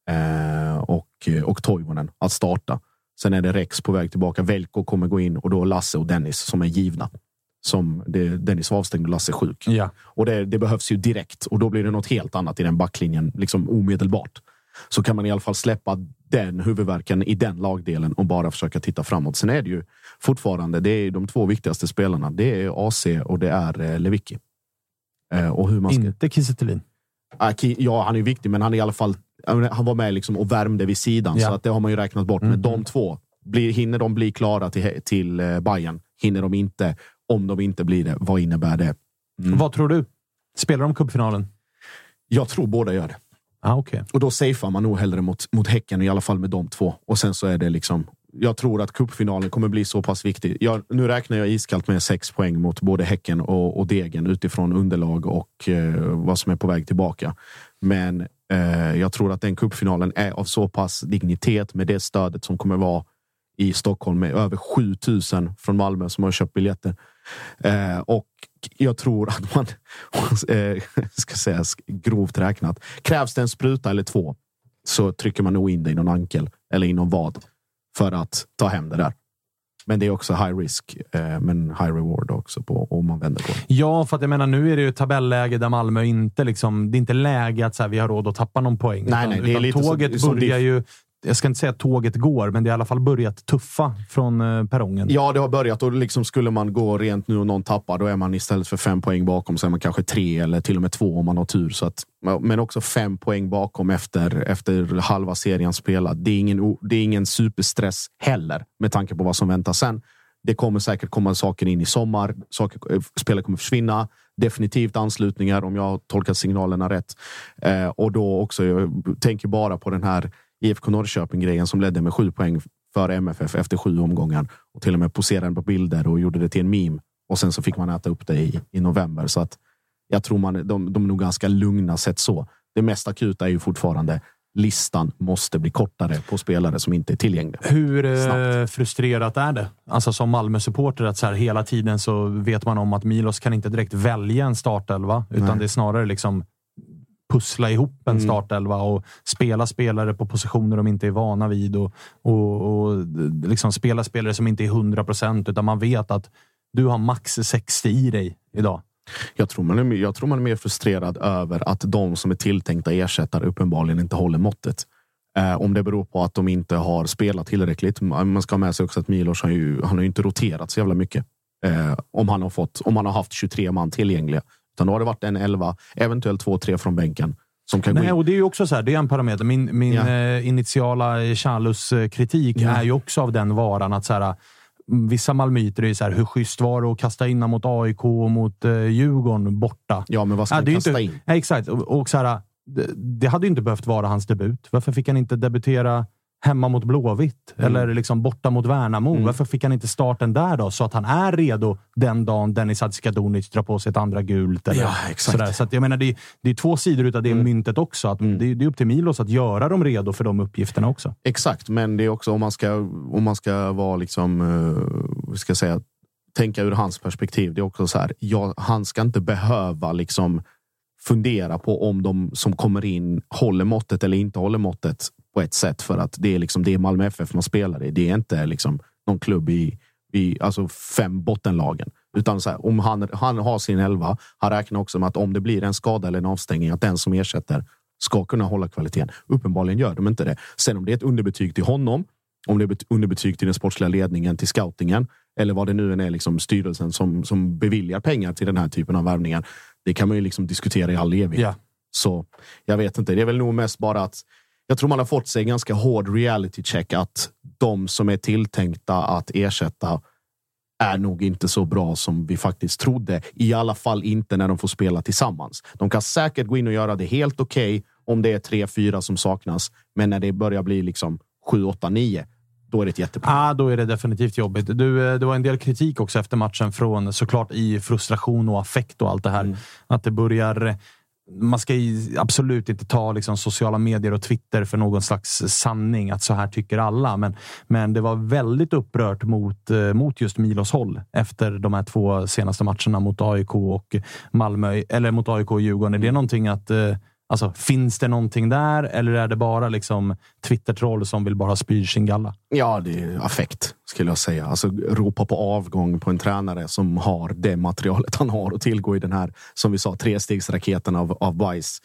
Speaker 7: eh, och, och Toivonen att starta. Sen är det Rex på väg tillbaka. Velko kommer gå in och då Lasse och Dennis som är givna. Som det, Dennis var avstängd och Lasse sjuk.
Speaker 3: Ja.
Speaker 7: Och det, det behövs ju direkt och då blir det något helt annat i den backlinjen liksom omedelbart. Så kan man i alla fall släppa den huvudverken i den lagdelen och bara försöka titta framåt. Sen är det ju fortfarande det är de två viktigaste spelarna. Det är AC och det är eh, Lewicki. Eh, och hur man ska...
Speaker 3: Inte Kiese.
Speaker 7: Ah, Ja, han är viktig, men han är i alla fall. Menar, Han var med liksom och värmde vid sidan,
Speaker 3: Ja.
Speaker 7: så att det har man ju räknat bort. Men de två, blir, hinner de bli klara till, till eh, Bayern? Hinner de inte? Om de inte blir det, vad innebär det?
Speaker 3: Vad tror du? Spelar de cupfinalen?
Speaker 7: Jag tror båda gör det.
Speaker 3: Ah, okay.
Speaker 7: Och då safear man nog hellre mot, mot Häcken, i alla fall med de två. Och sen så är det liksom... Jag tror att cupfinalen kommer bli så pass viktig. Jag, nu räknar jag iskallt med sex poäng mot både Häcken och, och Degen utifrån underlag och eh, vad som är på väg tillbaka. Men Eh, jag tror att den cupfinalen är av så pass dignitet med det stödet som kommer vara i Stockholm med över 7000 från Malmö som har köpt biljetter. Eh, och jag tror att man, eh, ska säga grovt räknat, krävs det en spruta eller två så trycker man nog in det i någon ankel eller i någon vad för att ta hem det där. Men det är också high risk, eh, men high reward också på, om man vänder på.
Speaker 3: Ja, för att jag menar, nu är det ju tabelläge där Malmö inte liksom, det är inte läge att så här, vi har råd att tappa någon poäng.
Speaker 7: Nej,
Speaker 3: utan,
Speaker 7: nej, det är
Speaker 3: utan
Speaker 7: lite
Speaker 3: tåget
Speaker 7: som- som
Speaker 3: börjar
Speaker 7: diff.
Speaker 3: ju... Jag ska inte säga att tåget går, men det har i alla fall börjat tuffa från eh, perrongen.
Speaker 7: Ja, det har börjat och liksom skulle man gå rent nu och någon tappar, då är man istället för fem poäng bakom så är man kanske tre eller till och med två om man har tur. Så att, men också fem poäng bakom efter, efter halva serien spelad. Det är, ingen, det är ingen superstress heller med tanke på vad som väntar sen. Det kommer säkert komma saker in i sommar. Saker, eh, spelare kommer försvinna. Definitivt anslutningar om jag tolkat signalerna rätt. Eh, och då också, jag tänker bara på den här IFK Norrköping-grejen som ledde med sju poäng för MFF efter sju omgångar och till och med poserade på bilder och gjorde det till en meme. Och sen så fick man äta upp det i, i november. Så att jag tror man, de, de är nog ganska lugna sett så. Det mest akuta är ju fortfarande listan måste bli kortare på spelare som inte är tillgängliga.
Speaker 3: Hur eh,
Speaker 7: Snabbt.
Speaker 3: frustrerat är det? Alltså som Malmö-supporter att så här, hela tiden så vet man om att Milos kan inte direkt välja en startelva, utan
Speaker 7: Nej.
Speaker 3: det är snarare liksom pussla ihop en
Speaker 7: Mm.
Speaker 3: startelva och spela spelare på positioner de inte är vana vid och, och, och liksom spela spelare som inte är 100 procent, utan man vet att du har max 60 i dig idag.
Speaker 7: Jag tror, man är, mer- jag tror man är mer frustrerad över att de som är tilltänkta ersättare uppenbarligen inte håller måttet. Eh, om det beror på att de inte har spelat tillräckligt. Man ska ha med sig också att Milos har ju, han har ju inte roterat så jävla mycket. Eh, om, han har fått, om han har haft 23 man tillgängliga. Utan då har det varit en 11, eventuellt två, tre från bänken. Som kan
Speaker 3: Nej, och det är ju också så här, det är en parameter. Min, min
Speaker 7: Ja.
Speaker 3: eh, initiala Charlus-kritik
Speaker 7: Ja.
Speaker 3: är ju också av den varan att så här, mm, vissa malmöiter är så här, hur schysst var det att kasta in mot AIK och mot eh, Djurgården borta?
Speaker 7: Ja, men vad ska
Speaker 3: Ja,
Speaker 7: han kasta
Speaker 3: inte-
Speaker 7: in?
Speaker 3: Ja, exakt. Och, och så här, det, det hade ju inte behövt vara hans debut. Varför fick han inte debutera hemma mot Blåvitt?
Speaker 7: Mm.
Speaker 3: Eller liksom borta mot Värnamo? Varför fick han inte starten där då? Så att han är redo den dagen Dennis Hadzikadunic drar på sig ett andra gult. Eller
Speaker 7: Ja, exakt.
Speaker 3: Sådär. Så att jag menar, det, är- det är två sidor av det
Speaker 7: Mm.
Speaker 3: myntet också. Att det, det är upp till Milos att göra dem redo för de uppgifterna också.
Speaker 7: Exakt, men det är också om man ska, om man ska vara liksom, uh, ska säga, tänka ur hans perspektiv. Det är också så här, ja, han ska inte behöva liksom fundera på om de som kommer in håller måttet eller inte håller måttet på ett sätt för att det är liksom det är Malmö FF man spelar i. Det är inte liksom någon klubb i, i alltså fem bottenlagen. Utan så här, om han, han har sin elva, han räknar också med att om det blir en skada eller en avstängning, att den som ersätter ska kunna hålla kvaliteten. Uppenbarligen gör de inte det. Sen om det är ett underbetyg till honom, om det är ett underbetyg till den sportsliga ledningen, till scoutingen eller vad det nu än är, liksom styrelsen som, som beviljar pengar till den här typen av värvningar. Det kan man ju liksom diskutera i all evighet.
Speaker 3: Ja.
Speaker 7: Så jag vet inte. Det är väl nog mest bara att jag tror man har fått sig en ganska hård reality check att de som är tilltänkta att ersätta är nog inte så bra som vi faktiskt trodde. I alla fall inte när de får spela tillsammans. De kan säkert gå in och göra det helt okej om det är tre, fyra som saknas. Men när det börjar bli liksom sju, åtta, nio, då är det ett jätteproblem.
Speaker 3: Ah, då är det definitivt jobbigt. Du, eh, det var en del kritik också efter matchen från såklart i frustration och affekt och allt det här. Att det börjar... Man ska ju absolut inte ta liksom, sociala medier och Twitter för någon slags sanning, att så här tycker alla. Men, men det var väldigt upprört mot, eh, mot just Milos håll efter de här två senaste matcherna mot AIK och Malmö, eller mot AIK och Djurgården. Är det någonting att eh, Alltså, finns det någonting där eller är det bara liksom Twitter-troll som vill bara spy sin galla?
Speaker 7: Ja, det är affekt skulle jag säga. Alltså ropa på avgång på en tränare som har det materialet han har att tillgå i den här, som vi sa, trestegsraketen av, av bajs.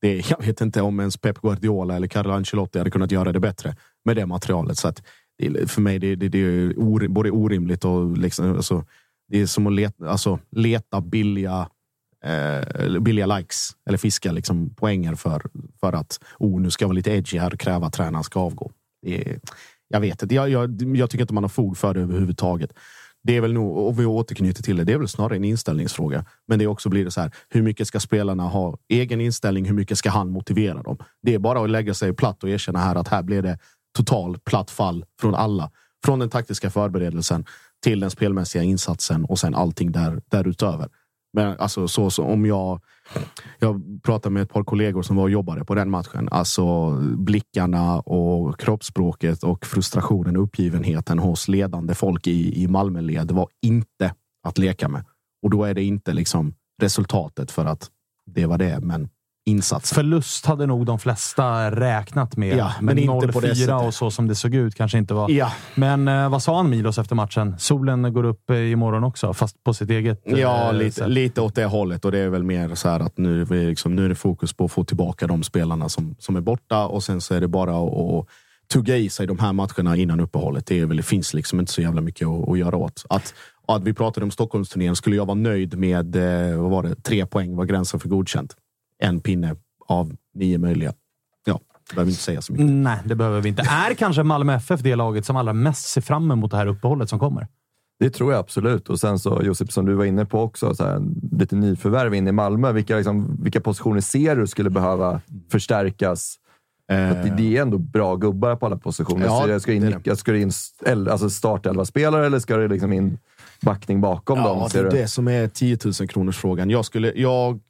Speaker 7: Det är, jag vet inte om ens Pep Guardiola eller Carlo Ancelotti hade kunnat göra det bättre med det materialet. Så att för mig det, det, det är or, både orimligt och liksom, alltså, det är som att leta, alltså, leta billiga eh, billiga likes eller fiska liksom, poänger för, för att oh, nu ska jag vara lite edgy här och kräva att tränaren ska avgå. Det är, jag vet inte. Jag, jag, jag tycker inte man har fog för det överhuvudtaget. Det är väl nog, och vi återknyter till det, det är väl snarare en inställningsfråga. Men det också blir det så här, hur mycket ska spelarna ha egen inställning? Hur mycket ska han motivera dem? Det är bara att lägga sig platt och erkänna här att här blir det total platt fall från alla. Från den taktiska förberedelsen till den spelmässiga insatsen och sen allting där, därutöver. Men alltså så, så om jag jag pratade med ett par kollegor som var och jobbade på den matchen. Alltså blickarna och kroppsspråket och frustrationen och uppgivenheten hos ledande folk i, i Malmöled var inte att leka med. Och då är det inte liksom resultatet för att det var det. Men insats.
Speaker 3: Förlust hade nog de flesta räknat med.
Speaker 7: Ja,
Speaker 3: men
Speaker 7: men inte på det
Speaker 3: 0-4
Speaker 7: sättet.
Speaker 3: och så som det såg ut kanske inte var...
Speaker 7: Ja.
Speaker 3: Men eh, vad sa han Milos efter matchen? Solen går upp eh, imorgon också, fast på sitt eget
Speaker 7: Ja,
Speaker 3: eh,
Speaker 7: lite,
Speaker 3: sätt.
Speaker 7: lite åt det hållet. Och det är väl mer så här att nu, liksom, nu är det fokus på att få tillbaka de spelarna som, som är borta och sen så är det bara att, att tugga i sig de här matcherna innan uppehållet. Det, är väl, det finns liksom inte så jävla mycket att, att göra åt. Att, att vi pratade om Stockholmsturnén. Skulle jag vara nöjd med eh, vad var det, tre poäng var gränsen för godkänt. En pinne av nio möjliga. Ja, behöver inte säga så mycket.
Speaker 3: Nej, det behöver vi inte. Är kanske Malmö FF det laget som allra mest ser fram emot det här uppehållet som kommer?
Speaker 6: Det tror jag absolut. Och sen så Josip, som du var inne på också, så här, lite nyförvärv in i Malmö. Vilka, liksom, vilka positioner ser du skulle behöva förstärkas? För att det, det är ändå bra gubbar på alla positioner.
Speaker 7: Ja,
Speaker 6: så jag ska in,
Speaker 7: det det.
Speaker 6: ska in alltså startelva-spelare eller ska det liksom in backning bakom dem?
Speaker 7: Ja, det
Speaker 6: Ser
Speaker 7: är det som är 10 000 kronors frågan. Jag, skulle, jag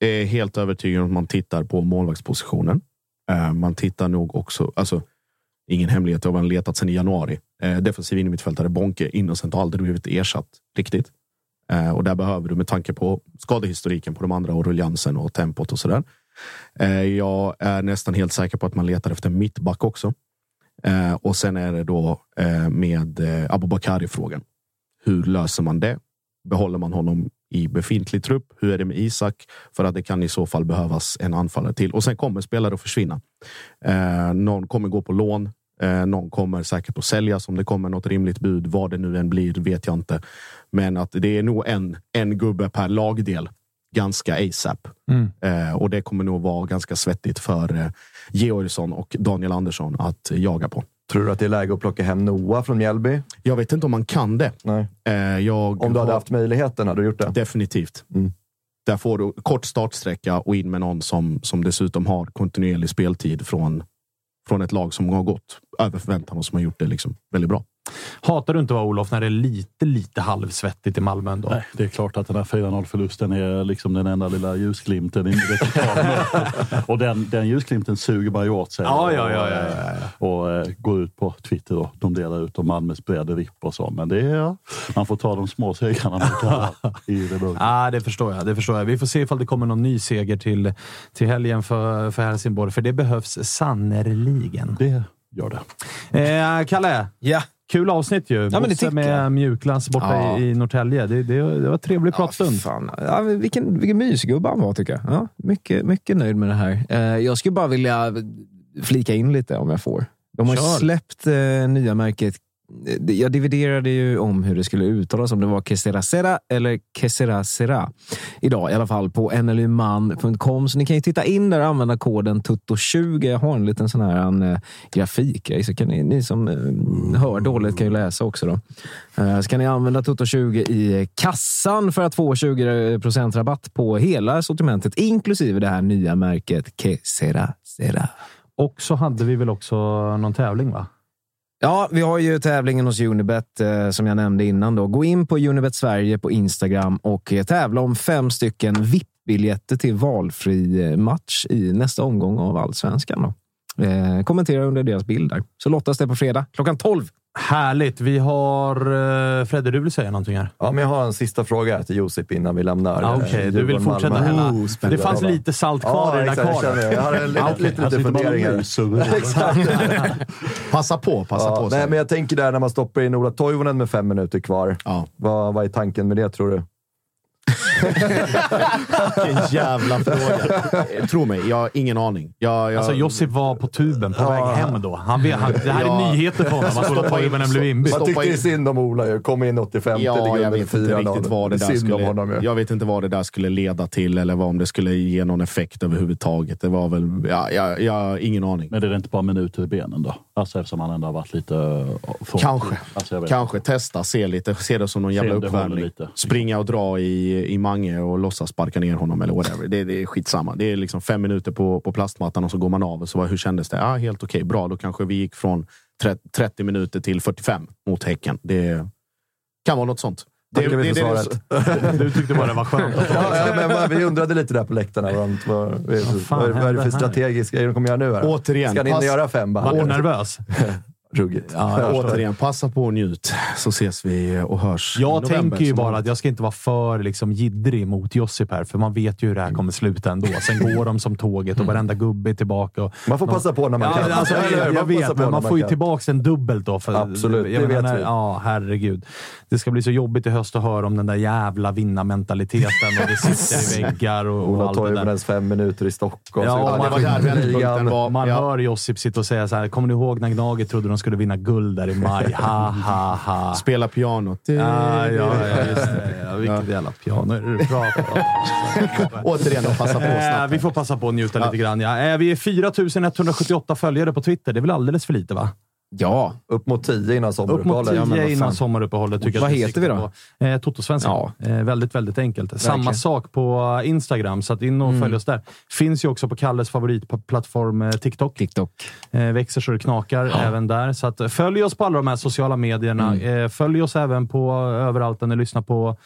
Speaker 7: är helt övertygad om att man tittar på målvaktspositionen. Eh, man tittar nog också, alltså ingen hemlighet, jag har letat sedan i januari. Eh, defensiv innermittfältare Bonke Innocent har aldrig blivit ersatt riktigt. Eh, och där behöver du med tanke på skadehistoriken på de andra och ruljansen och tempot och sådär. Jag är nästan helt säker på att man letar efter mittback också. Och sen är det då med Abubakari-frågan. Hur löser man det? Behåller man honom i befintlig trupp? Hur är det med Isak? För att det kan i så fall behövas en anfallare till. Och sen kommer spelare att försvinna. Eh, någon kommer gå på lån. Eh, någon kommer säkert att säljas om det kommer något rimligt bud. Vad det nu än blir vet jag inte. Men att det är nog en, en gubbe per lagdel. Ganska ASAP.
Speaker 3: Mm.
Speaker 7: Eh, och det kommer nog vara ganska svettigt för eh, Georgsson och Daniel Andersson att jaga på.
Speaker 6: Tror du att det är läge att plocka hem Noah från Mjällby?
Speaker 7: Jag vet inte om man kan det.
Speaker 6: Nej.
Speaker 7: Eh, jag
Speaker 6: Om du hade
Speaker 7: har-
Speaker 6: haft möjligheten, hade du gjort det?
Speaker 7: Definitivt.
Speaker 6: Mm.
Speaker 7: Där får du kort startsträcka och in med någon som, som dessutom har kontinuerlig speltid från, från ett lag som har gått över förväntan och som har gjort det liksom väldigt bra.
Speaker 3: Hatar du inte va, Olof, när det är lite, lite halvsvettigt i Malmö ändå?
Speaker 5: Nej, det är klart att den här 4-0-förlusten är liksom den enda lilla ljusglimten i. Och den, den ljusglimten suger man ju åt sig.
Speaker 3: Ja,
Speaker 5: och,
Speaker 3: ja, ja, ja, ja,
Speaker 5: och eh, går ut på Twitter och de delar ut om Malmös bredd och vipp och så. Men det är, man får ta de små segrarna man kan i det mörka.
Speaker 3: Ja, det förstår jag. Det förstår jag. Vi får se ifall det kommer någon ny seger till, till helgen för, för Helsingborg, för det behövs sannerligen.
Speaker 5: Det gör det.
Speaker 3: Eh, Kalle,
Speaker 4: Ja.
Speaker 3: Kul avsnitt ju.
Speaker 4: det
Speaker 3: Bosse med mjukglass borta
Speaker 4: Ja.
Speaker 3: i, i Norrtälje. Det, det, det var en trevlig pratstund.
Speaker 4: Ja, men vilken, vilken mysgubbe han var, tycker jag. Ja, mycket, mycket nöjd med det här. Eh, jag skulle bara vilja flika in lite, om jag får. De har
Speaker 3: Kör.
Speaker 4: släppt eh, nya märket. Eh, jag dividerade ju om hur det skulle uttalas, om det var Kesera Sera eller Kesera Sera. Idag i alla fall på nluman.com. Så ni kan ju titta in där och använda koden TUTTO20. Jag har en liten sån här en, eh, grafikgrej, så kan ni, ni som eh, hör dåligt kan ju läsa också. Då. Eh, så kan ni använda TUTTO20 i kassan för att få 20 rabatt på hela sortimentet, inklusive det här nya märket Kesera Sera.
Speaker 3: Och så hade vi väl också någon tävling, va?
Speaker 4: Ja, vi har ju tävlingen hos Unibet eh, som jag nämnde innan. Då. Gå in på Unibet Sverige på Instagram och eh, tävla om fem stycken VIP-biljetter till valfri eh, match i nästa omgång av Allsvenskan. Då. Eh, kommentera under deras bild där. Så lottas det på fredag klockan 12.
Speaker 3: Härligt! Vi har... Uh, Fredde, du vill säga någonting här?
Speaker 6: Ja, men jag har en sista fråga till Josip innan vi lämnar.
Speaker 3: Ja,
Speaker 6: eh,
Speaker 3: Okej, du vill fortsätta hälla.
Speaker 7: Oh,
Speaker 3: det fanns lite salt kvar i den där kvarnen.
Speaker 6: känner Jag Jag har en lite, lite, lite funderingar.
Speaker 7: Passa på, passa
Speaker 6: Ja,
Speaker 7: på.
Speaker 6: nej, men jag tänker där när man stoppar in Ola Toivonen med fem minuter kvar.
Speaker 7: Ja.
Speaker 6: Vad, vad är tanken med det, tror du?
Speaker 7: Vilken jävla fråga. Eh, Tro mig, jag har ingen aning. Jag, jag,
Speaker 3: Alltså, Josip var på tuben på
Speaker 6: Ja.
Speaker 3: väg hem då. Han, vet- han, det här är
Speaker 7: Ja.
Speaker 3: nyheter för honom, att Ola Toivonen blev inbytt.
Speaker 6: Man
Speaker 7: Stoppa
Speaker 6: tyckte
Speaker 7: in-
Speaker 6: ju synd om Ola ju. Kom in 85
Speaker 7: Ja, jag vet inte
Speaker 6: 4-0.
Speaker 7: riktigt vad det där skulle...
Speaker 6: om honom.
Speaker 7: Jag vet inte vad det där skulle leda till eller vad om det skulle ge någon effekt överhuvudtaget. Det var väl... Ja, jag, jag ingen aning.
Speaker 5: Men är det inte bara minuter i benen då? Alltså eftersom han ändå har varit lite... från-
Speaker 7: Kanske.
Speaker 5: Alltså.
Speaker 7: Kanske testa, se lite, se det som någon jävla uppvärmning. Springa och dra i, i Mange och låtsas sparka ner honom eller whatever. Det, det är skitsamma. Det är liksom fem minuter på, på plastmattan och så går man av. Och så, hur kändes det? Ja, helt okej, bra. Då kanske vi gick från 30, 30 minuter till 45 mot Häcken. Det kan vara något sånt. Det, det- det-
Speaker 6: svaret.
Speaker 3: Du tyckte bara det var skönt.
Speaker 6: Ja, ja, men vi undrade lite där på läktarna. Vad, vad, vad, vad, vad är det för
Speaker 3: här?
Speaker 6: strategisk grej de kommer göra nu? Här?
Speaker 7: Återigen,
Speaker 6: Ska ni inte göra fem?
Speaker 3: Var
Speaker 6: Bara?
Speaker 3: du nervös?
Speaker 6: ruggigt.
Speaker 3: Ja,
Speaker 7: Återigen, passa på och njut så ses vi och hörs.
Speaker 3: Jag
Speaker 7: november,
Speaker 3: tänker ju bara att jag ska inte vara för liksom, jiddrig mot Josip här, för man vet ju hur det här kommer sluta ändå. Sen går de som tåget och varenda gubbe är tillbaka. Och,
Speaker 6: Man får passa på när man
Speaker 3: ja,
Speaker 6: kan.
Speaker 3: Alltså, jag,
Speaker 6: Man
Speaker 3: jag
Speaker 6: får passa
Speaker 3: vet, men man får ju tillbaka en dubbelt då. För,
Speaker 6: Absolut,
Speaker 3: jag
Speaker 6: det vet
Speaker 3: menar,
Speaker 6: vi.
Speaker 3: Ja, herregud. Det ska bli så jobbigt i höst att höra om den där jävla vinnarmentaliteten och det sitter i väggar och, och
Speaker 6: Ola
Speaker 3: allt det där.
Speaker 6: Toivonens fem minuter i Stockholm.
Speaker 3: Ja,
Speaker 6: är
Speaker 3: var
Speaker 6: man
Speaker 7: där var.
Speaker 3: Man
Speaker 7: Ja.
Speaker 3: hör Josip sitta och säga så här. Kommer ni ihåg när Gnaget trodde de skulle vinna guld där i maj? Ha, ha, ha.
Speaker 7: Spela pianot.
Speaker 3: Ja, ja, ja, just det. Ja, vilket jävla piano är det du pratar om?
Speaker 7: Återigen, passa på
Speaker 3: Eh,
Speaker 7: snabbt.
Speaker 3: vi får passa på att njuta lite grann. Ja. Eh, vi är 4178 följare på Twitter. Det är väl alldeles för lite, va?
Speaker 4: Ja,
Speaker 6: Upp mot tio innan
Speaker 3: Upp mot
Speaker 6: sommaruppehållet.
Speaker 3: 10
Speaker 4: Ja,
Speaker 3: innan sommaruppehållet. Tycker jag
Speaker 4: Vad heter vi då?
Speaker 3: Eh, Totosvenskan.
Speaker 4: Ja.
Speaker 3: Eh, väldigt, väldigt enkelt. Samma
Speaker 4: Verkligen.
Speaker 3: sak på Instagram, så att in och följ oss där. Finns ju också på Kalles favoritplattform eh, TikTok.
Speaker 4: TikTok.
Speaker 3: Eh, växer så det knakar även där. Så att, följ oss på alla de här sociala medierna. Eh, följ oss även på överallt där ni lyssnar på,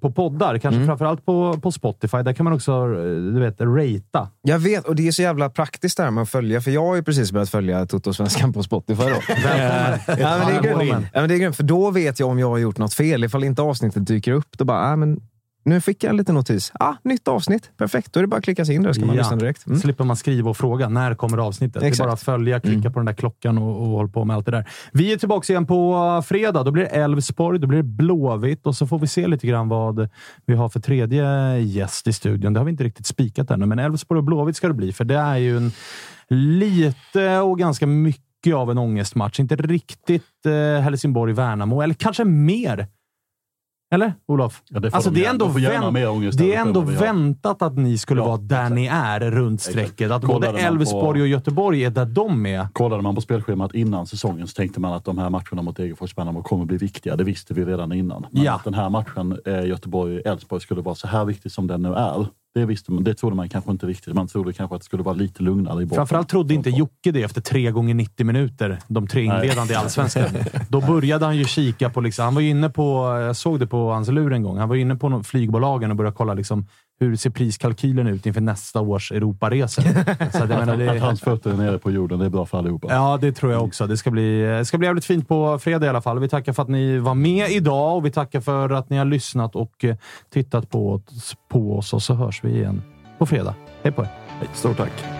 Speaker 3: på poddar. Kanske framförallt på, på Spotify. Där kan man också du vet, ratea.
Speaker 4: Jag vet, och det är så jävla praktiskt det här med att följa, för jag har ju precis börjat följa Toto-svenskan på Spotify. Då. ja, men det är
Speaker 3: Välkommen.
Speaker 4: grymt. Ja, men det är grymt, för då vet jag om jag har gjort något fel. Ifall inte avsnittet dyker upp, då bara, ah, men nu fick jag en liten notis. Ah, nytt avsnitt. Perfekt, då är det bara att klicka sig in där så kan man lyssna direkt. Mm.
Speaker 3: slipper man skriva och fråga när kommer avsnittet. Det är
Speaker 4: Exakt. Mm.
Speaker 3: bara att följa, klicka på den där klockan och, och hålla på med allt det där. Vi är tillbaka igen på fredag. Då blir det Elfsborg, då blir det Blåvitt och så får vi se lite grann vad vi har för tredje gäst i studion. Det har vi inte riktigt spikat ännu, men Elfsborg och Blåvitt ska det bli, för det är ju en lite och ganska mycket av en ångestmatch. Inte riktigt eh, Helsingborg-Värnamo, eller kanske mer. Eller, Olof?
Speaker 5: Ja, det
Speaker 3: alltså,
Speaker 5: de
Speaker 3: det är ändå, vänt- det är ändå väntat att ni skulle
Speaker 5: Ja,
Speaker 3: vara där
Speaker 5: exakt.
Speaker 3: ni är runt strecket. Att
Speaker 5: Kollade
Speaker 3: både Elfsborg och Göteborg är där de är.
Speaker 5: Kollade man på spelschemat innan säsongen så tänkte man att de här matcherna mot Degerfors Värnamo kommer bli viktiga. Det visste vi redan innan. Men
Speaker 3: Ja.
Speaker 5: att den här matchen eh, Göteborg-Elfsborg skulle vara så här viktig som den nu är. Det, visste man, det trodde man kanske inte riktigt. Man trodde kanske att det skulle vara lite lugnare i botten.
Speaker 3: Framförallt trodde inte Jocke det efter tre gånger 90 minuter. De tre inledande i Allsvenskan. Då började han ju kika på... Liksom, han var inne på... Jag såg det på hans lur en gång. Han var inne på flygbolagen och började kolla liksom, hur ser priskalkylen ut inför nästa års Europaresor. Så att menar,
Speaker 5: Att
Speaker 3: det,
Speaker 5: hans fötter är nere på jorden, det är bra för allihopa.
Speaker 3: Ja, det tror jag också. Det ska bli, det ska bli jävligt fint på fredag i alla fall. Vi tackar för att ni var med idag och vi tackar för att ni har lyssnat och eh, tittat på, på oss och så hörs vi igen på fredag. Hej på er!
Speaker 6: Stort tack.